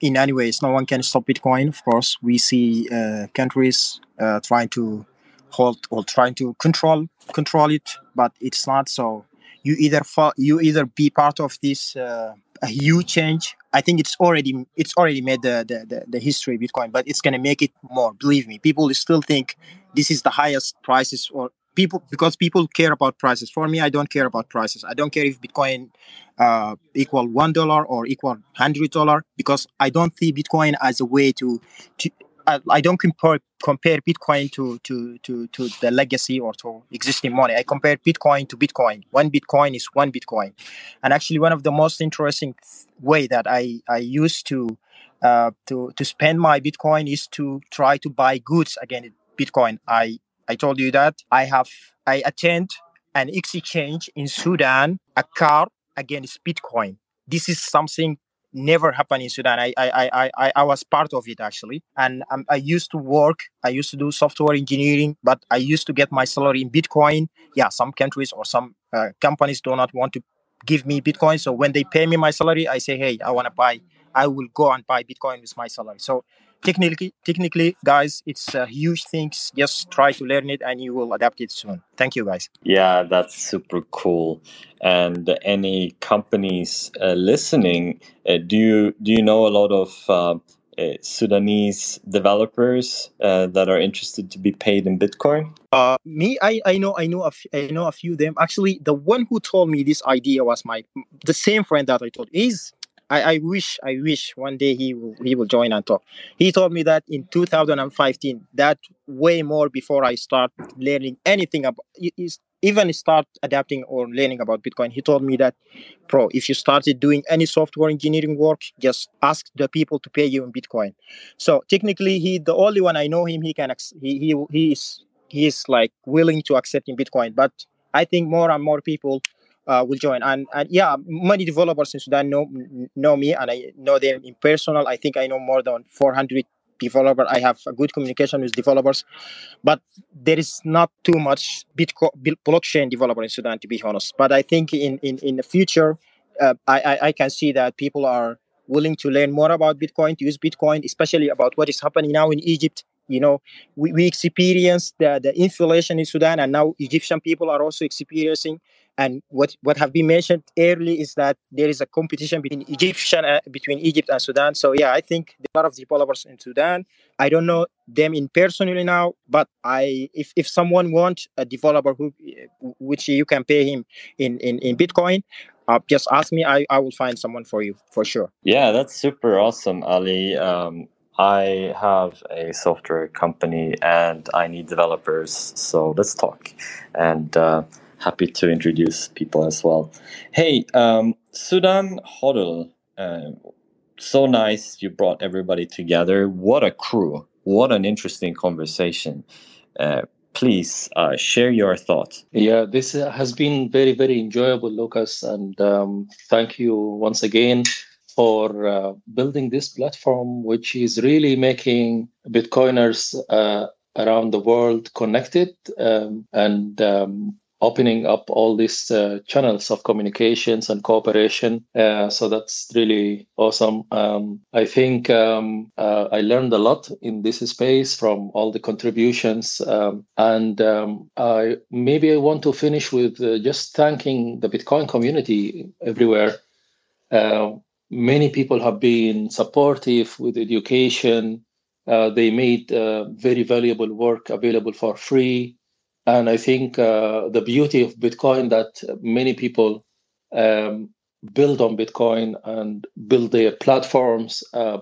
in any ways, no one can stop Bitcoin. Of course, we see countries trying to hold or trying to control control it, but it's not so you either fall, you either be part of this uh, huge change. I think it's already it's already made the the, the, the history of Bitcoin, but it's gonna make it more. Believe me, people still think this is the highest prices or people because people care about prices. For me, I don't care about prices. I don't care if Bitcoin uh, equal one dollar or equal hundred dollar because I don't see Bitcoin as a way to to I, I don't compare compare Bitcoin to, to to to the legacy or to existing money. I compare Bitcoin to Bitcoin. One Bitcoin is one Bitcoin, and actually one of the most interesting way that I I used to uh, to to spend my Bitcoin is to try to buy goods against Bitcoin. I I told you that I have I attend an exchange in Sudan a car against Bitcoin. This is something never happened in Sudan. I I I I, was part of it actually, and um, I used to work. I used to do software engineering, but I used to get my salary in Bitcoin. Yeah, some countries or some uh, companies do not want to give me Bitcoin, so when they pay me my salary, I say, hey, I want to buy. I will go and buy Bitcoin with my salary. So technically technically guys it's a huge thing just try to learn it and you will adapt it soon thank you guys yeah that's super cool and any companies uh, listening uh, do you do you know a lot of uh, uh Sudanese developers uh, that are interested to be paid in Bitcoin? Uh, me, I, I know, I know, a f- I know a few of them. Actually, the one who told me this idea was my the same friend that I told. He's I, I wish I wish one day he will he will join and talk. He told me that in 2015, that way more before I start learning anything about even start adapting or learning about Bitcoin. He told me that, bro, if you started doing any software engineering work, just ask the people to pay you in Bitcoin. So technically, he the only one I know him. He can he he he is he is like willing to accept in Bitcoin, but I think more and more people uh, will join. And, and yeah, many developers in Sudan know know me, and I know them in personal. I think I know more than 400 developer. I have a good communication with developers, but there is not too much Bitcoin blockchain developer in Sudan, to be honest. But I think in in in the future, uh, I, I I can see that people are willing to learn more about Bitcoin, to use Bitcoin, especially about what is happening now in Egypt. You know, we, we experienced the, the inflation in Sudan, and now Egyptian people are also experiencing and what, what have been mentioned early is that there is a competition between Egyptian uh, between Egypt and Sudan. So yeah, I think a lot of developers in Sudan. I don't know them in personally now, but I if, if someone wants a developer who which you can pay him in in, in Bitcoin, uh, just ask me. I, I will find someone for you for sure. Yeah, that's super awesome, Ali. Um, I have a software company and I need developers, so let's talk. And uh, happy to introduce people as well. Hey, um, Sudan Hodl, uh, so nice you brought everybody together. What a crew! What an interesting conversation. Uh, please uh, share your thoughts. Yeah, this has been very, very enjoyable, Lucas, and um, thank you once again for uh, building this platform, which is really making Bitcoiners uh, around the world connected um, and um, opening up all these uh, channels of communications and cooperation. Uh, so that's really awesome. Um, I think um, uh, I learned a lot in this space from all the contributions. Um, and um, I maybe I want to finish with uh, just thanking the Bitcoin community everywhere. Uh, many people have been supportive with education. Uh, they made very valuable work available for free and I think uh, the beauty of Bitcoin that many people um, build on Bitcoin and build their platforms uh,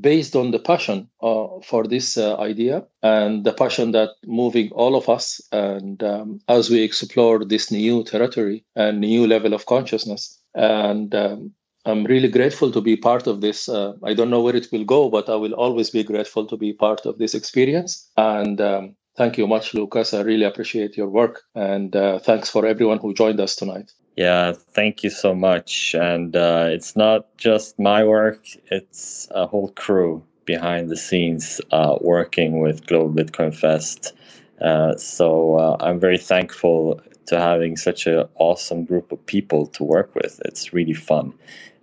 based on the passion uh, for this uh, idea and the passion that moving all of us and um, as we explore this new territory and new level of consciousness and um, I'm really grateful to be part of this. Uh, I don't know where it will go, but I will always be grateful to be part of this experience. And um, Thank you much, Lucas. I really appreciate your work. And uh, thanks for everyone who joined us tonight. Yeah, thank you so much. And uh, it's not just my work, it's a whole crew behind the scenes uh, working with Global Bitcoin Fest. Uh, so uh, I'm very thankful to having such an awesome group of people to work with. It's really fun.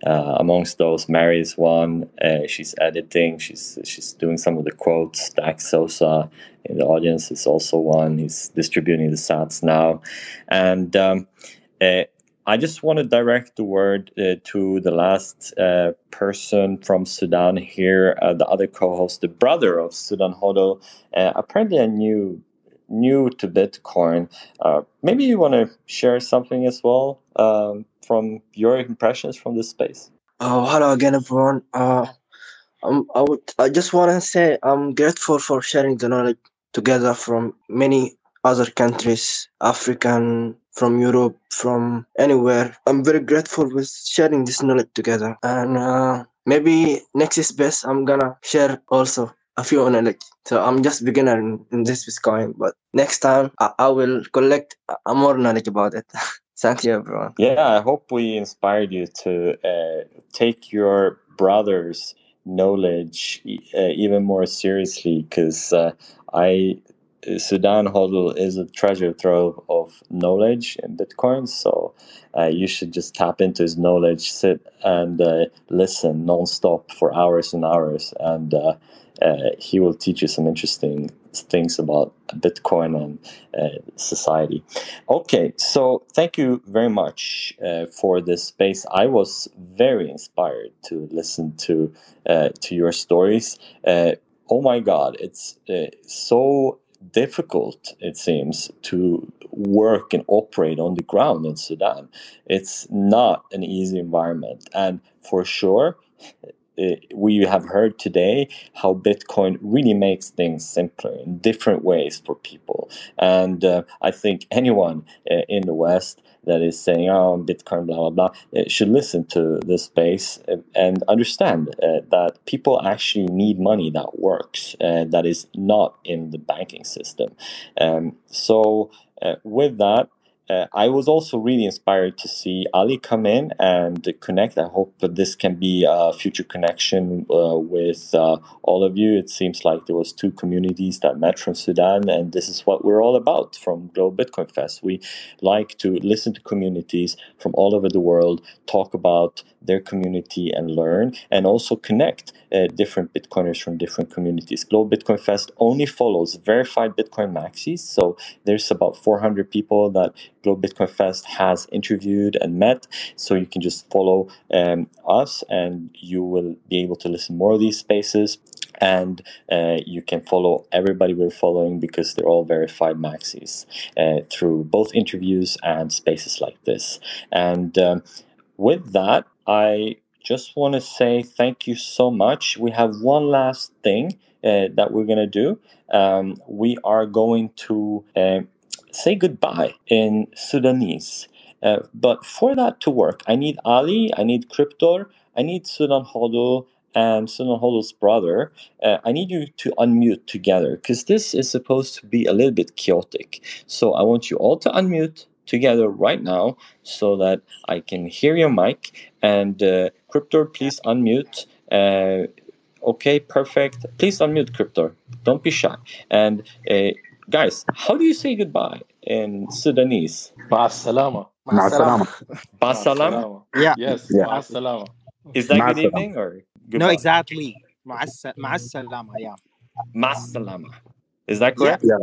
Uh, amongst those, Mary is one. Uh, she's editing. She's she's doing some of the quotes. Dax Sosa in the audience is also one. He's distributing the sats now, and um, uh, I just want to direct the word uh, to the last uh, person from Sudan here, uh, the other co-host, the brother of Sudan Hodl. apparently, a new new to Bitcoin. maybe you want to share something as well. Um, from your impressions from this space. Oh, hello again, everyone. Uh, um, I would, I just want to say I'm grateful for sharing the knowledge together from many other countries, African, from Europe, from anywhere. I'm very grateful with sharing this knowledge together. And uh, maybe next is best. I'm gonna share also a few knowledge. So I'm just beginner in, in this Bitcoin, but next time I, I will collect a more knowledge about it. Thank you, everyone. Yeah, I hope we inspired you to uh, take your brother's knowledge uh, even more seriously because uh, I Sudan Hodl is a treasure trove of knowledge in Bitcoin. So uh, you should just tap into his knowledge, sit and uh, listen nonstop for hours and hours, and uh, uh, he will teach you some interesting things about Bitcoin and uh, society. Okay, so thank you very much uh, for this space. I was very inspired to listen to uh, to your stories. Uh, oh my God, it's uh, so difficult it seems to work and operate on the ground in Sudan. It's not an easy environment, and for sure we have heard today how Bitcoin really makes things simpler in different ways for people. And uh, I think anyone uh, in the West that is saying, oh, Bitcoin, blah, blah, blah, uh, should listen to this space uh, and understand uh, that people actually need money that works, that is not in the banking system. Um, so, with that, uh, I was also really inspired to see Ali come in and connect. I hope that this can be a future connection uh, with uh, all of you. It seems like there was two communities that met from Sudan, and this is what we're all about from Global Bitcoin Fest. We like to listen to communities from all over the world, talk about their community and learn, and also connect uh, different Bitcoiners from different communities. Global Bitcoin Fest only follows verified Bitcoin maxis, so there's about 400 people that Global Bitcoin Fest has interviewed and met. So you can just follow um, us, and you will be able to listen more of these spaces and uh, you can follow everybody we're following because they're all verified maxis uh, through both interviews and spaces like this. And um, with that, I just want to say thank you so much. We have one last thing uh, that we're going to do. Um, we are going to uh, say goodbye in Sudanese. Uh, but for that to work, I need Ali, I need Cryptor, I need Sudan Hodl, and Sudan Hodl's brother. Uh, I need you to unmute together because this is supposed to be a little bit chaotic. So I want you all to unmute together right now so that I can hear your mic. And uh, Cryptor, please unmute. Uh, okay, perfect. Please unmute Cryptor. Don't be shy. And uh, guys, how do you say goodbye in Sudanese? Basalama. Basalama. Basalama. Yeah. Yes. Yeah. Basalama. Is that good evening or goodbye? No, exactly. Ma'asalama. Yeah. Ma'asalama. Is that correct? Yeah.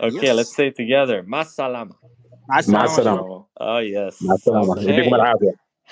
Okay, yes. let's say it together. Masalama. مع Oh, yes.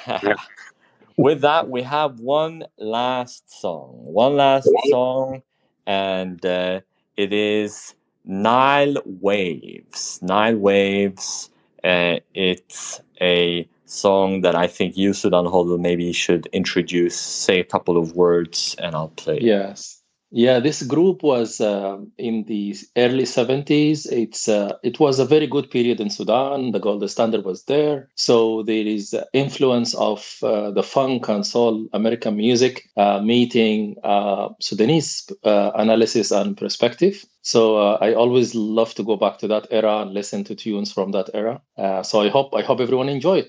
With that, we have one last song. One last song, and uh, it is Nile Waves. Nile Waves. Uh, it's a song that I think you, Sudan Hodl, maybe should introduce, say a couple of words, and I'll play. Yes. Yeah, this group was um in the early 70s. It's uh, it was a very good period in Sudan. The gold standard was there, so there is uh, influence of uh, the funk and soul American music uh, meeting uh, Sudanese uh, analysis and perspective. So uh, I always love to go back to that era and listen to tunes from that era. Uh, so I hope I hope everyone enjoy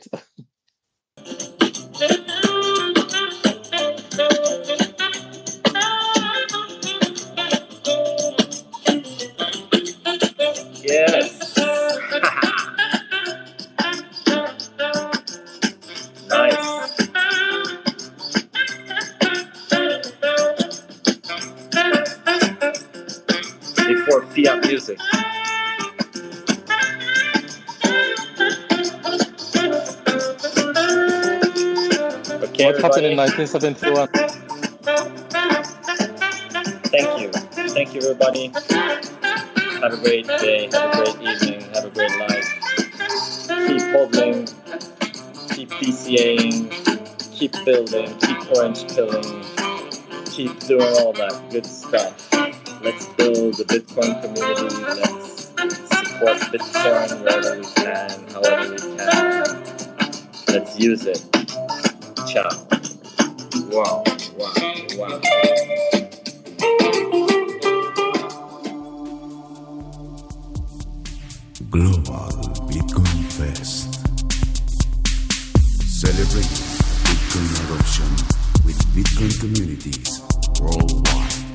music. Okay, what happened in 1971? Thank you. Thank you, everybody. Have a great day. Have a great evening. Have a great life. Keep hodling. Keep DCAing. Keep building. Keep orange pilling. Keep doing all that good stuff. Let's build the Bitcoin community. Let's support Bitcoin wherever we can, however we can. Let's use it. Ciao. Wow. Wow. Wow. Global Bitcoin Fest. Celebrate Bitcoin adoption with Bitcoin communities worldwide.